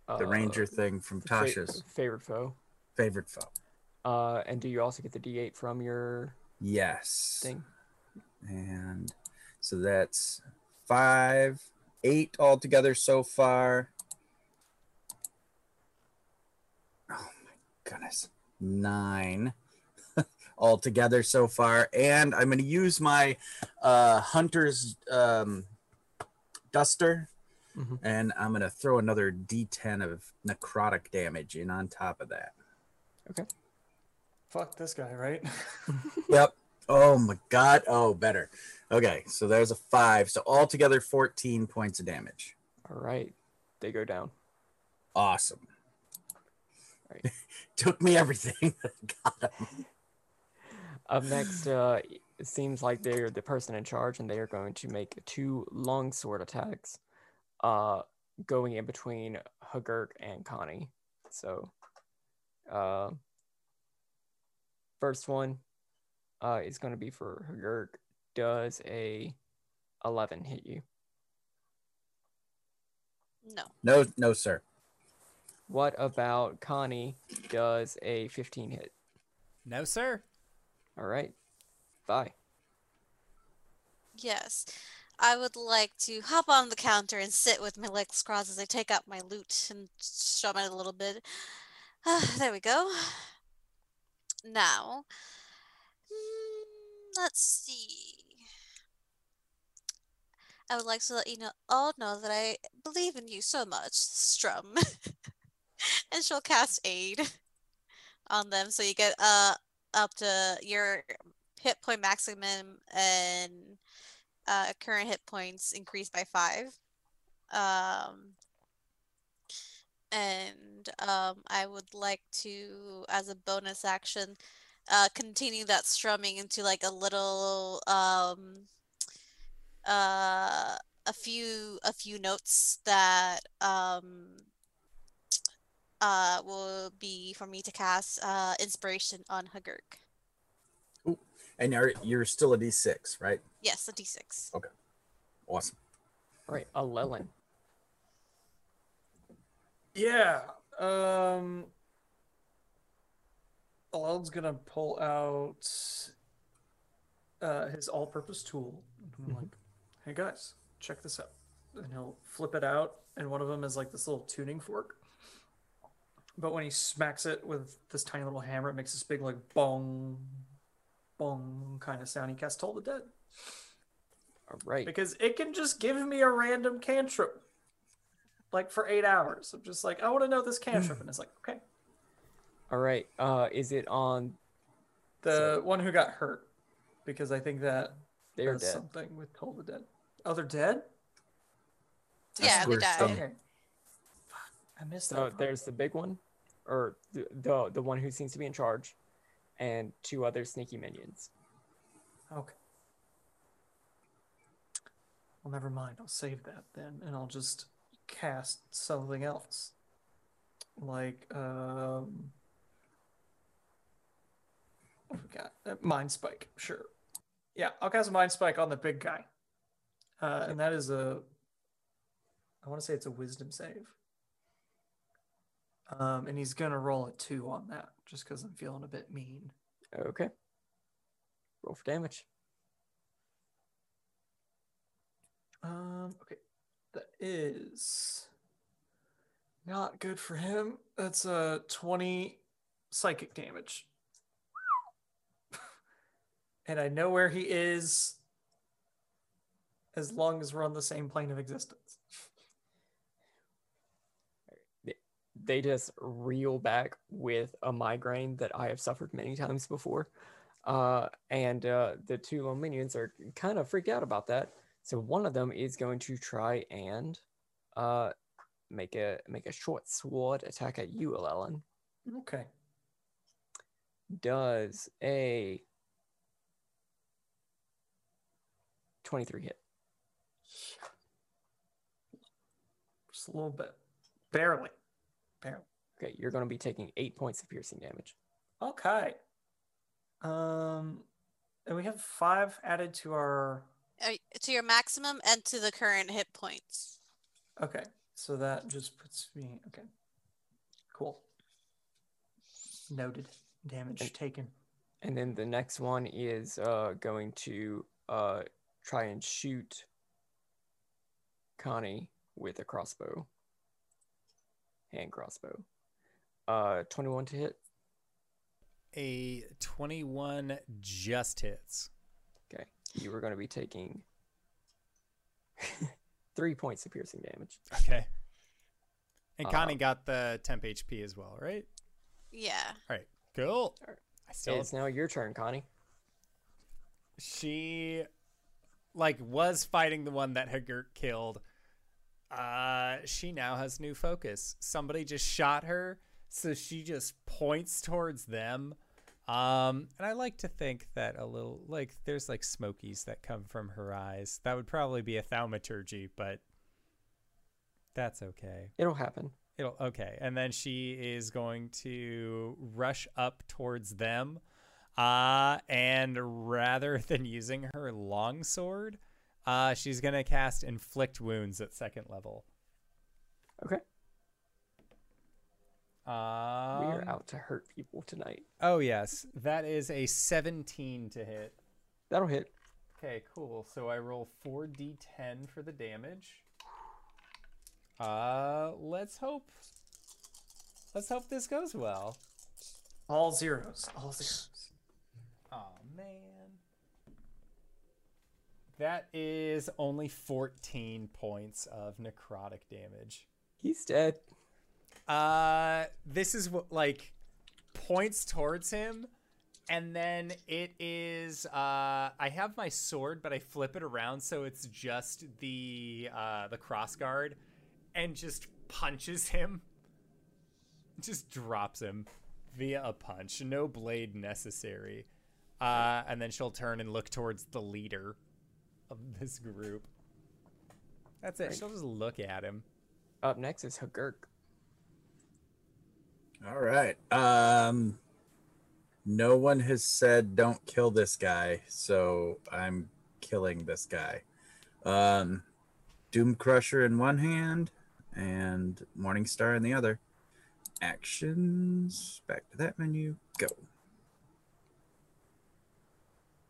The Uh, ranger thing from Tasha's Favored Foe. Favored Foe. Uh, and do you also get the D8 from your Yes. thing? And so that's five, eight altogether so far. Oh my goodness. Nine altogether so far. And I'm going to use my uh, hunter's um, duster, Mhm. and I'm gonna throw another D10 of necrotic damage in on top of that. Okay. Fuck this guy, right? Yep. Oh my god. Oh, better. Okay, so there's a five. So altogether, 14 points of damage. All right, they go down. Awesome. Right. Took me everything. Got him. Up next, uh, it seems like they're the person in charge, and they are going to make two longsword attacks, uh, going in between Hagurk and Connie. So, uh, first one, uh, is going to be for Hagurk. Does a eleven hit you? No. No, no, sir. What about Connie? Does a fifteen hit? No, sir. All right, bye. Yes. I would like to hop on the counter and sit with my legs crossed as I take out my lute and strum it a little bit. Ah, there we go. Now, mm, let's see. I would like to let you know all know that I believe in you so much, Strum. and she'll cast aid on them so you get uh up to your hit point maximum and uh, current hit points increase by five. Um, and um, I would like to, as a bonus action, uh, continue that strumming into like a little, um, uh, a few, a few notes that um, uh, will be for me to cast uh, inspiration on Hagurk. And you're, you're still a D6, right? Yes, a d6. Okay. Awesome. All right, a Lelin. Yeah. Um Alad's gonna pull out uh, his all-purpose tool. And I'm like, hey guys, check this out. And he'll flip it out, and one of them is like this little tuning fork. But when he smacks it with this tiny little hammer, it makes this big like bong, bong kind of sound. He casts Toll the Dead All right. because it can just give me a random cantrip, like for eight hours. I'm just like, I want to know this cantrip, and it's like, okay. All right. Uh, is it on? The one who got hurt, because I think that They're dead. something with Toll the Dead. Oh, they're dead. Yeah, they we're died. Okay. Fuck, I missed that. So part. there's the big one, or the, the the one who seems to be in charge, and two other sneaky minions. Okay. Well, never mind. I'll save that then, and I'll just cast something else, like um. What we got? Uh, Mind Spike. Sure. Yeah, I'll cast a Mind Spike on the big guy, uh, and that is a. I want to say it's a Wisdom save. Um, and he's gonna roll a two on that, just because I'm feeling a bit mean. Okay. Roll for damage. Um, okay. That is not good for him. That's a 20 psychic damage. and I know where he is as long as we're on the same plane of existence. They just reel back with a migraine that I have suffered many times before, uh, and uh, the two little minions are kind of freaked out about that. So one of them is going to try and uh, make a make a short sword attack at you, Ellen. Okay. Does a twenty-three hit? Just a little bit. Barely. Barely. Okay, you're going to be taking eight points of piercing damage. Okay. Um, and we have five added to our Uh, to your maximum and to the current hit points. Okay, so that just puts me okay. Cool. Noted. Damage And- taken. And then the next one is uh, going to uh, try and shoot Connie with a crossbow. Hand crossbow. Uh, 21 to hit. A 21 just hits. Okay. You are going to be taking three points of piercing damage. Okay. And Connie Uh, got the temp HP as well, right? Yeah. All right. Cool. Alright. I still It's now your turn, Connie. she like was fighting the one that Hagurk killed. Uh she now has new focus. Somebody just shot her, so she just points towards them. Um and I like to think that a little like there's like smokies that come from her eyes. That would probably be a thaumaturgy, but that's okay. It'll happen. It'll okay, and then she is going to rush up towards them, uh, and rather than using her longsword, uh, she's gonna cast inflict wounds at second level. Okay. Um, we are out to hurt people tonight. Oh yes, that is a seventeen to hit. That'll hit. Okay, cool. So I roll four d10 for the damage. Uh, let's hope. Let's hope this goes well. All zeros. All zeros. Oh man. That is only 14 points of necrotic damage. He's dead. Uh this is what like points towards him and then it is uh I have my sword but I flip it around so it's just the uh the cross guard and just punches him. Just drops him via a punch. No blade necessary. Uh and then she'll turn and look towards the leader of this group. That's it. Right. She'll just look at him. Up next is Hagurk. All right. Um no one has said don't kill this guy, so I'm killing this guy. Um Doom Crusher in one hand and Morning Star in the other. Actions. Back to that menu. Go.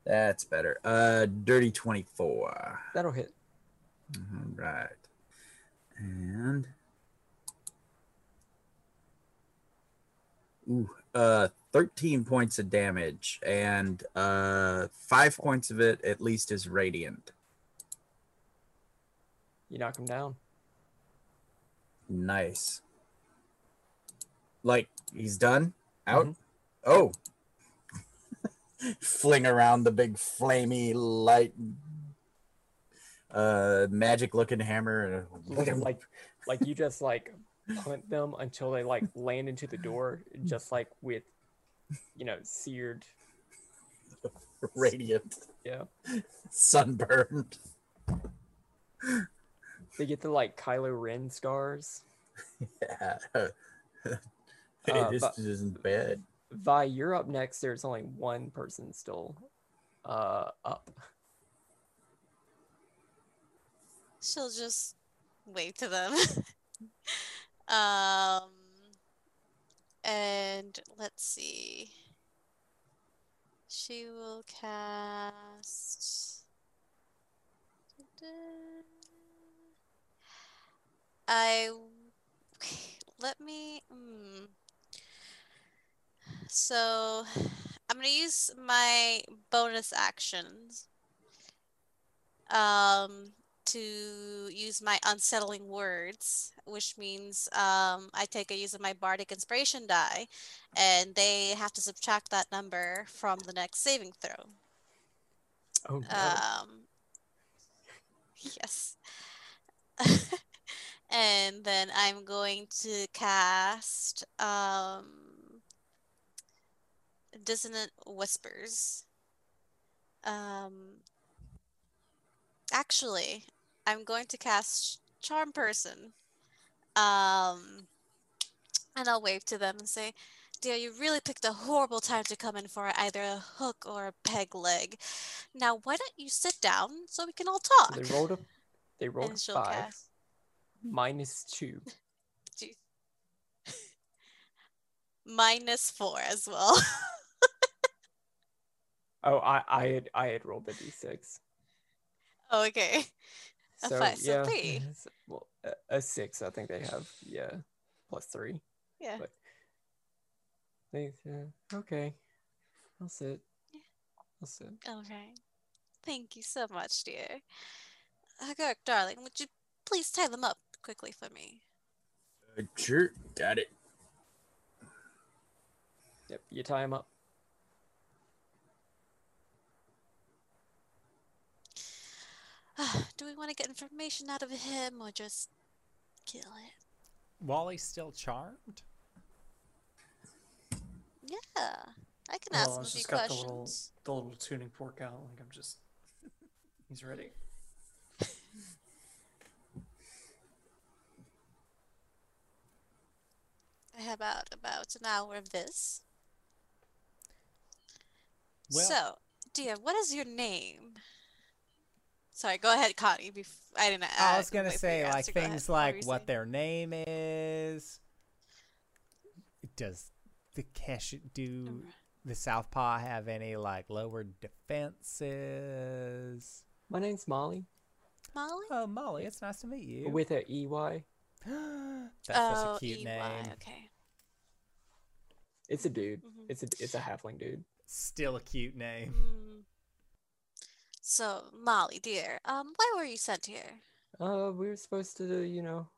That's better. Uh dirty 24. That'll hit. All right. And ooh, uh 13 points of damage and uh 5 points of it at least is radiant. You knock him down. Nice. Like he's done? Out? Oh. Fling around the big flamey light uh magic looking hammer and like like you just like punt them until they like land into the door just like with you know seared radiant yeah sunburned. they get the like kylo ren scars Yeah. Uh, this but- isn't bad. Vi you're up next there's only one person still uh up She'll just wave to them. um, and let's see. She will cast. I let me. hmm. So I'm gonna use my bonus actions. Um, to use my unsettling words, which means um, I take a use of my bardic inspiration die, and they have to subtract that number from the next saving throw. oh no Um, yes. and then I'm going to cast um, Dissonant Whispers. Um, actually, I'm going to cast Charm Person. Um, and I'll wave to them and say, Dear, you really picked a horrible time to come in for either a hook or a peg leg. Now, why don't you sit down so we can all talk? they rolled a they rolled and a five cast. minus two Minus four as well. oh i i had i had rolled the d6 Oh, okay. A so five, so yeah three. well a, a six i think they have yeah plus three Yeah. But- they yeah okay i'll sit Yeah. i'll sit All right. Thank you so much, dear. Hagurk, darling, would you please tie them up quickly for me? Uh, sure, got it. Yep, you tie them up. Do we want to get information out of him or just kill it? Wally's still charmed. Yeah, I can ask Oh, him a it's few just got the little, the little tuning fork out. Like I'm just, he's ready. I have about about an hour of this. Well- so, dear, what is your name? Sorry, go ahead, Connie. Bef- I didn't. I uh, was gonna wait say like answer. Ahead. things What like you what their name is. Does the cash do the Southpaw have any like lower defenses? My name's Molly Molly. Oh, Molly, it's nice to meet you. with a E Y. That's oh, such a cute EY, name. Okay. It's a dude. Mhm. It's a it's a halfling dude. Still a cute name. Mm. So, Molly, dear, um, why were you sent here? Uh, we were supposed to, you know.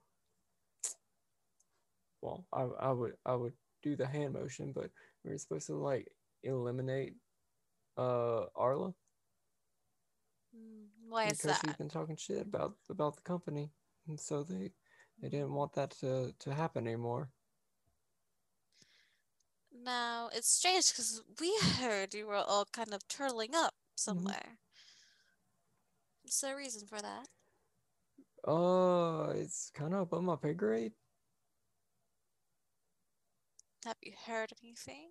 Well, I I would I would do the hand motion, but we were supposed to like eliminate uh Arla Mm, Why is because she's that? been talking shit about about the company, and so they they didn't want that to to happen anymore. Now, it's strange because we heard you were all kind of turtling up somewhere. There a reason for that? Uh, it's kind of above my pay grade. Have you heard anything?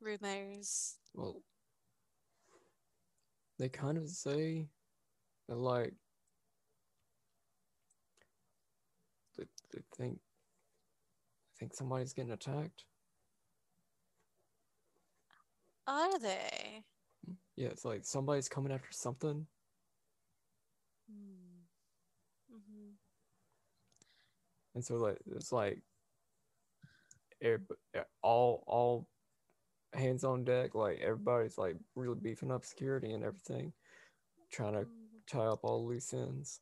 Rumors. Well, they kind of say that like they, they think I think somebody's getting attacked. Are they? Yeah, it's like somebody's coming after something. Hmm. Mm-hmm. And so like it's like all all hands on deck, like everybody's like really beefing up security and everything, trying to tie up all loose ends.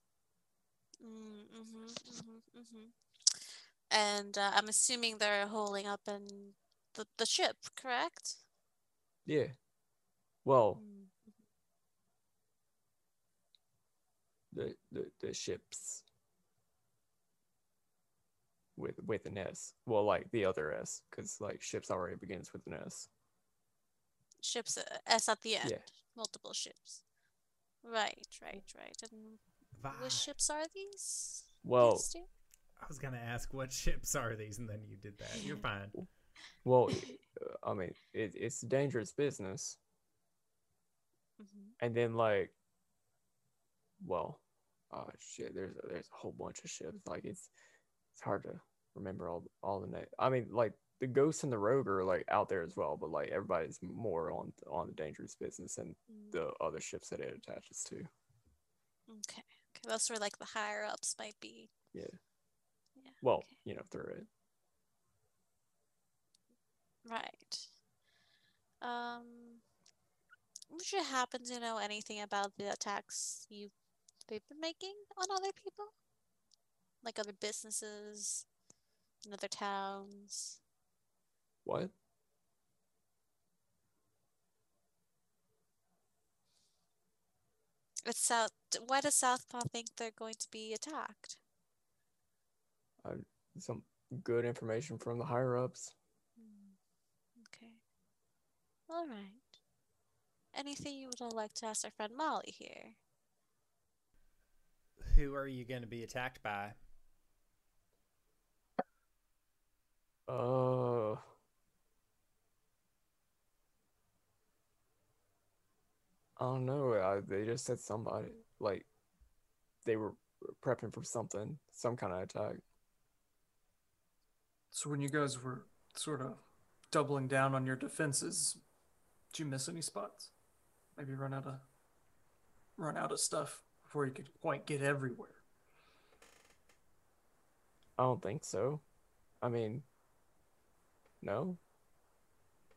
Mm-hmm. Mm-hmm. Mm-hmm. And uh, I'm assuming they're holding up in the, the ship, correct? Yeah. Well, Mm. the the, the ships with with an S. Well, like the other S, because like ships already begins with an S. Ships, uh, S at the end. Yeah. Multiple ships. Right, right, right. And which ships are these? Well, I was gonna ask what ships are these, and then you did that. You're fine. well, uh, I mean, it, it's dangerous business. Mhm. And then like, well, oh shit, there's a, there's a whole bunch of ships. Like it's it's hard to remember all all the names. I mean, like the ghost and the rogue are like out there as well, but like everybody's more on on the dangerous business and Mm, the other ships that it attaches to. Okay. Okay. That's where like the higher ups might be. Yeah. Yeah. Well, okay. you know, through it. Right. Um, would you happen to know anything about the attacks you've they've been making on other people? Like other businesses in other towns? What? It's South. Why does Southpaw think they're going to be attacked? Some good information from the higher ups. Hmm, Okay. All right. Anything you would like to ask our friend Molly here? Who are you gonna be attacked by? Uh. I don't know. I, they just said somebody like they were prepping for something, some kind of attack. So when you guys were sort of doubling down on your defenses, did you miss any spots? Maybe run out of run out of stuff before you could quite get everywhere. I don't think so. I mean, no.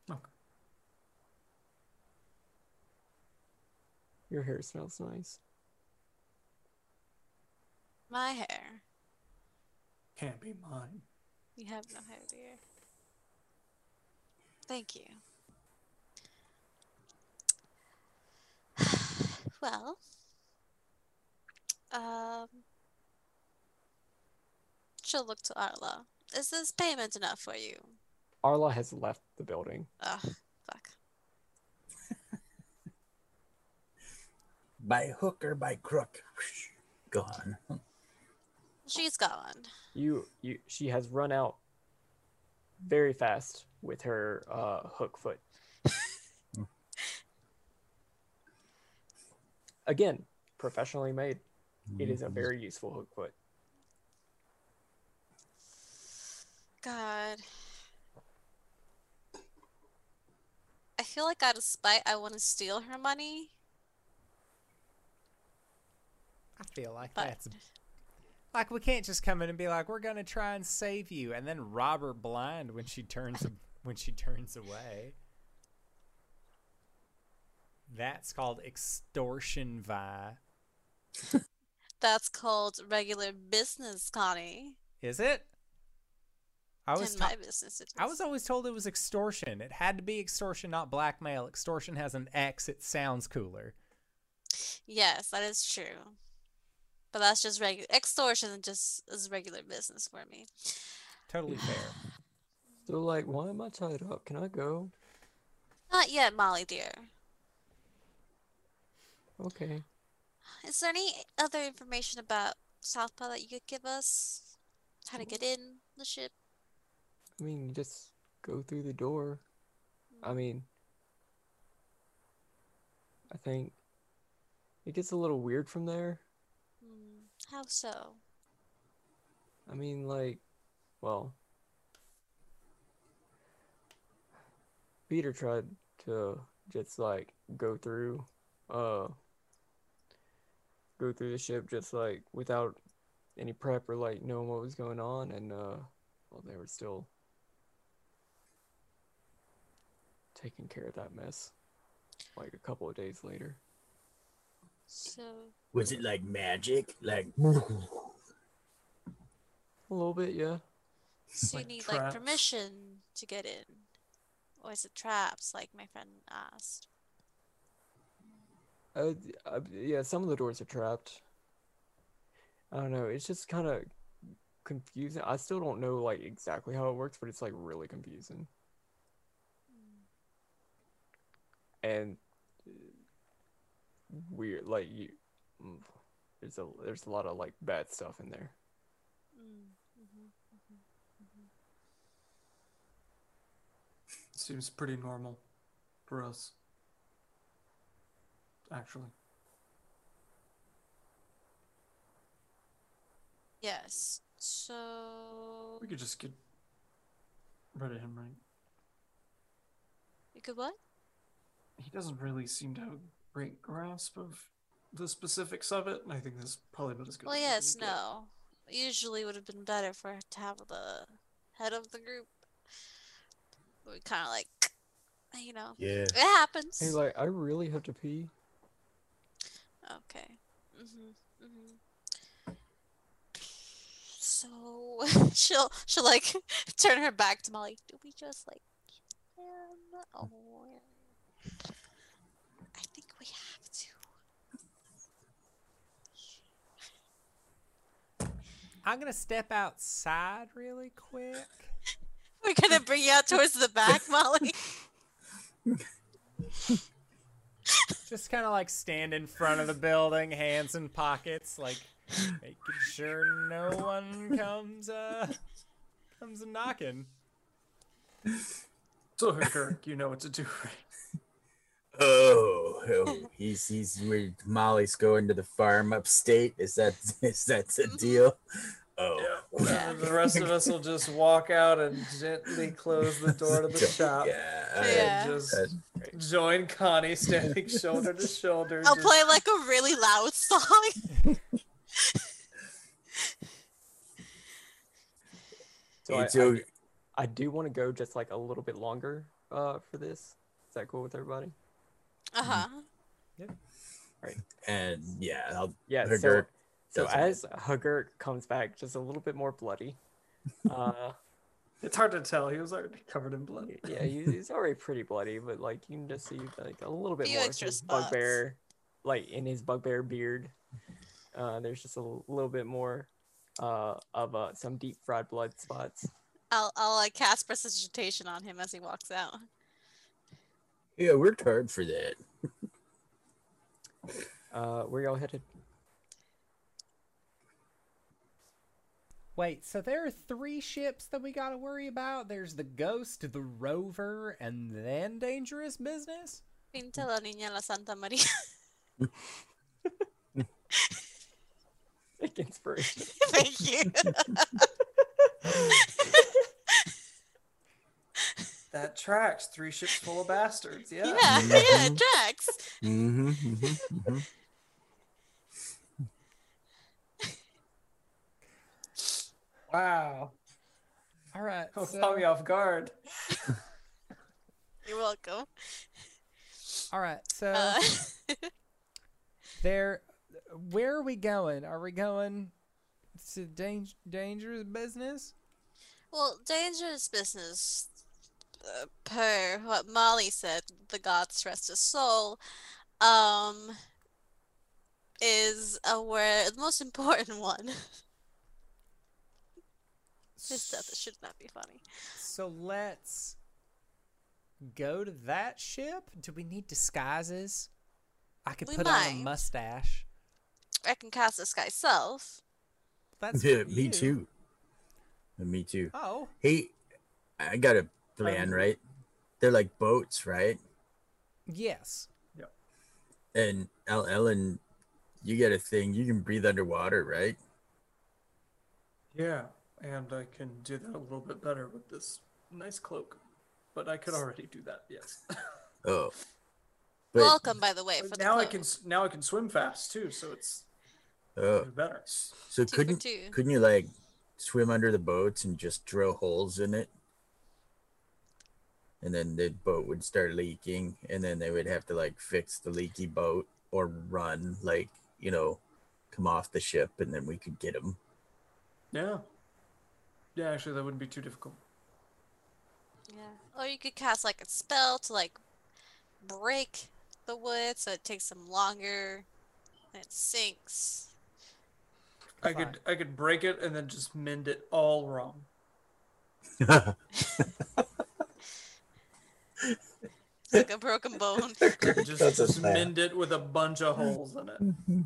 Okay. Your hair smells nice. My hair. Can't be mine. You have no hair, dear. Thank you. Well, um, she'll look to Arla. Is this payment enough for you? Arla has left the building. Ugh, fuck. By hook or by crook. Gone. She's gone. You, you, she has run out very fast with her uh, hook foot. Again, professionally made. It is a mm-hmm. very useful hook foot. God. I feel like out of spite, I want to steal her money, I feel like but that's like we can't just come in and be like, "We're gonna try and save you," and then rob her blind when she turns when she turns away. That's called extortion, Vi. that's called regular business, Connie. Is it? I was In ta- my business, it I was always told it was extortion. It had to be extortion, not blackmail. Extortion has an X. It sounds cooler. Yes, that is true. But that's just regular extortion. Just is regular business for me. Totally fair. So, like, why am I tied up? Can I go? Not yet, Molly dear. Okay. Is there any other information about Southpaw that you could give us? How to get in the ship? I mean, you just go through the door. I mean, I think it gets a little weird from there. Hmm, how so? I mean, like, well, Peter tried to just like go through, uh, go through the ship just like without any prep or like knowing what was going on, and uh, well, they were still taking care of that mess. Like a couple of days later. So Was it like magic? Like A little bit, yeah. So you Like need like permission to get in, or is it traps, like my friend asked? Uh, uh, yeah, some of the doors are trapped. I don't know. It's just kind of confusing. I still don't know like exactly how it works, but it's like really confusing. And uh, weird, like you, mm, there's a there's a lot of like bad stuff in there. Mm, mhm. Seems pretty normal for us. Actually. Yes. So We could just get rid of him, right? you could what? He doesn't really seem to have a great grasp of the specifics of it, and I think this is probably about as good Well, as yes, gonna get. no. Usually would have been better for her to have the head of the group. We kind of like, you know, yeah. it happens. Hey, like I really have to pee. Okay. Mhm. Mhm. So she'll she'll like turn her back to Molly. Do we just like kill him? Or I think we have to. I'm gonna step outside really quick. We're gonna bring you out towards the back, Molly. Just kind of like stand in front of the building, hands in pockets, like making sure no one comes uh comes knocking. So, Kirk, you know what to do, right? Oh, oh, he's he's where Molly's going to the farm upstate. Is that is that the deal? Oh, Yeah. The rest of us will just walk out and gently close the door to the shop. Yeah, And just join Connie standing shoulder to shoulder. I'll just- play like a really loud song. So I, so I, I do want to go just like a little bit longer uh for this. Is that cool with everybody? Uh huh. Yep. Right. And yeah, I'll Yeah. So dirt. So doesn't as Hagurk comes back, just a little bit more bloody. Uh, It's hard to tell. He was already covered in blood. yeah, he, he's already pretty bloody, but like you can just see like a little bit Few more of his spots. bugbear, like in his bugbear beard. Uh, there's just a little bit more uh, of uh, some deep fried blood spots. I'll I'll like cast prestidigitation on him as he walks out. Yeah, worked hard for that. Uh, where y'all headed? Wait, so there are three ships that we gotta worry about? There's the Ghost, the Rover, and then Dangerous Business? Pinta la niña la Santa Maria. Like inspiration. Thank you. That tracks. Three ships full of bastards. Yeah. yeah, yeah, it tracks. Mm-hmm, mm-hmm, mm-hmm. Wow. All right. Oh, so- caught me off guard. You're welcome. all right. So Uh, there, where are we going? Are we going to dang- Dangerous Business? well, dangerous business. Uh, per what Molly said, the gods rest his soul. Um, is a word, the most important one. This stuff should not be funny. So let's go to that ship. Do we need disguises? I could We put on a mustache. I can cast Disguise Self. That's Yeah, me you. too. Me too. Oh, Hey, I got a plan, Um, right? They're like boats, right? yes. Yep. And El- Ellen, you got a thing. You can breathe underwater, right? Yeah, and I can do that a little bit better with this nice cloak. But I could already do that. Yes. Oh, but Welcome, by the way, for the now I can now I can swim fast too, so it's oh, better. so Two couldn't couldn't you like swim under the boats and just drill holes in it? And then the boat would start leaking, and then they would have to like fix the leaky boat or run, like you know, come off the ship, and then we could get them. Yeah. Yeah, actually, that wouldn't be too difficult. Yeah. Or you could cast like a spell to like break the wood so it takes them longer and it sinks. I could I could break it and then just mend it all wrong. It's like a broken bone. Just, That's a just snap. mend it with a bunch of holes in it.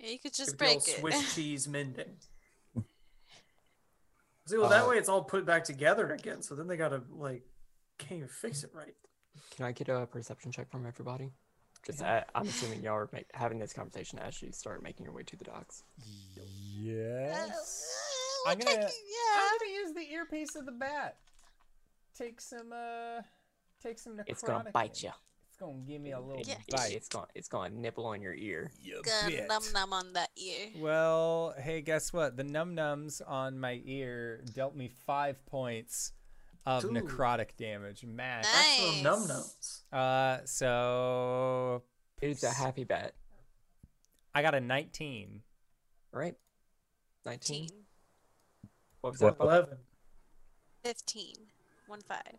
Yeah, you could just It'd be all break it. Swiss cheese mending. See, well, that Uh, way it's all put back together again. So then they gotta like, can't even fix it right. Can I get a perception check from everybody? Just uh, I'm assuming y'all are ma- having this conversation as you start making your way to the docks. Uh, Yes. we're I'm gonna, taking- yeah. I'm gonna use the earpiece of the bat. Take some, uh, take some necrotic. It's gonna bite in. you. It's gonna give me a little Yeah. bite. It's gonna it's gonna nibble on your ear. You Gun bit. num num on that ear. Well, hey, guess what? The num nums on my ear dealt me five points of Ooh. necrotic damage. Matt. That's little num nums. Uh, so It's a happy bet, I got a 19. right? Nineteen. 15. What was that? Eleven. 15. 1 5. All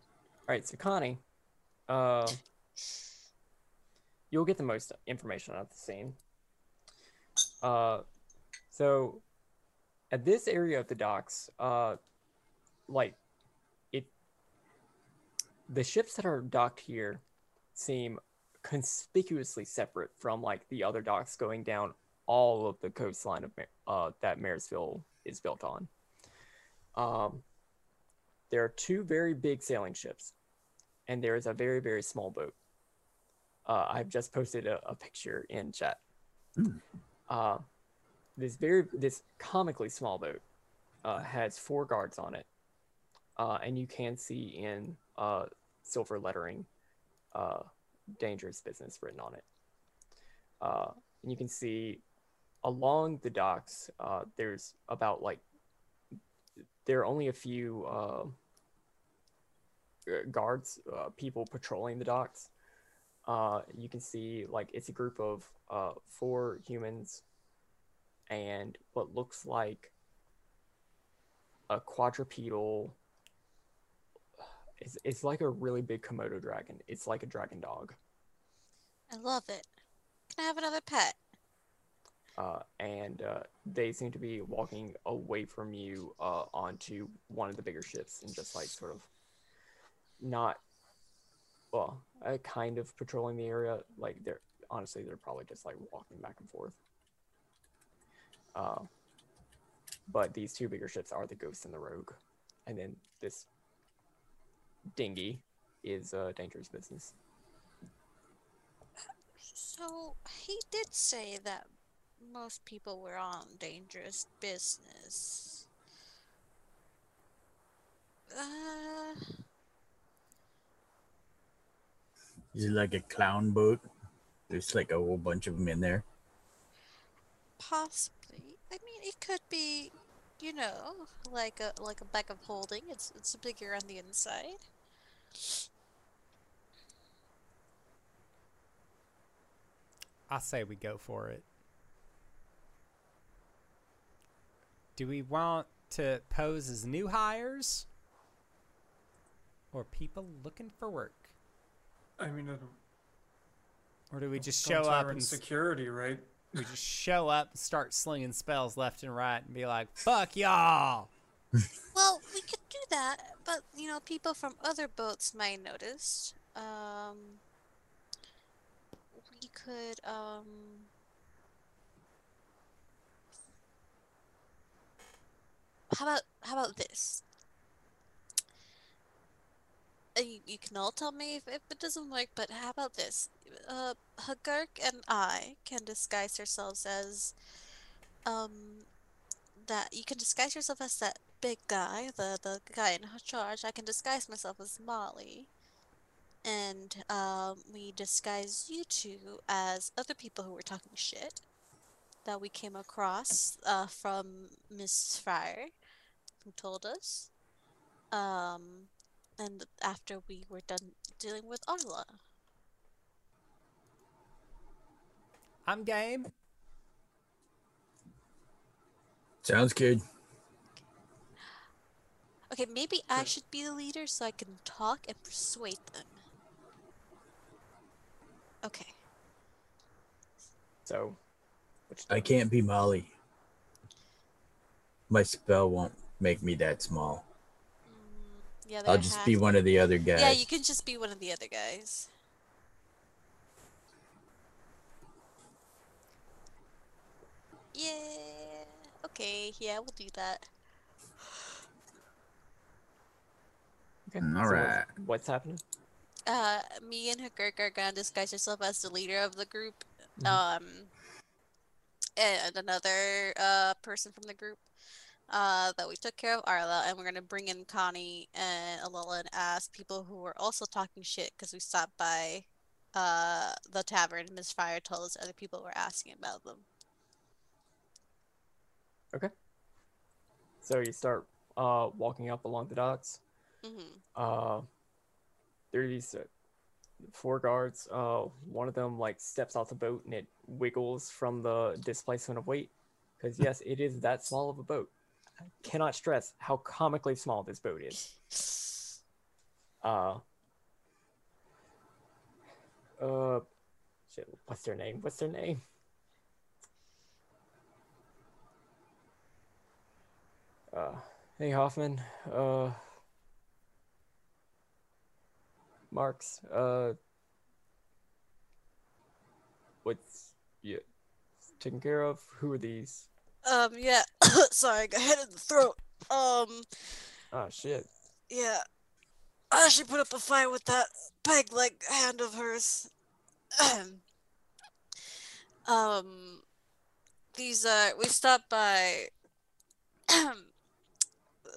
right, so Connie, uh, you'll get the most information out of the scene. Uh, so at this area of the docks, uh, like it, the ships that are docked here seem conspicuously separate from like the other docks going down all of the coastline of uh, that Marysville is built on. Um, there are two very big sailing ships, and there is a very, very small boat. Uh, I've just posted a, a picture in chat. Hmm. Uh, this very, this comically small boat uh, has four guards on it, uh, and you can see in uh, silver lettering, uh, "Dangerous Business" written on it. Uh, and you can see along the docks, uh, there's about like there are only a few guards, uh, people patrolling the docks. Uh, you can see like it's a group of uh, four humans and what looks like a quadrupedal. It's, it's like a really big Komodo dragon. It's like a dragon dog. I love it. Can I have another pet? uh, and uh, they seem to be walking away from you uh, onto one of the bigger ships and just like sort of not well uh, kind of patrolling the area like they're honestly they're probably just like walking back and forth. Uh, but these two bigger ships are the ghost and the rogue. And then this dinghy is uh, dangerous business. So he did say that most people were on dangerous business. Uh, Is it like a clown boat? There's like a whole bunch of them in there. possibly. I mean, it could be, you know, like a like a bag of holding. It's it's bigger on the inside. I say we go for it. Do we want to pose as new hires or people looking for work? I mean, it, Or do we just show up Tyrant and security, right? we just show up and start slinging spells left and right and be like, "Fuck y'all." Well, we could do that, but you know, people from other boats might notice. Um, we could um. How about how about this? Uh, You, you can all tell me if, if it doesn't work, but how about this? Uh, Hagurk and I can disguise ourselves as, um, that you can disguise yourself as that big guy, the the guy in charge. I can disguise myself as Molly, and um, we disguise you two as other people who were talking shit that we came across uh, from Miss Fryer, who told us. Um, and after we were done dealing with Arla. I'm game. Sounds good. Okay, maybe I should be the leader so I can talk and persuade them. Okay. so I can't be Molly. My spell won't make me that small. Mm, yeah, I'll just be half- one of the other guys. Yeah, you can just be one of the other guys. Yeah. Okay, yeah, we'll do that. okay, Mm, so what's- alright. what's happening Uh, me and Hagurk are gonna disguise ourselves as the leader of the group. Mhm. Um, and another uh person from the group. Uh, that we took care of Arla, and we're gonna bring in Connie and Alila as people who were also talking shit because we stopped by uh the tavern. Miss Fire told us other people were asking about them. Okay. So you start uh walking up along the docks hmm uh there are these uh, four guards uh one of them like steps off the boat and it wiggles from the displacement of weight because yes it is that small of a boat cannot stress how comically small this boat is uh uh shit, what's their name what's their name uh hey hoffman uh Marks, uh, what's yeah, taken care of? Who are these? Um, yeah. Sorry, I got hit in the throat. Um, Oh shit. yeah. I actually put up a fight with that peg leg hand of hers. um, these uh, we stopped by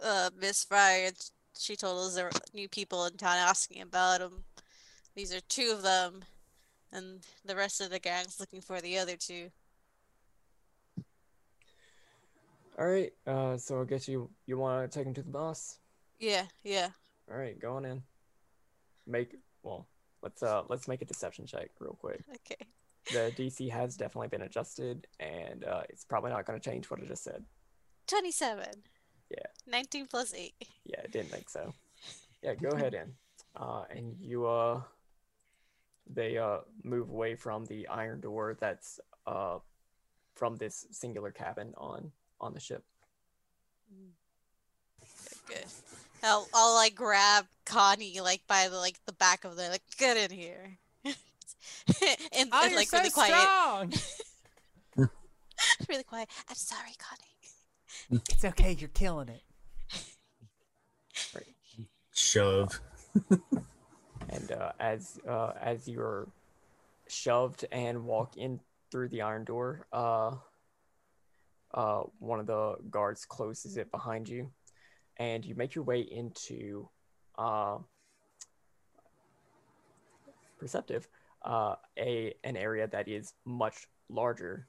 uh Miss Fry, and she told us there were new people in town asking about them. These are two of them, and the rest of the gang's looking for the other two. All right. Uh, so I guess you you want to take him to the boss. Yeah, yeah. All right, go on in. Make well, let's uh let's make a deception check real quick. Okay. The DC has definitely been adjusted, and uh, it's probably not going to change what I just said. 27. Yeah. 19 plus 8. Yeah, I didn't think so. Yeah, go ahead in. Uh, and you uh, they uh move away from the iron door that's uh from this singular cabin on on the ship. Good. I'll, I'll like grab Connie like by the like the back of the like get in here. and, Oh, and, you're like so really quiet. strong. Really quiet. I'm sorry, Connie. it's okay. You're killing it. Shove. And uh, as uh, as you're shoved and walk in through the iron door, uh, uh, one of the guards closes it behind you, and you make your way into uh, perceptive uh, a an area that is much larger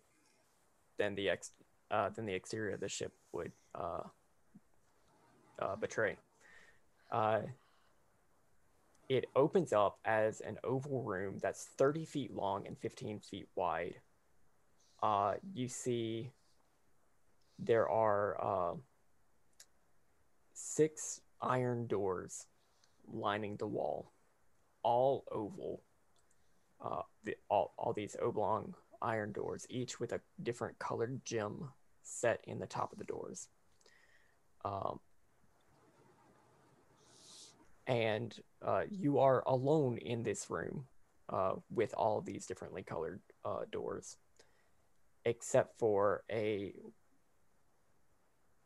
than the ex uh, than the exterior of the ship would uh, uh, betray. Uh, it opens up as an oval room that's 30 feet long and 15 feet wide. Uh, you see there are uh, six iron doors lining the wall, all oval. Uh, the, all, all these oblong iron doors, each with a different colored gem set in the top of the doors. Um, and uh, you are alone in this room uh, with all these differently colored uh, doors, except for a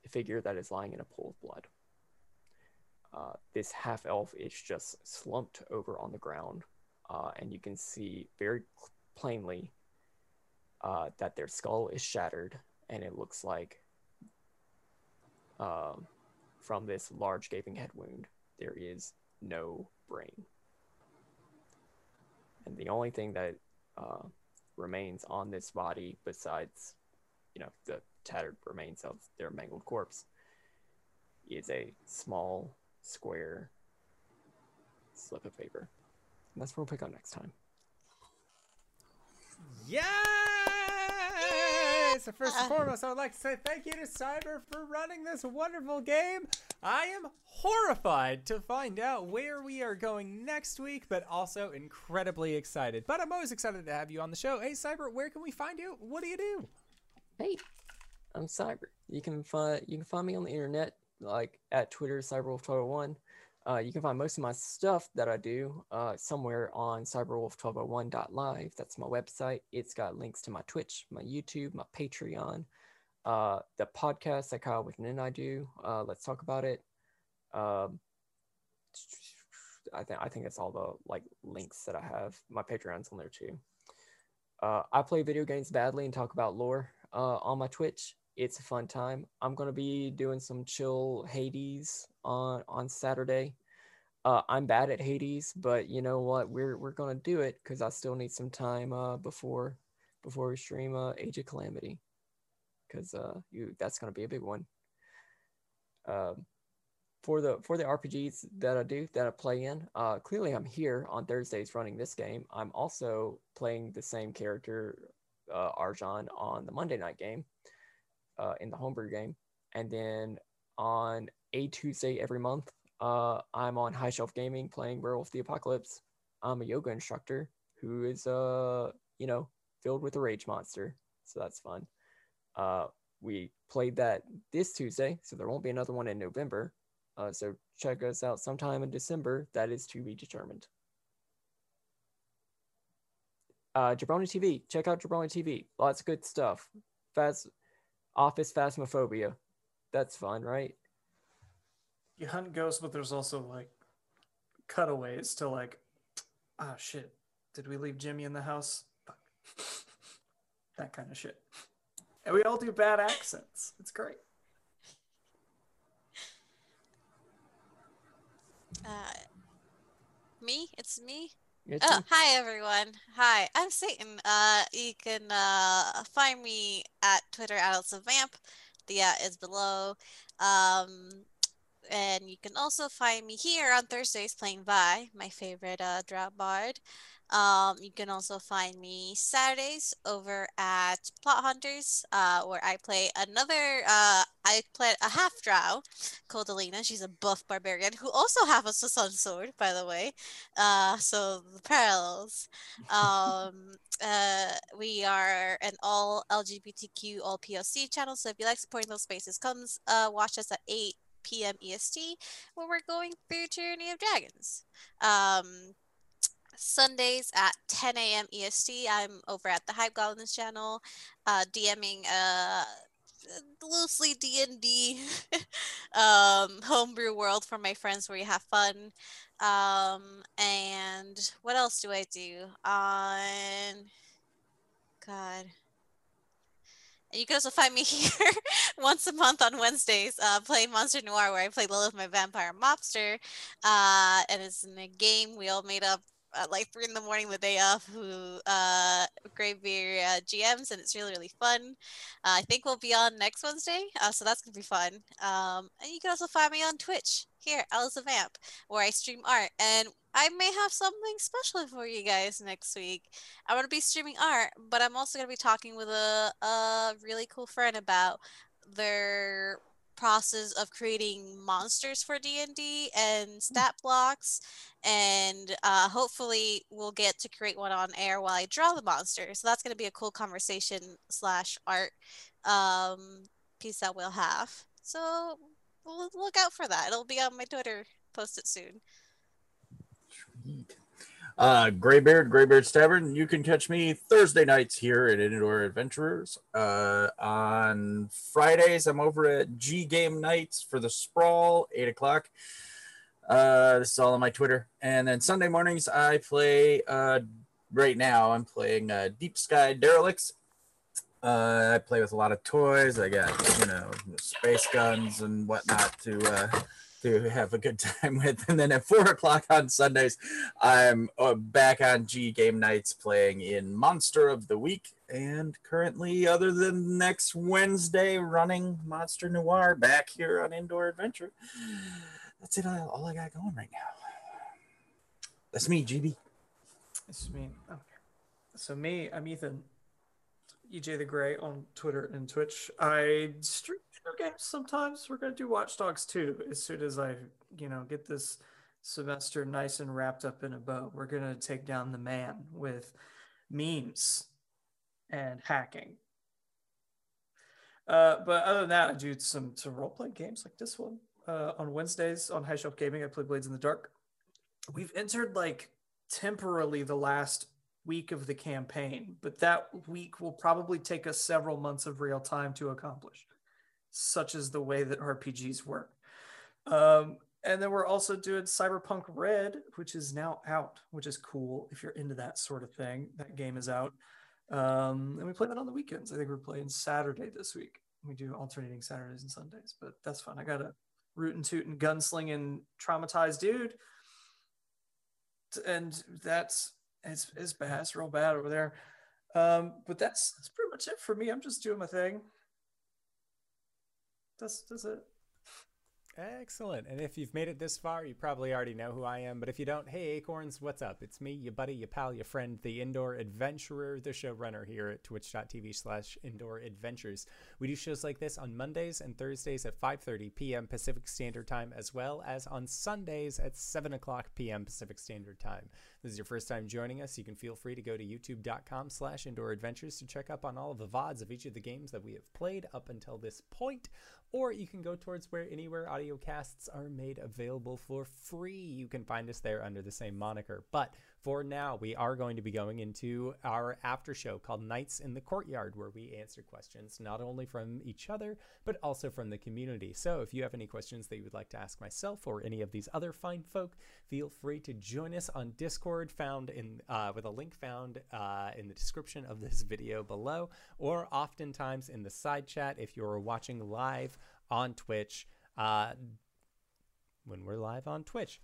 figure that is lying in a pool of blood. Uh, this half elf is just slumped over on the ground, uh, and you can see very plainly uh, that their skull is shattered, and it looks like um, from this large gaping head wound there is no brain. And the only thing that uh, remains on this body, besides, you know, the tattered remains of their mangled corpse, is a small square slip of paper. And that's what we'll pick up next time. Yay! So first and uh. foremost, I would like to say thank you to Cyber for running this wonderful game. I am horrified to find out where we are going next week, but also incredibly excited. But I'm always excited to have you on the show. Hey, Cyber, where can we find you? What do you do? Hey, I'm Cyber. You can find you can find me on the internet, like at Twitter, CyberWolf1201. Uh, you can find most of my stuff that I do uh, somewhere on cyberwolf1201.live. That's my website. It's got links to my Twitch, my YouTube, my Patreon, uh, the podcast that Kyle with Nin I do. Uh, let's talk about it. Um, I think I think that's all the like links that I have. My Patreon's on there too. Uh, I play video games badly and talk about lore uh, on my Twitch. It's a fun time. I'm gonna be doing some chill Hades on on Saturday. Uh, I'm bad at Hades, but you know what? We're we're gonna do it because I still need some time uh, before before we stream uh, Age of Calamity, because uh, you that's gonna be a big one. Um, for the for the RPGs that I do that I play in, uh, clearly I'm here on Thursdays running this game. I'm also playing the same character, uh, Arjan, on the Monday night game, uh, in the homebrew game, and then on a Tuesday every month, uh, I'm on High Shelf Gaming playing Werewolf the Apocalypse. I'm a yoga instructor who is uh you know filled with a rage monster, so that's fun. Uh, we played that this Tuesday, so there won't be another one in November. Uh, so check us out sometime in December. That is to be determined. Uh, Jabroni TV. Check out Jabroni TV. Lots of good stuff. Fast Office Phasmophobia. That's fun, right? You hunt ghosts, but there's also like cutaways to like, ah, shit. Did we leave Jimmy in the house? Fuck. that kind of shit. And we all do bad accents. It's great. Uh, me? It's me. It's Oh, hi everyone. Hi, I'm Satan. Uh, you can uh find me at Twitter at Elsa Vamp. The at is below. Um, and you can also find me here on Thursdays playing Vi, my favorite uh, drow bard. Um, you can also find me Saturdays over at Plot Hunters, uh, where I play another. Uh, I play a half drow called Alina. She's a buff barbarian who also has a sun sword, by the way. Uh, so the parallels. Um, uh, we are an all LGBTQ, all POC channel. So if you like supporting those spaces, come uh, watch us at 8 p.m. EST, where we're going through Tyranny of Dragons. Um, Sundays at 10 a.m. EST. I'm over at the Hype Goblins channel, uh, DMing uh, loosely D and D um, homebrew world for my friends where you have fun. Um, and what else do I do on? God. You can also find me here once a month on Wednesdays, uh, playing Monster Noir, where I play Lilith, my vampire mobster. Uh, and it's in a game we all made up at like three in the morning the day off who uh Greybeard uh, GMs and it's really really fun. Uh, I think we'll be on next Wednesday, uh, so that's gonna be fun. Um, and you can also find me on Twitch here, Alice of Vamp, where I stream art, and I may have something special for you guys next week. I'm gonna be streaming art, but I'm also gonna be talking with a a really cool friend about their process of creating monsters for D&D and stat blocks and uh, hopefully we'll get to create one on air while I draw the monster. So that's going to be a cool conversation slash art um, piece that we'll have. So we'll look out for that. It'll be on my Twitter. Post it soon. Sweet. Uh, Graybeard, Graybeard's Tavern. You can catch me Thursday nights here at Indoor Adventurers. Uh, on Fridays, I'm over at G Game Nights for the Sprawl, 8 o'clock. Uh, this is all on my Twitter. And then Sunday mornings, I play. Uh, right now, I'm playing uh, Deep Sky Derelicts. Uh, I play with a lot of toys. I got you know space guns and whatnot to uh, to have a good time with. And then at four o'clock on Sundays, I'm uh, back on G Game Nights playing in Monster of the Week. And currently, other than next Wednesday, running Monster Noir back here on Indoor Adventure that's it. All I got going right now. That's me, GB. It's me. Okay. So me, I'm Ethan. EJ the Gray on Twitter and Twitch. I stream video games sometimes. We're gonna do Watch Dogs 2 as soon as I, you know, get this semester nice and wrapped up in a bow. We're gonna take down the man with memes and hacking. Uh, but other than that, I do some some role playing games like this one uh, on Wednesdays on High Shelf Gaming. I play Blades in the Dark. We've entered like temporarily the last week of the campaign, but that week will probably take us several months of real time to accomplish, such as the way that RPGs work. Um, and then we're also doing Cyberpunk Red, which is now out, which is cool if you're into that sort of thing. That game is out. Um, and we play that on the weekends. I think we're playing Saturday this week. We do alternating Saturdays and Sundays, but that's fun. I got a rootin' tootin' gunslinging traumatized dude. And that's it's, it's bad. It's real bad over there. Um, but that's that's pretty much it for me. I'm just doing my thing. That's that's it. Excellent. And if you've made it this far, you probably already know who I am. But if you don't, hey, Acorns, what's up? It's me, your buddy, your pal, your friend, the indoor adventurer, the showrunner here at twitch.tv slash indoor adventures. We do shows like this on Mondays and Thursdays at 5.30 p.m. Pacific Standard Time, as well as on Sundays at 7 o'clock p.m. Pacific Standard Time. This is your first time joining us, you can feel free to go to youtube.com slash indoor adventures to check up on all of the VODs of each of the games that we have played up until this point or you can go towards where anywhere audio casts are made available for free. You can find us there under the same moniker. But for now, we are going to be going into our after show called Nights in the Courtyard, where we answer questions not only from each other, but also from the community. So if you have any questions that you would like to ask myself or any of these other fine folk, feel free to join us on Discord, found in uh, with a link found uh, in the description of this video below, or oftentimes in the side chat if you're watching live on Twitch. Uh, when we're live on Twitch.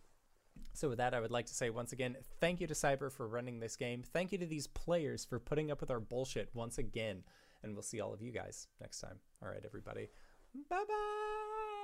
So, with that, I would like to say once again, thank you to Cyber for running this game. Thank you to these players for putting up with our bullshit once again. And we'll see all of you guys next time. All right, everybody. Bye bye.